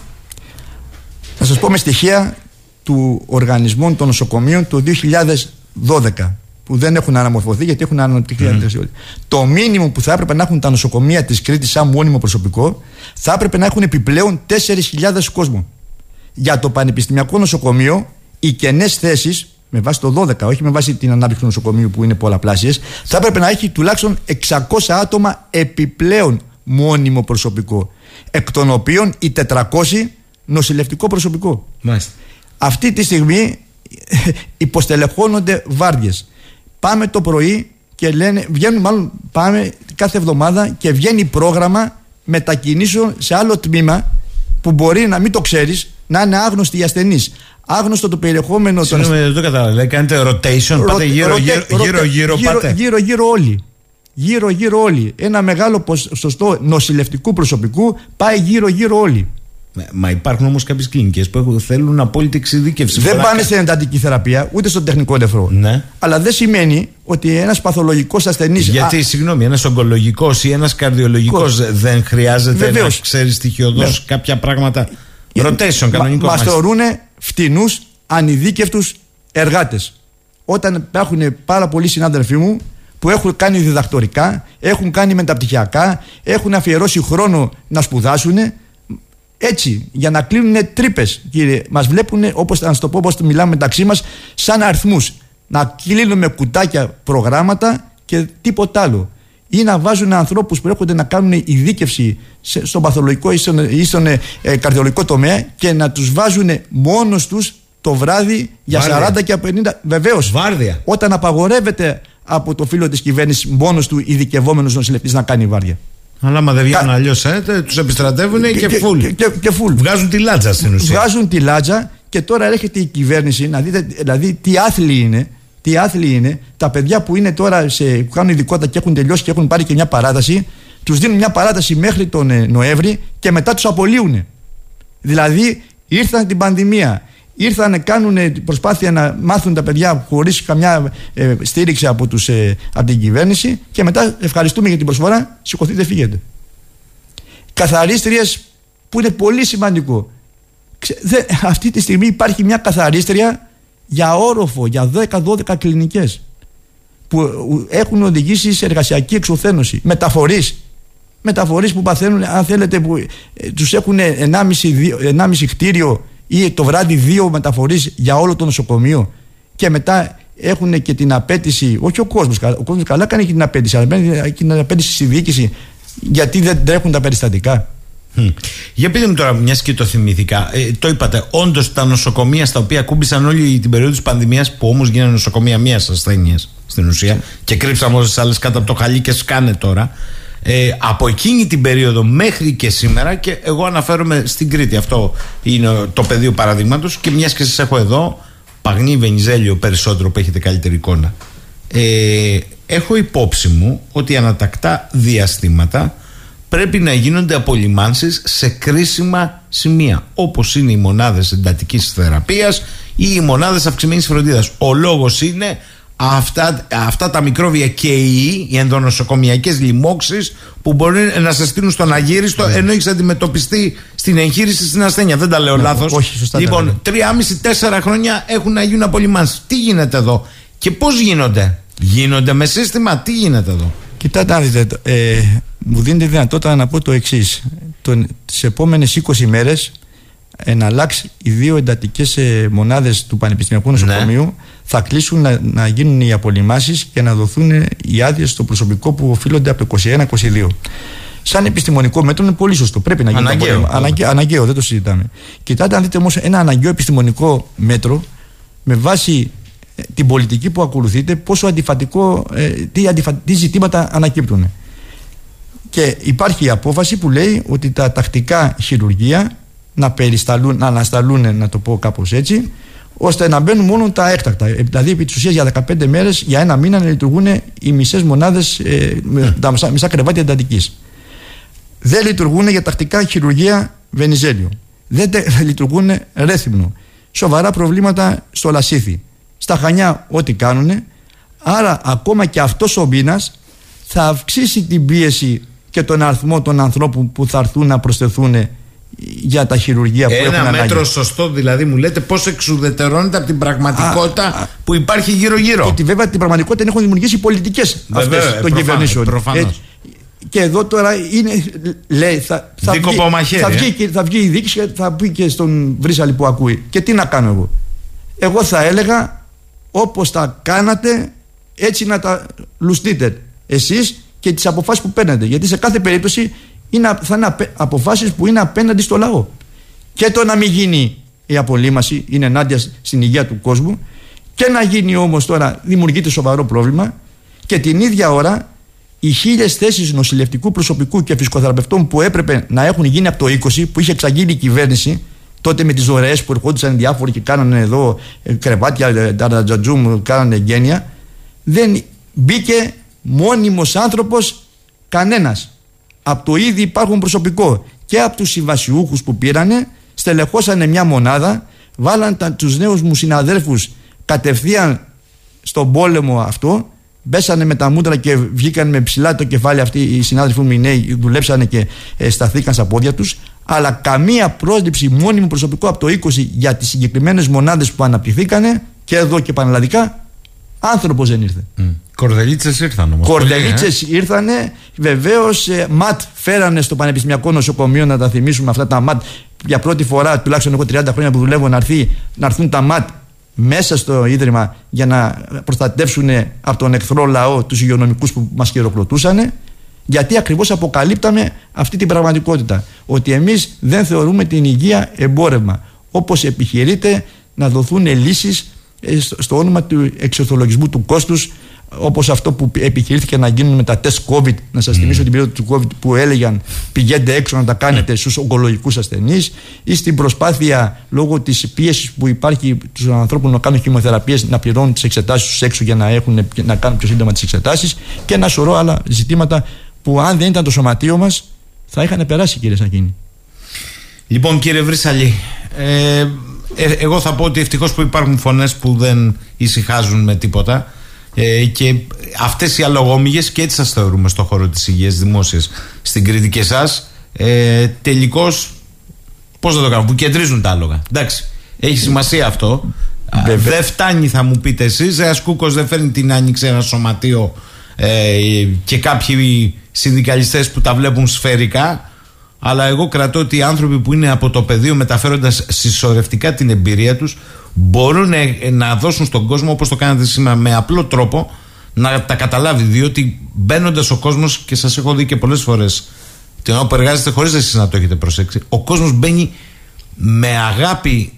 Θα σας πω με στοιχεία του Οργανισμού των Νοσοκομείων του 2012 που δεν έχουν αναμορφωθεί γιατί έχουν αναπτυχθεί mm. Το μήνυμο που θα έπρεπε να έχουν τα νοσοκομεία της Κρήτης σαν μόνιμο προσωπικό θα έπρεπε να έχουν επιπλέον 4.000 κόσμο. Για το Πανεπιστημιακό Νοσοκομείο, οι κενές θέσεις, με βάση το 12, όχι με βάση την ανάπτυξη του νοσοκομείου που είναι πολλαπλάσιες, θα έπρεπε να έχει τουλάχιστον 600 άτομα επιπλέον μόνιμο προσωπικό. Εκ των οποίων οι 400 νοσηλευτικό προσωπικό. Μάλιστα. Αυτή τη στιγμή υποστελεχώνονται βάρδιες πάμε το πρωί και λένε, βγαίνουν μάλλον πάμε κάθε εβδομάδα και βγαίνει πρόγραμμα μετακινήσεων σε άλλο τμήμα που μπορεί να μην το ξέρεις να είναι άγνωστοι οι ασθενείς. Άγνωστο το περιεχόμενο των Συγγνώμη, δεν το κατάλαβα. Κάνετε rotation, πάτε γύρω, γύρω, γύρω, γύρω, πάτε. Γύρω, γύρω όλοι. Γύρω, γύρω όλοι. Ένα μεγάλο ποσοστό νοσηλευτικού προσωπικού πάει γύρω, γύρω όλοι. Μα υπάρχουν όμως κάποιες κλινικές που θέλουν απόλυτη εξειδίκευση. Δεν πάνε στην εντατική θεραπεία ούτε στον τεχνικό νεφρό. Ναι. Αλλά δεν σημαίνει ότι ένας παθολογικός ασθενή. Γιατί, α... συγγνώμη, ένας ογκολογικός ή ένας καρδιολογικός δεν χρειάζεται Βεβαίως. να ξέρεις στοιχειοδός ναι. κάποια πράγματα. Rotation, κανονικό. Μας θεωρούν φτηνούς, ανειδίκευτους εργάτες. Όταν υπάρχουν πάρα πολλοί συνάδελφοί μου που έχουν κάνει διδακτορικά, έχουν κάνει μεταπτυχιακά, έχουν αφιερώσει χρόνο να σπουδάσουν έτσι, για να κλείνουν τρύπες, κύριε. Μας βλέπουν, όπως να το πω, όπως μιλάμε μεταξύ μας, σαν αριθμούς. Να κλείνουμε κουτάκια προγράμματα και τίποτα άλλο. Ή να βάζουν ανθρώπους που έρχονται να κάνουν ειδίκευση στον παθολογικό ή στον, ή στον ε, καρδιολογικό τομέα και να τους βάζουν μόνος τους το βράδυ για Βάρδια. 40 και 50. Βεβαίως. Όταν απαγορεύεται από το φίλο της κυβέρνησης μόνος του ειδικευόμενος νοσηλευτής να κάνει βάρδια. Αλλά άμα δεν βγαίνουν Κα... αλλιώς, ε, τους επιστρατεύουν και, και, φουλ. Και, και, και, φουλ. Βγάζουν τη λάτζα στην ουσία. Βγάζουν τη λάτζα και τώρα έρχεται η κυβέρνηση να δείτε δηλαδή τι άθλοι είναι. Τι άθλοι είναι τα παιδιά που είναι τώρα σε, που κάνουν ειδικότητα και έχουν τελειώσει και έχουν πάρει και μια παράταση. Τους δίνουν μια παράταση μέχρι τον ε, Νοέμβρη και μετά τους απολύουν. Δηλαδή ήρθαν την πανδημία, ήρθαν, κάνουν προσπάθεια να μάθουν τα παιδιά χωρίς καμιά ε, στήριξη από, τους, ε, από την κυβέρνηση και μετά ευχαριστούμε για την προσφορά, σηκωθείτε, φύγετε. Καθαρίστριες που είναι πολύ σημαντικό. αυτή τη στιγμή υπάρχει μια καθαρίστρια για όροφο, για 10-12 κλινικές που έχουν οδηγήσει σε εργασιακή εξουθένωση. Μεταφορείς, μεταφορείς που παθαίνουν, αν θέλετε, που ε, τους έχουν 1,5 κτίριο ή το βράδυ δύο μεταφορείς για όλο το νοσοκομείο και μετά έχουν και την απέτηση, όχι ο κόσμος, ο κόσμος καλά κάνει και την απέτηση, αλλά και την απέτηση στη διοίκηση γιατί δεν τρέχουν τα περιστατικά. Για πείτε μου τώρα, μιας και το θυμήθηκα, ε, το είπατε. Όντως τα νοσοκομεία στα οποία κούμπησαν όλη την περίοδο της πανδημίας, που όμως γίνανε νοσοκομεία μίας ασθένειας στην ουσία, και κρύψαμε όσε άλλες κάτω από το χαλί και σκάνε τώρα, ε, από εκείνη την περίοδο μέχρι και σήμερα και εγώ αναφέρομαι στην Κρήτη αυτό είναι το πεδίο παραδείγματος και μιας και σας έχω εδώ Παγνή Βενιζέλιο περισσότερο που έχετε καλύτερη εικόνα ε, έχω υπόψη μου ότι ανατακτά διαστήματα πρέπει να γίνονται απολυμάνσεις σε κρίσιμα σημεία όπως είναι οι μονάδες εντατικής θεραπείας ή οι μονάδες αυξημένης φροντίδας ο λόγος είναι αυτά, αυτά τα μικρόβια και οι, οι ενδονοσοκομιακές λοιμώξεις που μπορεί να σε στείλουν στον αγύριστο ναι. ενώ έχεις αντιμετωπιστεί στην εγχείρηση στην ασθένεια. Δεν τα λέω ναι, λάθος. Λοιπόν, τρία-μισή-τέσσερα χρόνια έχουν να γίνουν απολυμάνσεις. Τι γίνεται εδώ και πώς γίνονται; Γίνονται με σύστημα, τι γίνεται εδώ; Κοιτάτε, δείτε, ε, μου δίνετε δυνατότητα να πω το εξής. Τις επόμενες 20 μέρες ε, να αλλάξει οι δύο εντατικές ε, μονάδες του Πανεπιστημιακού Νοσοκομείου, θα κλείσουν να, να γίνουν οι απολυμάσεις και να δοθούν οι άδειες στο προσωπικό που οφείλονται από το 21-22. Σαν επιστημονικό μέτρο είναι πολύ σωστό. Πρέπει να γίνει Αναγκαίο. το αναγκαίο, αναγκαίο, δεν το συζητάμε. Κοιτάτε, αν δείτε όμως ένα αναγκαίο επιστημονικό μέτρο με βάση ε, την πολιτική που ακολουθείτε, πόσο αντιφατικό, ε, τι, αντιφα, τι ζητήματα ανακύπτουν. Και υπάρχει η απόφαση που λέει ότι τα τακτικά χειρουργεία να, περισταλούν, να ανασταλούν, να το πω κάπως έτσι, ώστε να μπαίνουν μόνο τα έκτακτα. Ε, Δηλαδή, επί της ουσίας για 15 μέρες, για ένα μήνα να λειτουργούν οι μισές μονάδες, ε, με τα μισά, μισά κρεβάτια εντατικής. Δεν λειτουργούν για τακτικά χειρουργία Βενιζέλιο. Δεν τε- λειτουργούν ρέθυμνο. Σοβαρά προβλήματα στο Λασίθι. Στα Χανιά, ό,τι κάνουν. Άρα, ακόμα και αυτός ο μήνας θα αυξήσει την πίεση και τον αριθμό των ανθρώπων που θα έρθουν να προσθεθούν για τα χειρουργία που έχουν Ένα ανάγκη. μέτρο σωστό δηλαδή μου λέτε πώς εξουδετερώνεται από την πραγματικότητα Α, α. που υπάρχει γύρω-γύρω. Ότι βέβαια την πραγματικότητα την έχουν δημιουργήσει οι πολιτικές Βέβαια, αυτές ε, των προφανώς, κυβερνήσεων. προφανώς. και εδώ τώρα είναι, λέει, θα, θα, Δίκοπο βγει, μαχαίρι, θα, ε. βγει, και- θα βγει η δίκηση και θα πει και στον Βρύσαλη που ακούει. Και τι να κάνω εγώ; Εγώ θα έλεγα όπως τα κάνατε έτσι να τα λουστείτε εσείς και τις αποφάσεις που παίρνετε. Γιατί σε κάθε περίπτωση είναι, θα είναι απε- αποφάσεις που είναι απέναντι στο λαό. Και το να μην γίνει η απολύμαση είναι ενάντια στην υγεία του κόσμου και να γίνει όμως τώρα δημιουργείται σοβαρό πρόβλημα και την ίδια ώρα οι χίλιες θέσεις νοσηλευτικού προσωπικού και φυσικοθεραπευτών που έπρεπε να έχουν γίνει από το 20 που είχε εξαγγείλει η κυβέρνηση τότε με τις δωρεέ που ερχόντουσαν διάφοροι και κάνανε εδώ ε, κρεβάτια, ε, ταρατζατζούμ, κάνανε γένεια δεν μπήκε μόνιμος άνθρωπος κανένας. Από το ήδη υπάρχουν προσωπικό. Και από τους συμβασιούχους που πήρανε στελεχώσανε μια μονάδα βάλαν τα, τους νέους μου συναδέλφους κατευθείαν στον πόλεμο αυτό μπέσανε με τα μούτρα και βγήκαν με ψηλά το κεφάλι αυτοί οι συνάδελφοι μου οι νέοι δουλέψανε και ε, σταθήκαν στα πόδια τους αλλά καμία πρόσληψη μόνιμου προσωπικού από το 20 για τις συγκεκριμένες μονάδες που αναπτυχθήκανε και εδώ και πανελλαδικά άνθρωπος δεν ήρθε Κορδελίτσες ήρθαν όμως. Κορδελίτσες ήρθανε. Βεβαίως, ματ φέρανε στο Πανεπιστημιακό Νοσοκομείο να τα θυμίσουμε αυτά τα ματ. Για πρώτη φορά, τουλάχιστον έχω 30 χρόνια που δουλεύω, να, έρθει, να έρθουν τα ματ μέσα στο ίδρυμα για να προστατεύσουν από τον εχθρό λαό τους υγειονομικούς που μας χειροκροτούσαν. Γιατί ακριβώς αποκαλύπταμε αυτή την πραγματικότητα. Ότι εμείς δεν θεωρούμε την υγεία εμπόρευμα. Όπως επιχειρείται να δοθούν λύσεις ε, στο- στο όνομα του εξορθολογισμού του κόστους, όπως αυτό που επιχειρήθηκε να γίνουν με τα τεστ COVID. Να σας θυμίσω την περίοδο του COVID που έλεγαν πηγαίνετε έξω να τα κάνετε στους ογκολογικούς ασθενείς, ή στην προσπάθεια λόγω της πίεσης που υπάρχει τους ανθρώπων να κάνουν χημοθεραπείες να πληρώνουν τις εξετάσεις τους έξω για να, έχουν, να κάνουν πιο σύντομα τις εξετάσεις και ένα σωρό άλλα ζητήματα που αν δεν ήταν το σωματείο μας θα είχαν περάσει κύριε Σακίνη. Λοιπόν, κύριε Βρύσαλη, ε, ε, εγώ θα πω ότι ευτυχώς που υπάρχουν φωνές που δεν ησυχάζουν με τίποτα. Ε, και αυτές οι αλογόμυγες και έτσι σας θεωρούμε στο χώρο της υγείας δημόσιας στην Κρήτη και εσάς. Ε, Τελικώς, πώς θα το κάνω, που κεντρίζουν τα άλογα. Εντάξει, έχει σημασία αυτό. Α, Βέβαια. Δεν φτάνει, θα μου πείτε εσείς. Ένα κούκος δεν φέρνει την άνοιξη ένα σωματείο ε, και κάποιοι συνδικαλιστές που τα βλέπουν σφαιρικά. Αλλά εγώ κρατώ ότι οι άνθρωποι που είναι από το πεδίο μεταφέροντας συσσωρευτικά την εμπειρία τους μπορούν ε, να δώσουν στον κόσμο όπως το κάνατε σήμερα με απλό τρόπο να τα καταλάβει. Διότι μπαίνοντας ο κόσμος, και σας έχω δει και πολλές φορές την ώρα που εργάζεστε χωρίς εσείς να το έχετε προσέξει, ο κόσμος μπαίνει με αγάπη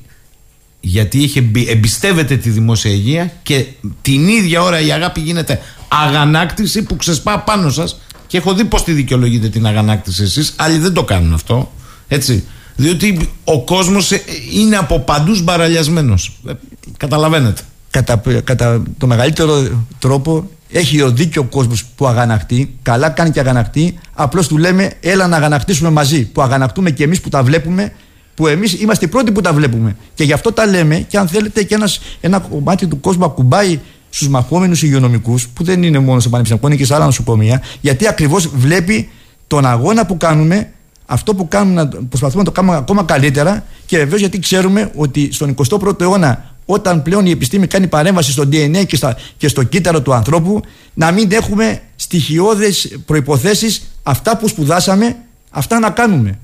γιατί είχε, εμπι- εμπιστεύεται τη δημόσια υγεία και την ίδια ώρα η αγάπη γίνεται αγανάκτηση που ξεσπά πάνω σας και έχω δει πως τη δικαιολογείτε την αγανάκτηση εσείς. Άλλοι δεν το κάνουν αυτό έτσι. Διότι ο κόσμος ε, είναι από παντούς μπαραλιασμένος. Ε, καταλαβαίνετε. Κατά, κατά το μεγαλύτερο τρόπο έχει ο δίκιο ο κόσμος που αγανακτεί καλά κάνει και αγανακτεί απλώς του λέμε έλα να αγανακτήσουμε μαζί που αγανακτούμε και εμείς που τα βλέπουμε που εμείς είμαστε οι πρώτοι που τα βλέπουμε. Και γι' αυτό τα λέμε και αν θέλετε και ένας, ένα κομμάτι του κόσμου ακουμπάει στους μαχόμενους υγειονομικούς που δεν είναι μόνο στο πανεπιστημιακό είναι και σε άλλα νοσοκομεία γιατί ακριβώς βλέπει τον αγώνα που κάνουμε αυτό που κάνουμε, να- προσπαθούμε να το κάνουμε ακόμα καλύτερα και βεβαίως γιατί ξέρουμε ότι στον 21ο αιώνα, όταν πλέον η επιστήμη κάνει παρέμβαση στο DNA και, στα, και στο κύτταρο του ανθρώπου, να μην έχουμε στοιχειώδες προϋποθέσεις αυτά που σπουδάσαμε, αυτά να κάνουμε.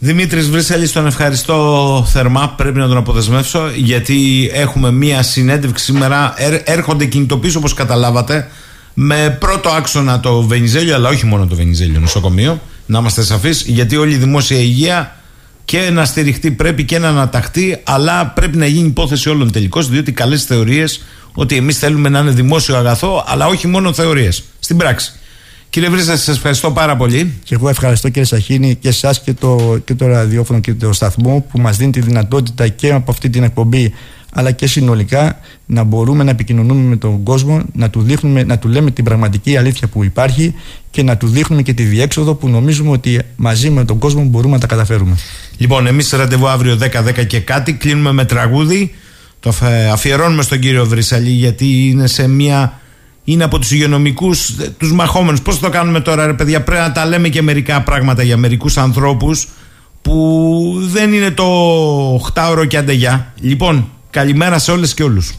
Δημήτρης Βρύσαλη, τον ευχαριστώ θερμά. Πρέπει να τον αποδεσμεύσω γιατί έχουμε μία συνέντευξη σήμερα. Έρχονται κινητοποίησει όπως καταλάβατε με πρώτο άξονα το Βενιζέλιο, αλλά όχι μόνο το Βενιζέλιο νοσοκομείο. Να είμαστε σαφείς, γιατί όλη η δημόσια υγεία και να στηριχτεί πρέπει και να αναταχθεί, αλλά πρέπει να γίνει υπόθεση όλων τελικώς, διότι καλές θεωρίες ότι εμείς θέλουμε να είναι δημόσιο αγαθό, αλλά όχι μόνο θεωρίες. Στην πράξη. Κύριε Βρύσα, σας ευχαριστώ πάρα πολύ. Και εγώ ευχαριστώ κύριε Σαχίνη και εσάς και το, και το ραδιόφωνο και το σταθμό που μας δίνει τη δυνατότητα και από αυτή την εκπομπή αλλά και συνολικά να μπορούμε να επικοινωνούμε με τον κόσμο, να του, δείχνουμε, να του λέμε την πραγματική αλήθεια που υπάρχει και να του δείχνουμε και τη διέξοδο που νομίζουμε ότι μαζί με τον κόσμο μπορούμε να τα καταφέρουμε. Λοιπόν, εμείς ραντεβού αύριο 10-10 και κάτι, κλείνουμε με τραγούδι. Το αφιερώνουμε στον κύριο Βρυσαλή γιατί είναι σε μια είναι από τους υγειονομικούς, τους μαχόμενους. Πώς το κάνουμε τώρα, ρε παιδιά, πρέπει να τα λέμε και μερικά πράγματα για μερικούς ανθρώπους που δεν είναι το 8ωρο και αντεγιά. Λοιπόν, καλημέρα σε όλες και όλους.